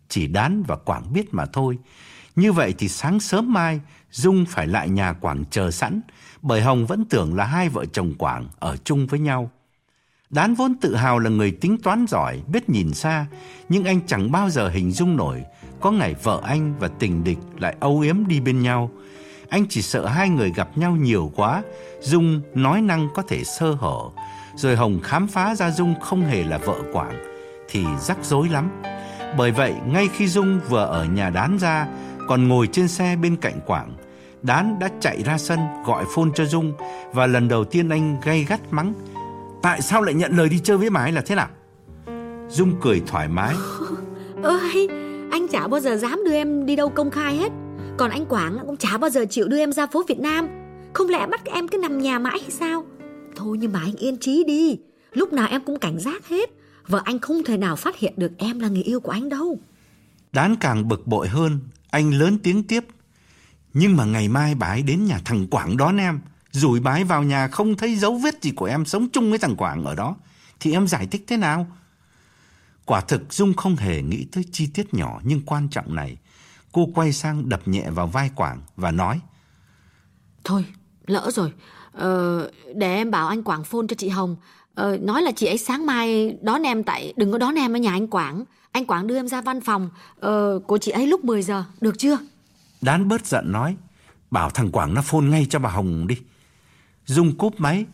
chỉ đán và quảng biết mà thôi. Như vậy thì sáng sớm mai Dung phải lại nhà Quảng chờ sẵn, bởi Hồng vẫn tưởng là hai vợ chồng Quảng ở chung với nhau. Đán vốn tự hào là người tính toán giỏi, biết nhìn xa, nhưng anh chẳng bao giờ hình dung nổi có ngày vợ anh và tình địch lại âu yếm đi bên nhau. Anh chỉ sợ hai người gặp nhau nhiều quá, Dung nói năng có thể sơ hở, rồi Hồng khám phá ra Dung không hề là vợ Quảng, thì rắc rối lắm. Bởi vậy, ngay khi Dung vừa ở nhà đán ra, còn ngồi trên xe bên cạnh Quảng, Đán đã chạy ra sân gọi phone cho Dung và lần đầu tiên anh gay gắt mắng. Tại sao lại nhận lời đi chơi với mái là thế nào? Dung cười thoải mái. Ơi, anh chả bao giờ dám đưa em đi đâu công khai hết. Còn anh Quảng cũng chả bao giờ chịu đưa em ra phố Việt Nam. Không lẽ bắt em cứ nằm nhà mãi hay sao? Thôi nhưng mà anh yên trí đi. Lúc nào em cũng cảnh giác hết. Vợ anh không thể nào phát hiện được em là người yêu của anh đâu. Đán càng bực bội hơn, anh lớn tiếng tiếp. Nhưng mà ngày mai bà ấy đến nhà thằng Quảng đón em. Rủi bà ấy vào nhà không thấy dấu vết gì của em sống chung với thằng Quảng ở đó. Thì em giải thích thế nào? Quả thực Dung không hề nghĩ tới chi tiết nhỏ nhưng quan trọng này. Cô quay sang đập nhẹ vào vai Quảng và nói. Thôi, lỡ rồi. Ờ, để em bảo anh Quảng phone cho chị Hồng. Ờ, nói là chị ấy sáng mai đón em tại... Đừng có đón em ở nhà anh Quảng. Anh Quảng đưa em ra văn phòng ờ, của chị ấy lúc 10 giờ. Được chưa? Đán bớt giận nói. Bảo thằng Quảng nó phone ngay cho bà Hồng đi. Dung cúp máy.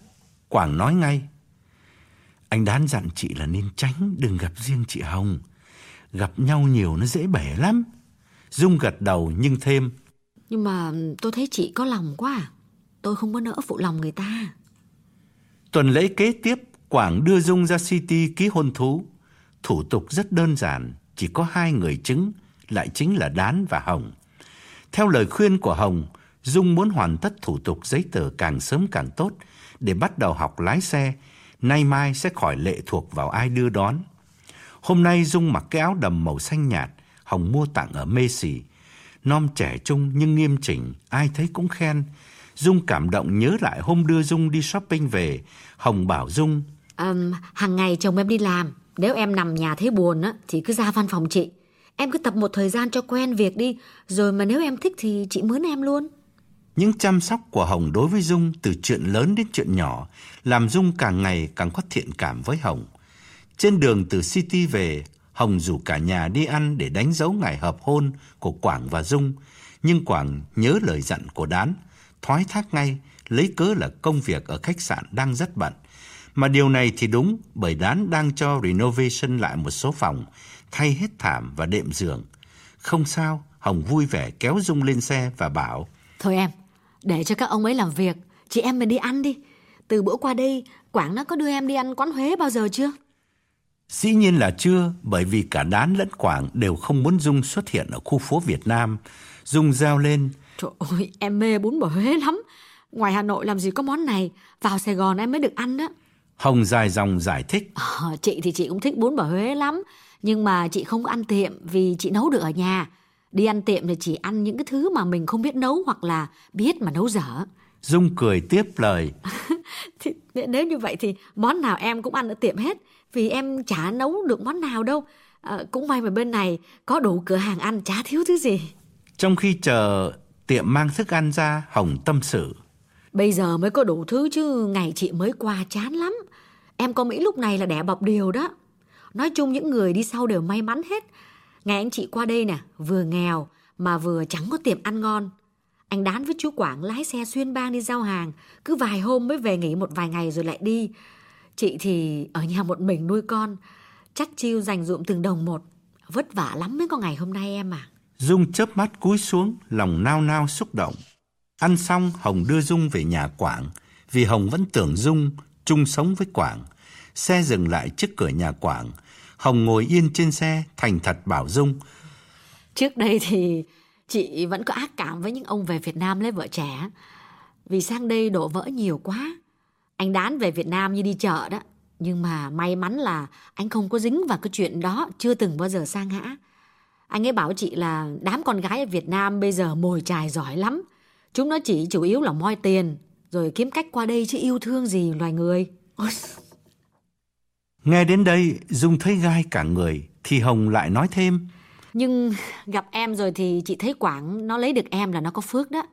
Quảng nói ngay. Anh Đán dặn chị là nên tránh đừng gặp riêng chị Hồng. Gặp nhau nhiều nó dễ bể lắm. Dung gật đầu nhưng thêm. Nhưng mà tôi thấy chị có lòng quá à. Tôi không có nỡ phụ lòng người ta. Tuần lễ kế tiếp, Quảng đưa Dung ra City ký hôn thú. Thủ tục rất đơn giản, chỉ có hai người chứng, lại chính là Đán và Hồng. Theo lời khuyên của Hồng, Dung muốn hoàn tất thủ tục giấy tờ càng sớm càng tốt để bắt đầu học lái xe, nay mai sẽ khỏi lệ thuộc vào ai đưa đón. Hôm nay Dung mặc cái áo đầm màu xanh nhạt, Hồng mua tặng ở Macy. Non trẻ trung nhưng nghiêm chỉnh, ai thấy cũng khen. Dung cảm động nhớ lại hôm đưa Dung đi shopping về, Hồng bảo Dung. Um, hàng ngày chồng em đi làm, nếu em nằm nhà thấy buồn á thì cứ ra văn phòng chị. Em cứ tập một thời gian cho quen việc đi, rồi mà nếu em thích thì chị mướn em luôn. Những chăm sóc của Hồng đối với Dung từ chuyện lớn đến chuyện nhỏ làm Dung càng ngày càng có thiện cảm với Hồng. Trên đường từ City về, Hồng rủ cả nhà đi ăn để đánh dấu ngày hợp hôn của Quảng và Dung. Nhưng Quảng nhớ lời dặn của Đán, thoái thác ngay, lấy cớ là công việc ở khách sạn đang rất bận. Mà điều này thì đúng bởi Đán đang cho renovation lại một số phòng, thay hết thảm và đệm giường. Không sao, Hồng vui vẻ kéo Dung lên xe và bảo Thôi em, để cho các ông ấy làm việc, chị em mình đi ăn đi. Từ bữa qua đây, Quảng nó có đưa em đi ăn quán Huế bao giờ chưa? Dĩ nhiên là chưa, bởi vì cả Đán lẫn Quảng đều không muốn Dung xuất hiện ở khu phố Việt Nam. Dung reo lên. Trời ơi, em mê bún bò Huế lắm. Ngoài Hà Nội làm gì có món này, vào Sài Gòn em mới được ăn đó. Hồng dài dòng giải thích. À, chị thì chị cũng thích bún bò Huế lắm, nhưng mà chị không ăn tiệm vì chị nấu được ở nhà. Đi ăn tiệm thì chỉ ăn những cái thứ mà mình không biết nấu hoặc là biết mà nấu dở. Dung cười tiếp lời. thì, nếu như vậy thì món nào em cũng ăn ở tiệm hết vì em chả nấu được món nào đâu. À, cũng may mà bên này có đủ cửa hàng ăn chả thiếu thứ gì. Trong khi chờ tiệm mang thức ăn ra, Hồng tâm sự. Bây giờ mới có đủ thứ chứ ngày chị mới qua chán lắm. Em có Mỹ lúc này là đẻ bọc điều đó. Nói chung những người đi sau đều may mắn hết. Ngày anh chị qua đây nè, vừa nghèo mà vừa chẳng có tiệm ăn ngon. Anh đán với chú Quảng lái xe xuyên bang đi giao hàng, cứ vài hôm mới về nghỉ một vài ngày rồi lại đi. Chị thì ở nhà một mình nuôi con, chắc chiêu dành dụm từng đồng một. Vất vả lắm mới có ngày hôm nay em à. Dung chớp mắt cúi xuống, lòng nao nao xúc động. Ăn xong, Hồng đưa Dung về nhà Quảng, vì Hồng vẫn tưởng Dung chung sống với Quảng. Xe dừng lại trước cửa nhà Quảng. Hồng ngồi yên trên xe, thành thật bảo Dung. Trước đây thì chị vẫn có ác cảm với những ông về Việt Nam lấy vợ trẻ. Vì sang đây đổ vỡ nhiều quá. Anh đán về Việt Nam như đi chợ đó. Nhưng mà may mắn là anh không có dính vào cái chuyện đó, chưa từng bao giờ sang hã. Anh ấy bảo chị là đám con gái ở Việt Nam bây giờ mồi chài giỏi lắm. Chúng nó chỉ chủ yếu là moi tiền, rồi kiếm cách qua đây chứ yêu thương gì loài người. Ôi. Nghe đến đây, Dung thấy gai cả người, thì Hồng lại nói thêm. Nhưng gặp em rồi thì chị thấy Quảng nó lấy được em là nó có phước đó.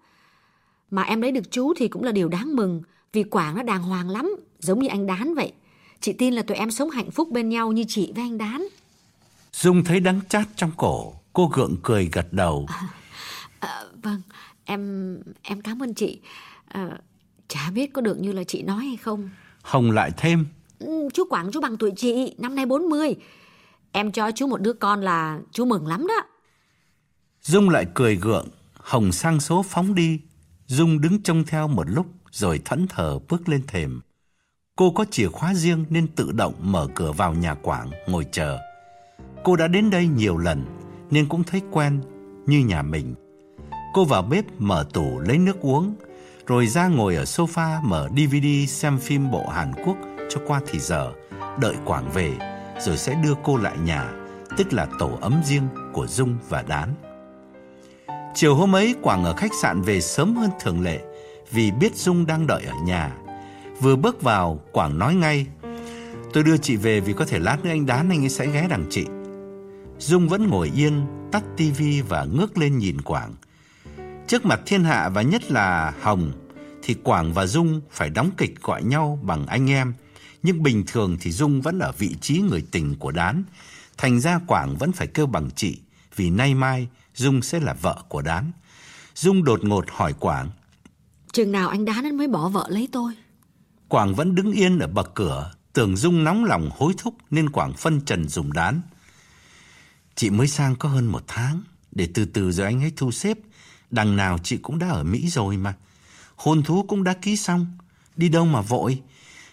Mà em lấy được chú thì cũng là điều đáng mừng, vì Quảng nó đàng hoàng lắm, giống như anh Đán vậy. Chị tin là tụi em sống hạnh phúc bên nhau như chị với anh Đán. Dung thấy đắng chát trong cổ, cô gượng cười gật đầu. À, à, vâng, em em cảm ơn chị. À, chả biết có được như là chị nói hay không. Hồng lại thêm. Ừ, chú Quảng chú bằng tuổi chị, năm nay 40. Em cho chú một đứa con là chú mừng lắm đó. Dung lại cười gượng, Hồng sang số phóng đi. Dung đứng trông theo một lúc rồi thẫn thờ bước lên thềm. Cô có chìa khóa riêng nên tự động mở cửa vào nhà Quảng ngồi chờ. Cô đã đến đây nhiều lần nên cũng thấy quen như nhà mình. Cô vào bếp mở tủ lấy nước uống, rồi ra ngồi ở sofa mở DVD xem phim bộ Hàn Quốc cho qua thì giờ, đợi Quảng về, rồi sẽ đưa cô lại nhà, tức là tổ ấm riêng của Dung và Đán. Chiều hôm ấy Quảng ở khách sạn về sớm hơn thường lệ vì biết Dung đang đợi ở nhà. Vừa bước vào, Quảng nói ngay, tôi đưa chị về vì có thể lát nữa anh Đán anh ấy sẽ ghé đằng chị. Dung vẫn ngồi yên, tắt tivi và ngước lên nhìn Quảng. Trước mặt thiên hạ và nhất là Hồng thì Quảng và Dung phải đóng kịch gọi nhau bằng anh em, nhưng bình thường thì Dung vẫn ở vị trí người tình của Đán, thành ra Quảng vẫn phải kêu bằng chị, vì nay mai Dung sẽ là vợ của Đán. Dung đột ngột hỏi Quảng. Chừng nào anh Đán mới bỏ vợ lấy tôi? Quảng vẫn đứng yên ở bậc cửa, tưởng Dung nóng lòng hối thúc nên Quảng phân trần dùng Đán. Chị mới sang có hơn một tháng, để từ từ rồi anh ấy thu xếp. Đằng nào chị cũng đã ở Mỹ rồi mà. Hôn thú cũng đã ký xong, đi đâu mà vội.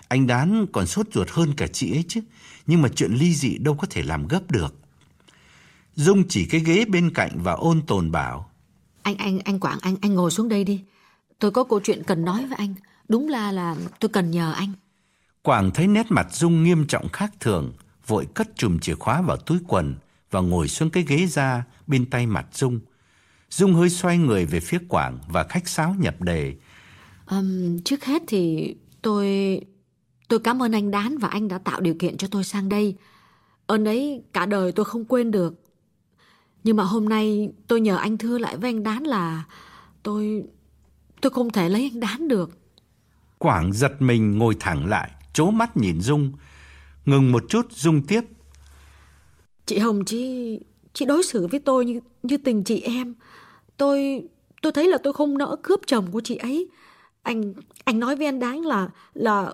Anh Đán còn sốt ruột hơn cả chị ấy chứ, nhưng mà chuyện ly dị đâu có thể làm gấp được. Dung chỉ cái ghế bên cạnh và ôn tồn bảo. Anh, anh, anh Quảng, anh, anh ngồi xuống đây đi. Tôi có câu chuyện cần nói với anh. Đúng là là tôi cần nhờ anh. Quảng thấy nét mặt Dung nghiêm trọng khác thường, vội cất chùm chìa khóa vào túi quần và ngồi xuống cái ghế ra bên tay mặt Dung. Dung hơi xoay người về phía Quảng và khách sáo nhập đề. Um, trước hết thì tôi tôi cảm ơn anh Đán và anh đã tạo điều kiện cho tôi sang đây. Ơn ấy cả đời tôi không quên được. Nhưng mà hôm nay tôi nhờ anh thưa lại với anh Đán là tôi tôi không thể lấy anh Đán được. Quảng giật mình ngồi thẳng lại, chố mắt nhìn Dung. Ngừng một chút Dung tiếp. Chị Hồng chị chị đối xử với tôi như như tình chị em. Tôi tôi thấy là tôi không nỡ cướp chồng của chị ấy. Anh anh nói với anh Đáng là là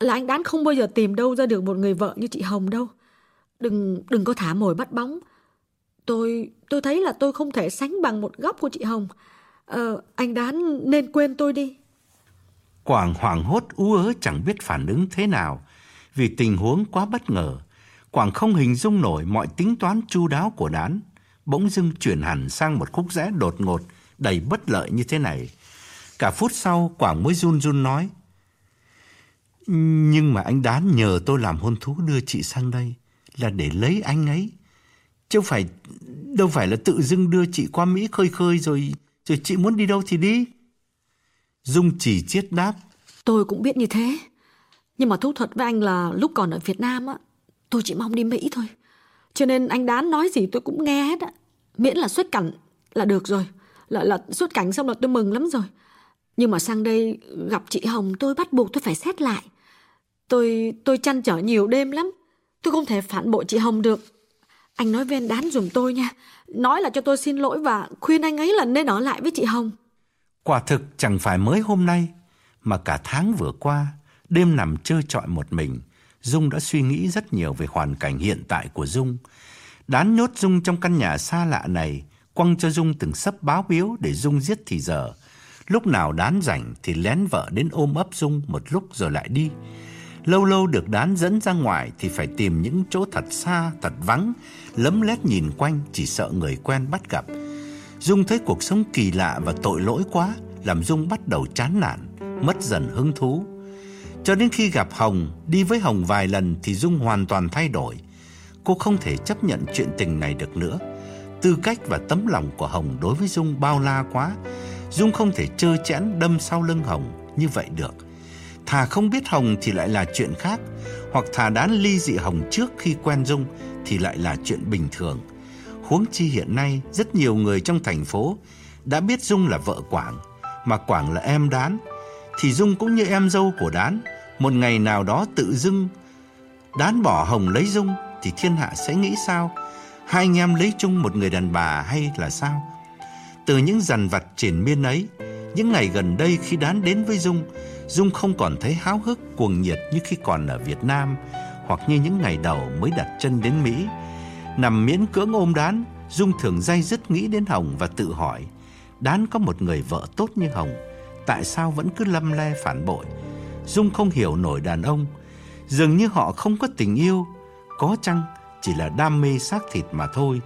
là anh Đán không bao giờ tìm đâu ra được một người vợ như chị Hồng đâu. Đừng đừng có thả mồi bắt bóng. Tôi tôi thấy là tôi không thể sánh bằng một góc của chị Hồng. Ờ, anh Đán nên quên tôi đi. Quảng hoảng hốt ú ớ chẳng biết phản ứng thế nào vì tình huống quá bất ngờ. Quảng không hình dung nổi mọi tính toán chu đáo của Đán, bỗng dưng chuyển hẳn sang một khúc rẽ đột ngột, đầy bất lợi như thế này. Cả phút sau, Quảng mới run run nói, nhưng mà anh Đán nhờ tôi làm hôn thú đưa chị sang đây là để lấy anh ấy. Chứ phải, đâu phải là tự dưng đưa chị qua Mỹ khơi khơi rồi, rồi chị muốn đi đâu thì đi. Dung chỉ chiết đáp. Tôi cũng biết như thế. Nhưng mà thú thật với anh là lúc còn ở Việt Nam á, tôi chỉ mong đi Mỹ thôi. Cho nên anh Đán nói gì tôi cũng nghe hết á. Miễn là xuất cảnh là được rồi. Là, là xuất cảnh xong là tôi mừng lắm rồi. Nhưng mà sang đây gặp chị Hồng tôi bắt buộc tôi phải xét lại. Tôi tôi chăn trở nhiều đêm lắm. Tôi không thể phản bội chị Hồng được. Anh nói với anh Đán dùm tôi nha. Nói là cho tôi xin lỗi và khuyên anh ấy là nên ở lại với chị Hồng. Quả thực chẳng phải mới hôm nay, mà cả tháng vừa qua, đêm nằm chơi trọi một mình, Dung đã suy nghĩ rất nhiều về hoàn cảnh hiện tại của Dung. Đán nhốt Dung trong căn nhà xa lạ này, quăng cho Dung từng sấp báo biếu để Dung giết thì giờ. Lúc nào đán rảnh thì lén vợ đến ôm ấp Dung một lúc rồi lại đi. Lâu lâu được đán dẫn ra ngoài thì phải tìm những chỗ thật xa, thật vắng, lấm lét nhìn quanh chỉ sợ người quen bắt gặp. Dung thấy cuộc sống kỳ lạ và tội lỗi quá, làm Dung bắt đầu chán nản, mất dần hứng thú. Cho đến khi gặp Hồng, đi với Hồng vài lần thì Dung hoàn toàn thay đổi. Cô không thể chấp nhận chuyện tình này được nữa. Tư cách và tấm lòng của Hồng đối với Dung bao la quá. Dung không thể trơ chẽn đâm sau lưng Hồng như vậy được. Thà không biết Hồng thì lại là chuyện khác, hoặc thà đán ly dị Hồng trước khi quen Dung thì lại là chuyện bình thường. Huống chi hiện nay rất nhiều người trong thành phố đã biết Dung là vợ Quảng, mà Quảng là em đán, thì Dung cũng như em dâu của đán, một ngày nào đó tự dưng đán bỏ Hồng lấy Dung thì thiên hạ sẽ nghĩ sao? Hai anh em lấy chung một người đàn bà hay là sao? Từ những dằn vặt triển miên ấy, những ngày gần đây khi đán đến với Dung, Dung không còn thấy háo hức cuồng nhiệt như khi còn ở Việt Nam hoặc như những ngày đầu mới đặt chân đến Mỹ. Nằm miễn cưỡng ôm đán, Dung thường day dứt nghĩ đến Hồng và tự hỏi, Đán có một người vợ tốt như Hồng, tại sao vẫn cứ lâm le phản bội? Dung không hiểu nổi đàn ông, dường như họ không có tình yêu, có chăng chỉ là đam mê xác thịt mà thôi.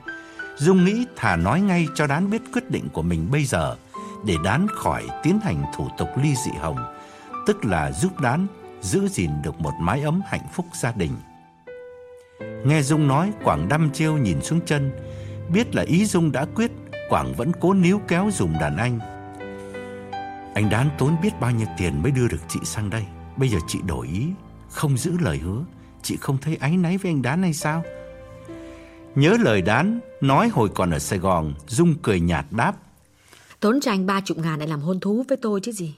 Dung nghĩ thà nói ngay cho Đán biết quyết định của mình bây giờ để Đán khỏi tiến hành thủ tục ly dị Hồng, tức là giúp Đán giữ gìn được một mái ấm hạnh phúc gia đình. Nghe Dung nói, Quảng đăm chiêu nhìn xuống chân, biết là ý Dung đã quyết, Quảng vẫn cố níu kéo dùm đàn anh. Anh Đán tốn biết bao nhiêu tiền mới đưa được chị sang đây. Bây giờ chị đổi ý, không giữ lời hứa, chị không thấy áy náy với anh Đán hay sao? Nhớ lời Đán, nói hồi còn ở Sài Gòn, Dung cười nhạt đáp. Tốn cho anh ba chục ngàn để làm hôn thú với tôi chứ gì.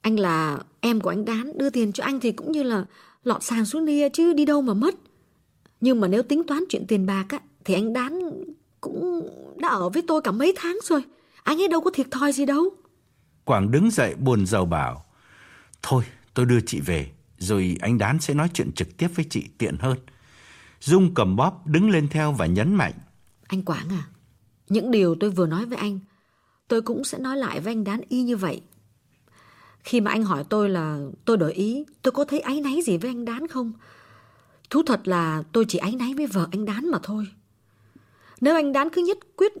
Anh là em của anh Đán, đưa tiền cho anh thì cũng như là lọt sàn xuống nia chứ đi đâu mà mất. Nhưng mà nếu tính toán chuyện tiền bạc á, thì anh Đán cũng đã ở với tôi cả mấy tháng rồi. Anh ấy đâu có thiệt thòi gì đâu. Quảng đứng dậy buồn rầu bảo. Thôi, tôi đưa chị về, rồi anh Đán sẽ nói chuyện trực tiếp với chị tiện hơn. Dung cầm bóp đứng lên theo và nhấn mạnh. Anh Quảng à, những điều tôi vừa nói với anh, tôi cũng sẽ nói lại với anh Đán y như vậy. Khi mà anh hỏi tôi là tôi đổi ý, tôi có thấy áy náy gì với anh Đán không? Thú thật là tôi chỉ áy náy với vợ anh Đán mà thôi. Nếu anh Đán cứ nhất quyết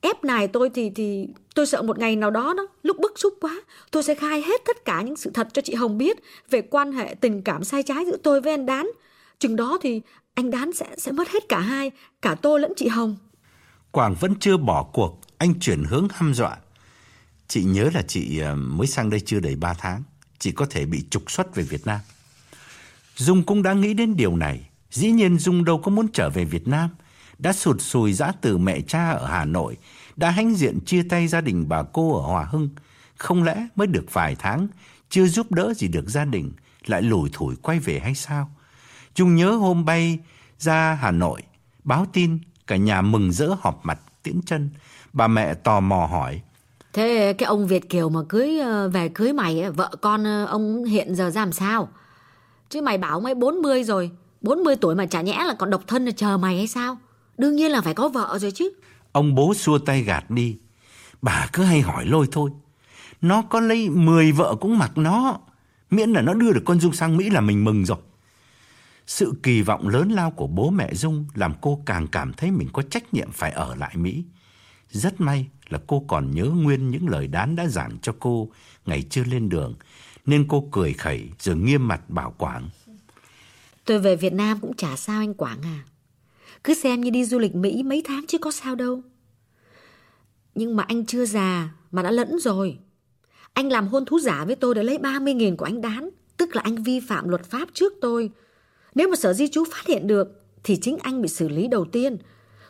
ép nài tôi thì thì tôi sợ một ngày nào đó đó lúc bức xúc quá tôi sẽ khai hết tất cả những sự thật cho chị Hồng biết về quan hệ tình cảm sai trái giữa tôi với anh Đán. Chừng đó thì anh đoán sẽ sẽ mất hết cả hai, cả tôi lẫn chị Hồng. Quảng vẫn chưa bỏ cuộc, anh chuyển hướng hăm dọa. Chị nhớ là chị ờ, mới sang đây chưa đầy 3 tháng, chị có thể bị trục xuất về Việt Nam. Dung cũng đã nghĩ đến điều này. Dĩ nhiên Dung đâu có muốn trở về Việt Nam. Đã sụt sùi giã từ mẹ cha ở Hà Nội, đã hãnh diện chia tay gia đình bà cô ở Hòa Hưng. Không lẽ mới được vài tháng, chưa giúp đỡ gì được gia đình, lại lủi thủi quay về hay sao? Dung nhớ hôm bay ra Hà Nội, báo tin cả nhà mừng rỡ họp mặt tiễn chân. Bà mẹ tò mò hỏi. Thế cái ông Việt Kiều mà cưới ờ, về cưới mày, vợ con ờ, ông hiện giờ ra làm sao? Chứ mày bảo mày 40 rồi 40 tuổi mà chả nhẽ là còn độc thân là chờ mày hay sao Đương nhiên là phải có vợ rồi chứ Ông bố xua tay gạt đi Bà cứ hay hỏi lôi thôi Nó có lấy 10 vợ cũng mặc nó Miễn là nó đưa được con Dung sang Mỹ là mình mừng rồi sự kỳ vọng lớn lao của bố mẹ Dung Làm cô càng cảm thấy mình có trách nhiệm phải ở lại Mỹ Rất may là cô còn nhớ nguyên những lời đán đã giảng cho cô Ngày chưa lên đường, nên cô cười khẩy rồi nghiêm mặt bảo Quảng. Tôi về Việt Nam cũng chả sao anh Quảng à. Cứ xem như đi du lịch Mỹ mấy tháng chứ có sao đâu. Nhưng mà anh chưa già mà đã lẫn rồi. Anh làm hôn thú giả với tôi để lấy 30.000 của anh đán. Tức là anh vi phạm luật pháp trước tôi. Nếu mà sở di trú phát hiện được thì chính anh bị xử lý đầu tiên.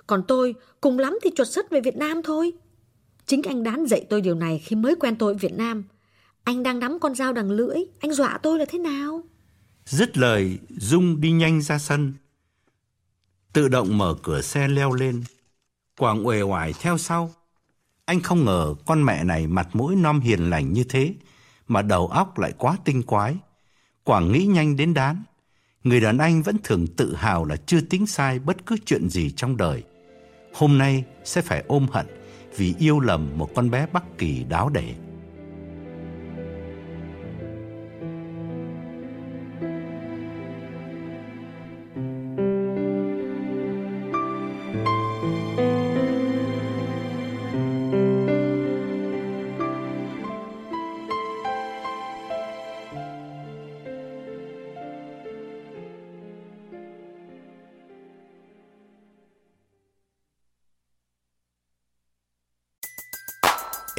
Còn tôi cùng lắm thì chuột xuất về Việt Nam thôi. Chính anh đán dạy tôi điều này khi mới quen tôi ở Việt Nam. Anh đang nắm con dao đằng lưỡi, anh dọa tôi là thế nào? Dứt lời, Dung đi nhanh ra sân. Tự động mở cửa xe leo lên. Quảng uể oải theo sau. Anh không ngờ con mẹ này mặt mũi non hiền lành như thế, mà đầu óc lại quá tinh quái. Quảng nghĩ nhanh đến đán. Người đàn anh vẫn thường tự hào là chưa tính sai bất cứ chuyện gì trong đời. Hôm nay sẽ phải ôm hận vì yêu lầm một con bé Bắc Kỳ đáo để.